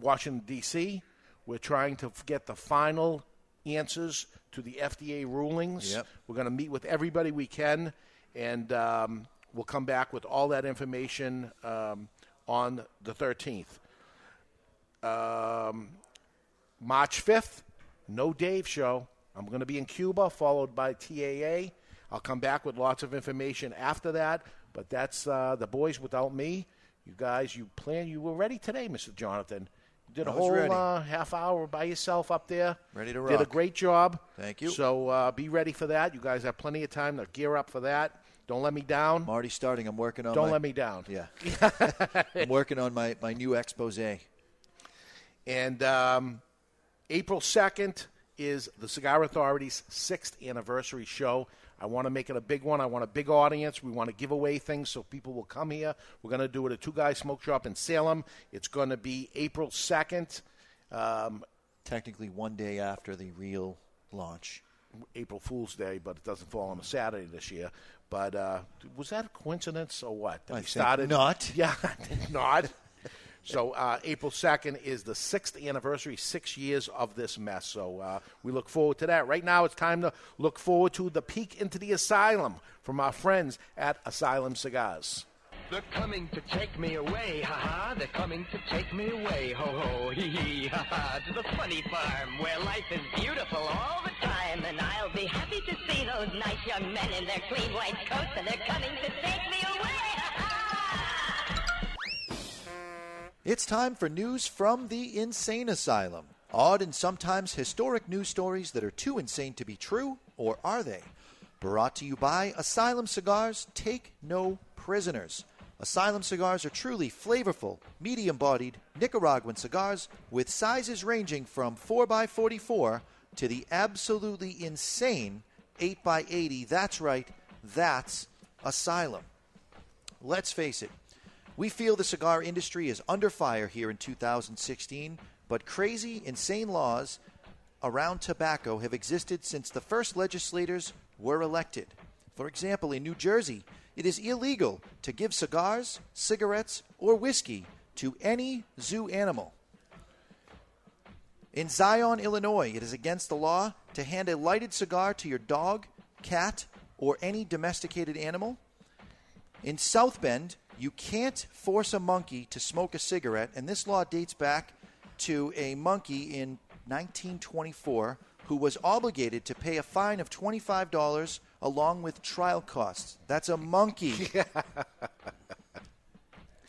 Washington, D.C. We're trying to get the final answers to the FDA rulings. Yep. We're going to meet with everybody we can, and um, we'll come back with all that information um, on the 13th. Um, March 5th, no Dave show. I'm going to be in Cuba, followed by TAA. I'll come back with lots of information after that, but that's uh, the boys without me. You guys, you plan, you were ready today, Mr. Jonathan. You did a whole uh, half hour by yourself up there. Ready to roll. Did a great job. Thank you. So uh, be ready for that. You guys have plenty of time to gear up for that. Don't let me down. I'm already starting. I'm working on. Don't my- let me down. Yeah. I'm working on my, my new expose. And um, April 2nd is the Cigar Authority's sixth anniversary show. I want to make it a big one. I want a big audience. We want to give away things so people will come here. We're going to do it at Two Guys Smoke Shop in Salem. It's going to be April 2nd. Um, Technically, one day after the real launch. April Fool's Day, but it doesn't fall on a Saturday this year. But uh, was that a coincidence or what? That I we started not. Yeah, not. So uh, April second is the sixth anniversary, six years of this mess. So uh, we look forward to that. Right now, it's time to look forward to the peek into the asylum from our friends at Asylum Cigars. They're coming to take me away, ha ha. They're coming to take me away, ho ho, hee hee, ha ha. To the funny farm where life is beautiful all the time. And I'll be happy to see those nice young men in their clean white coats, and they're coming to take It's time for news from the Insane Asylum. Odd and sometimes historic news stories that are too insane to be true, or are they? Brought to you by Asylum Cigars Take No Prisoners. Asylum cigars are truly flavorful, medium bodied Nicaraguan cigars with sizes ranging from 4x44 to the absolutely insane 8x80. That's right, that's Asylum. Let's face it, we feel the cigar industry is under fire here in 2016, but crazy, insane laws around tobacco have existed since the first legislators were elected. For example, in New Jersey, it is illegal to give cigars, cigarettes, or whiskey to any zoo animal. In Zion, Illinois, it is against the law to hand a lighted cigar to your dog, cat, or any domesticated animal. In South Bend, you can't force a monkey to smoke a cigarette, and this law dates back to a monkey in 1924 who was obligated to pay a fine of $25 along with trial costs. That's a monkey.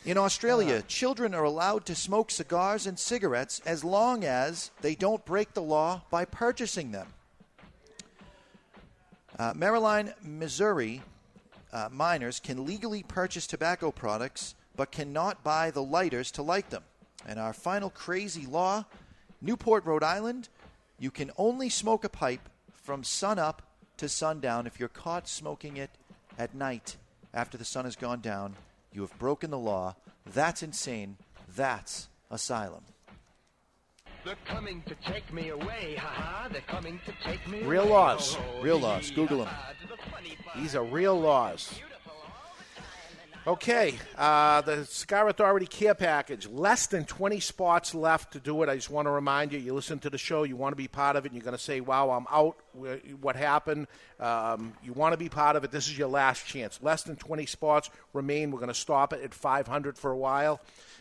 In Australia, children are allowed to smoke cigars and cigarettes as long as they don't break the law by purchasing them. Uh, Missouri, uh, minors can legally purchase tobacco products but cannot buy the lighters to light them. And our final crazy law Newport, Rhode Island, you can only smoke a pipe from sunup to sundown. If you're caught smoking it at night after the sun has gone down, you have broken the law. That's insane. That's asylum. They're coming to take me away, ha ha. They're coming to take me Real away. laws. ho, ho, Real hee, laws. Google ha, them. ha. To the funny farm. These are real laws. Okay, uh, the Cigar Authority Care Package. Less than 20 spots left to do it. I just want to remind you, you listen to the show, you want to be part of it, and you're going to say, wow, I'm out. What happened? Um, you want to be part of it. This is your last chance. Less than 20 spots remain. We're going to stop it at 500 for a while.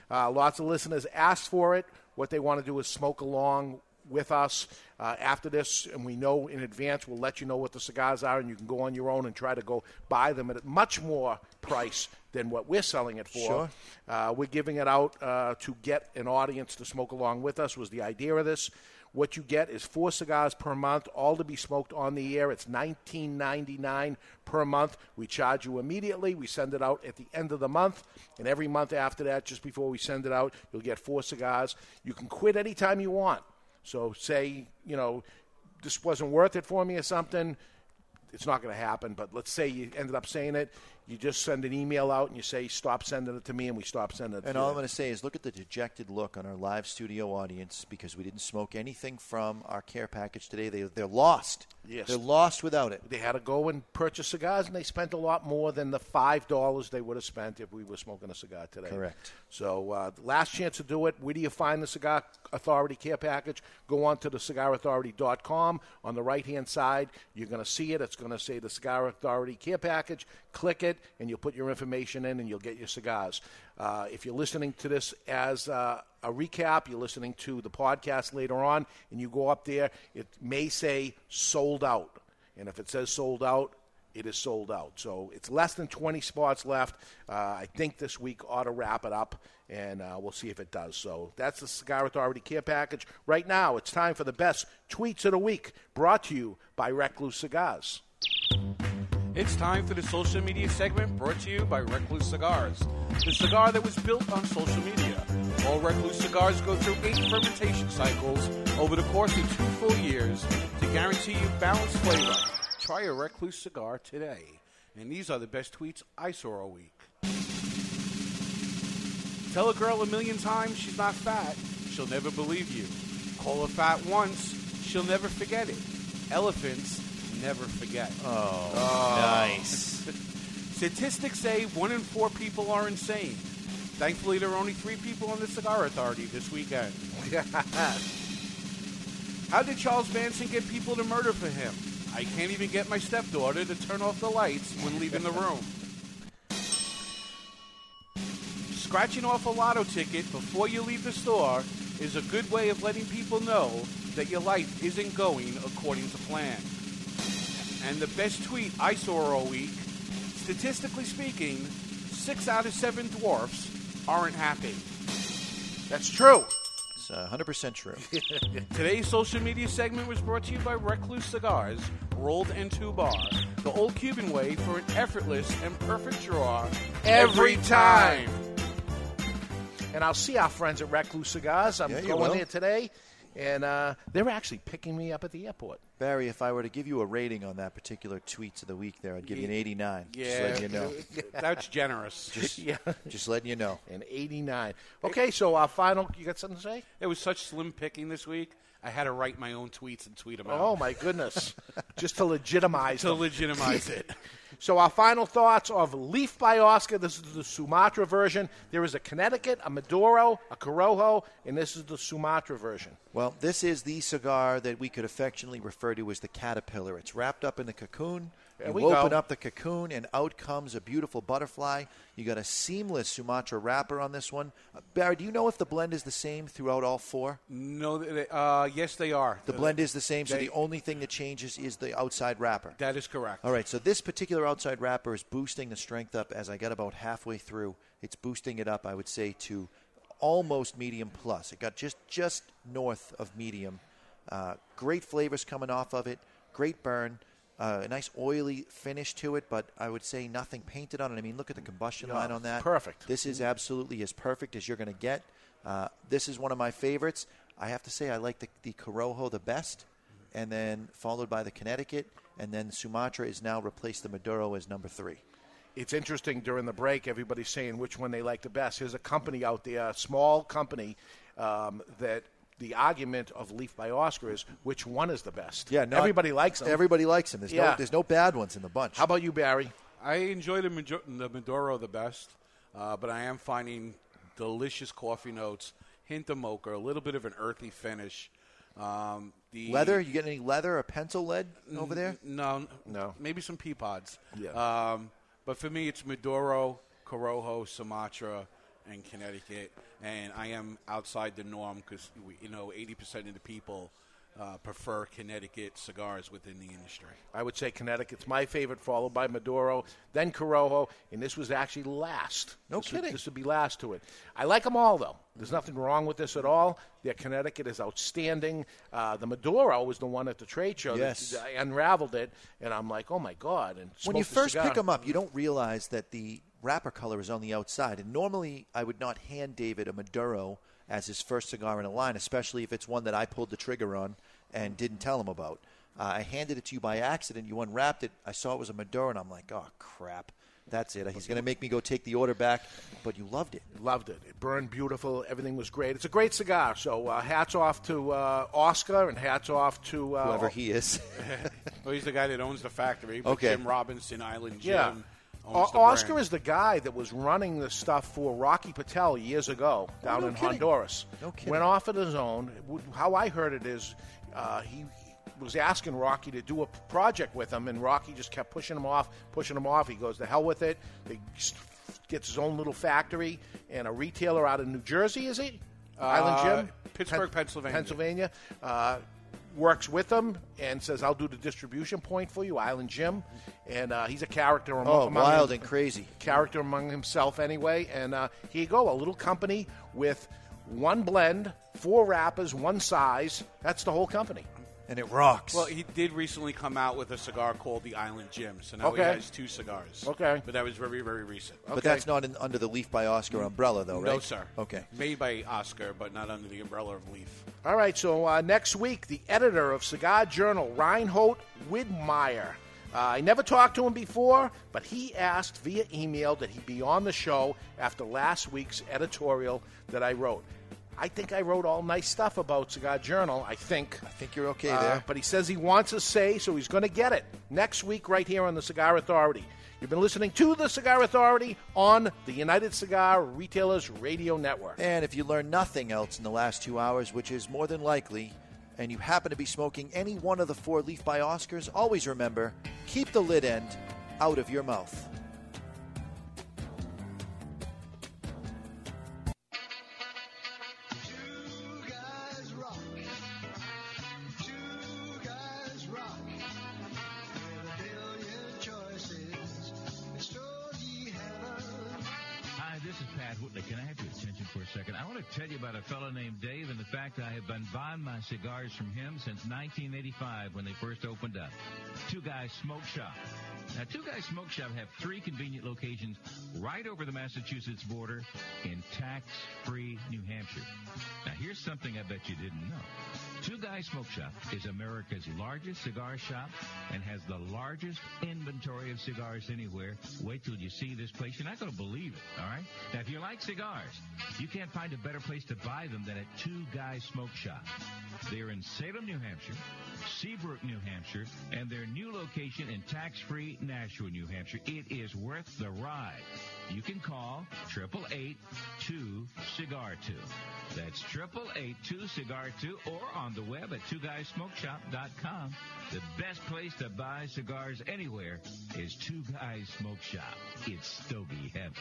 Uh, lots of listeners asked for it. What they want to do is smoke along with us uh, after this, and we know in advance, we'll let you know what the cigars are, and you can go on your own and try to go buy them at a much more price than what we're selling it for. Sure. Uh, we're giving it out uh, to get an audience to smoke along with us. Was the idea of this? What you get is four cigars per month, all to be smoked on the air. It's nineteen ninety nine per month. We charge you immediately. We send it out at the end of the month, and every month after that, just before we send it out, you'll get four cigars. You can quit anytime you want. So, say you know this wasn't worth it for me or something it's not going to happen. But let's say you ended up saying it, you just send an email out and you say, "Stop sending it to me," and we stop sending it. And all you. I'm going to say is look at the dejected look on our live studio audience because we didn't smoke anything from our care package today. They, they're lost. Yes. They're lost without it. They had to go and purchase cigars, and they spent a lot more than the five dollars they would have spent if we were smoking a cigar today. Correct. So, uh, last chance to do it. Where do you find the Cigar Authority care package? Go on to the cigarauthority.com. On the right hand side, you're going to see it. It's going to say the Cigar Authority care package. Click it, and you'll put your information in, and you'll get your cigars. Uh, if you're listening to this as uh, a recap, you're listening to the podcast later on, and you go up there, it may say sold out. And if it says sold out, it is sold out. So it's less than 20 spots left. Uh, I think this week ought to wrap it up, and uh, we'll see if it does. So that's the Cigar Authority care package. Right now, it's time for the best tweets of the week, brought to you by Recluse Cigars. It's time for the social media segment brought to you by Recluse Cigars, the cigar that was built on social media. All Recluse cigars go through eight fermentation cycles over the course of two full years to guarantee you balanced flavor. Try a Recluse cigar today. And these are the best tweets I saw all week. Tell a girl a million times she's not fat, she'll never believe you. Call her fat once, she'll never forget it. Elephants never forget. Oh, oh. nice. Statistics say one in four people are insane. Thankfully, there are only three people on the Cigar Authority this weekend. How did Charles Manson get people to murder for him? I can't even get my stepdaughter to turn off the lights when leaving the room. Scratching off a lotto ticket before you leave the store is a good way of letting people know that your life isn't going according to plan. And the best tweet I saw all week, statistically speaking, six out of seven dwarfs aren't happy. That's true. It's uh, 100% true. Today's social media segment was brought to you by Recluse Cigars, rolled entubado, the old Cuban way for an effortless and perfect draw every time. And I'll see our friends at Recluse Cigars. I'm Yeah, you going will. there today, and uh, they were actually picking me up at the airport. Barry, if I were to give you a rating on that particular tweets of the week there, I'd give you an 89. Just Yeah, letting you know. that's generous. Just, Yeah. just letting you know. An 89. Okay, so our final. You got something to say? It was such slim picking this week. I had to write my own tweets and tweet them out. Oh my goodness! Just to legitimize To them. legitimize it. So our final thoughts of Leaf by Oscar. This is the Sumatra version. There is a Connecticut, a Maduro, a Corojo, and this is the Sumatra version. Well, this is the cigar that we could affectionately refer to as the caterpillar. It's wrapped up in the cocoon. There you we open go. up the cocoon, and out comes a beautiful butterfly. You got a seamless Sumatra wrapper on this one. Uh, Barry, do you know if the blend is the same throughout all four? No, they- uh, yes, they are. The blend is the same, so They- the only thing that changes is the outside wrapper. That is correct. All right, so this particular outside wrapper is boosting the strength up as I got about halfway through. It's boosting it up, I would say, to almost medium plus. It got just just north of medium. Uh, great flavors coming off of it. Great burn. Uh, a nice oily finish to it, but I would say nothing painted on it. I mean, look at the combustion Yeah, line on that. perfect. This is absolutely as perfect as you're going to get. Uh, this is one of my favorites. I have to say, I like the, the Corojo the best, and then followed by the Connecticut, and then Sumatra is now replaced the Maduro as number three. It's interesting during the break. Everybody's saying which one they like the best. There's a company out there, a small company, um, that the argument of Leaf by Oscar is which one is the best. Yeah, not- everybody likes them. Everybody likes them. There's Yeah. no there's no bad ones in the bunch. How about you, Barry? I enjoy the, Majo- the Maduro the best, uh, but I am finding delicious coffee notes, hint of mocha, a little bit of an earthy finish. Um, the leather? You get any leather or pencil lead over there? N- No, no. Maybe some pea pods. Yeah. Um, but for me, it's Maduro, Corojo, Sumatra, and Connecticut, and I am outside the norm because you know 80% of the people uh, prefer Connecticut cigars within the industry. I would say Connecticut's my favorite, followed by Maduro, then Corojo, and this was actually last. No This would- kidding. this would be last to it. I like them all, though. There's nothing wrong with this at all. Their Connecticut is outstanding. Uh, the Maduro was the one at the trade show. that- Yes. I unraveled it, and I'm like, oh my god! And when you first cigar. pick them up, you don't realize that the wrapper color is on the outside. And normally, I would not hand David a Maduro as his first cigar in a line, especially if it's one that I pulled the trigger on and didn't tell him about. Uh, I handed it to you by accident. You unwrapped it. I saw it was a Maduro, and I'm like, oh crap, that's it. He's going to make me go take the order back. But you loved it. Loved it. It burned beautiful. Everything was great. It's a great cigar. So uh, hats off to uh, Oscar and hats off to uh, Whoever he is. well, he's the guy that owns the factory. Okay. Jim Robinson, Island Jim. Yeah. Owns O- the Oscar brand. is the guy that was running the stuff for Rocky Patel years ago down no in kidding. Honduras. No kidding. Went off on his own. How I heard it is uh, he was asking Rocky to do a project with him, and Rocky just kept pushing him off, pushing him off. He goes, "The hell with it." He gets his own little factory and a retailer out of New Jersey. Is he? Island Uh, Jim, Pittsburgh, Pennsylvania. Pennsylvania. Uh, works with them and says, "I'll do the distribution point for you, Island Jim." And uh, he's a character among, Oh, among wild him- and crazy. character among himself anyway. And uh, here you go, a little company with one blend, four wrappers, one size. That's the whole company. And it rocks. Well, he did recently come out with a cigar called the Island Jim, so now Okay. he has two cigars. Okay. but that was very, very recent. But that's not in, under the Leaf by Oscar umbrella, though, right? No, sir. Okay. Made by Oscar, but not under the umbrella of Leaf. All right, so uh, next week, the editor of Cigar Journal, Reinhold Widmayer. Uh, I never talked to him before, but he asked via email that he be on the show after last week's editorial that I wrote. I think I wrote all nice stuff about Cigar Journal. I think. I think you're okay Uh, there. But he says he wants a say, so he's going to get it next week right here on the Cigar Authority. You've been listening to the Cigar Authority on the United Cigar Retailers Radio Network. And if you learn nothing else in the last two hours, which is more than likely, and you happen to be smoking any one of the four Leaf by Oscars, always remember keep the lid end out of your mouth. Named Dave and the fact I have been buying my cigars from him since 1985 when they first opened up. Two Guys Smoke Shop. Now, Two Guys Smoke Shop have three convenient locations right over the Massachusetts border in tax-free New Hampshire. Now, here's something I bet you didn't know. Two Guys Smoke Shop is America's largest cigar shop and has the largest inventory of cigars anywhere. Wait till you see this place. You're not going to believe it, all right? Now, if you like cigars, you can't find a better place to buy them than at Two Guys Smoke Shop. They're in Salem, New Hampshire, Seabrook, New Hampshire, and their new location in tax-free State, Nashua, New Hampshire. It is worth the ride. You can call 888-2-CIGAR-2. That's 888-2-CIGAR-2 or on the web at two twoguysmokeshop.com. The best place to buy cigars anywhere is Two Guys Smoke Shop. It's Stogie Heaven.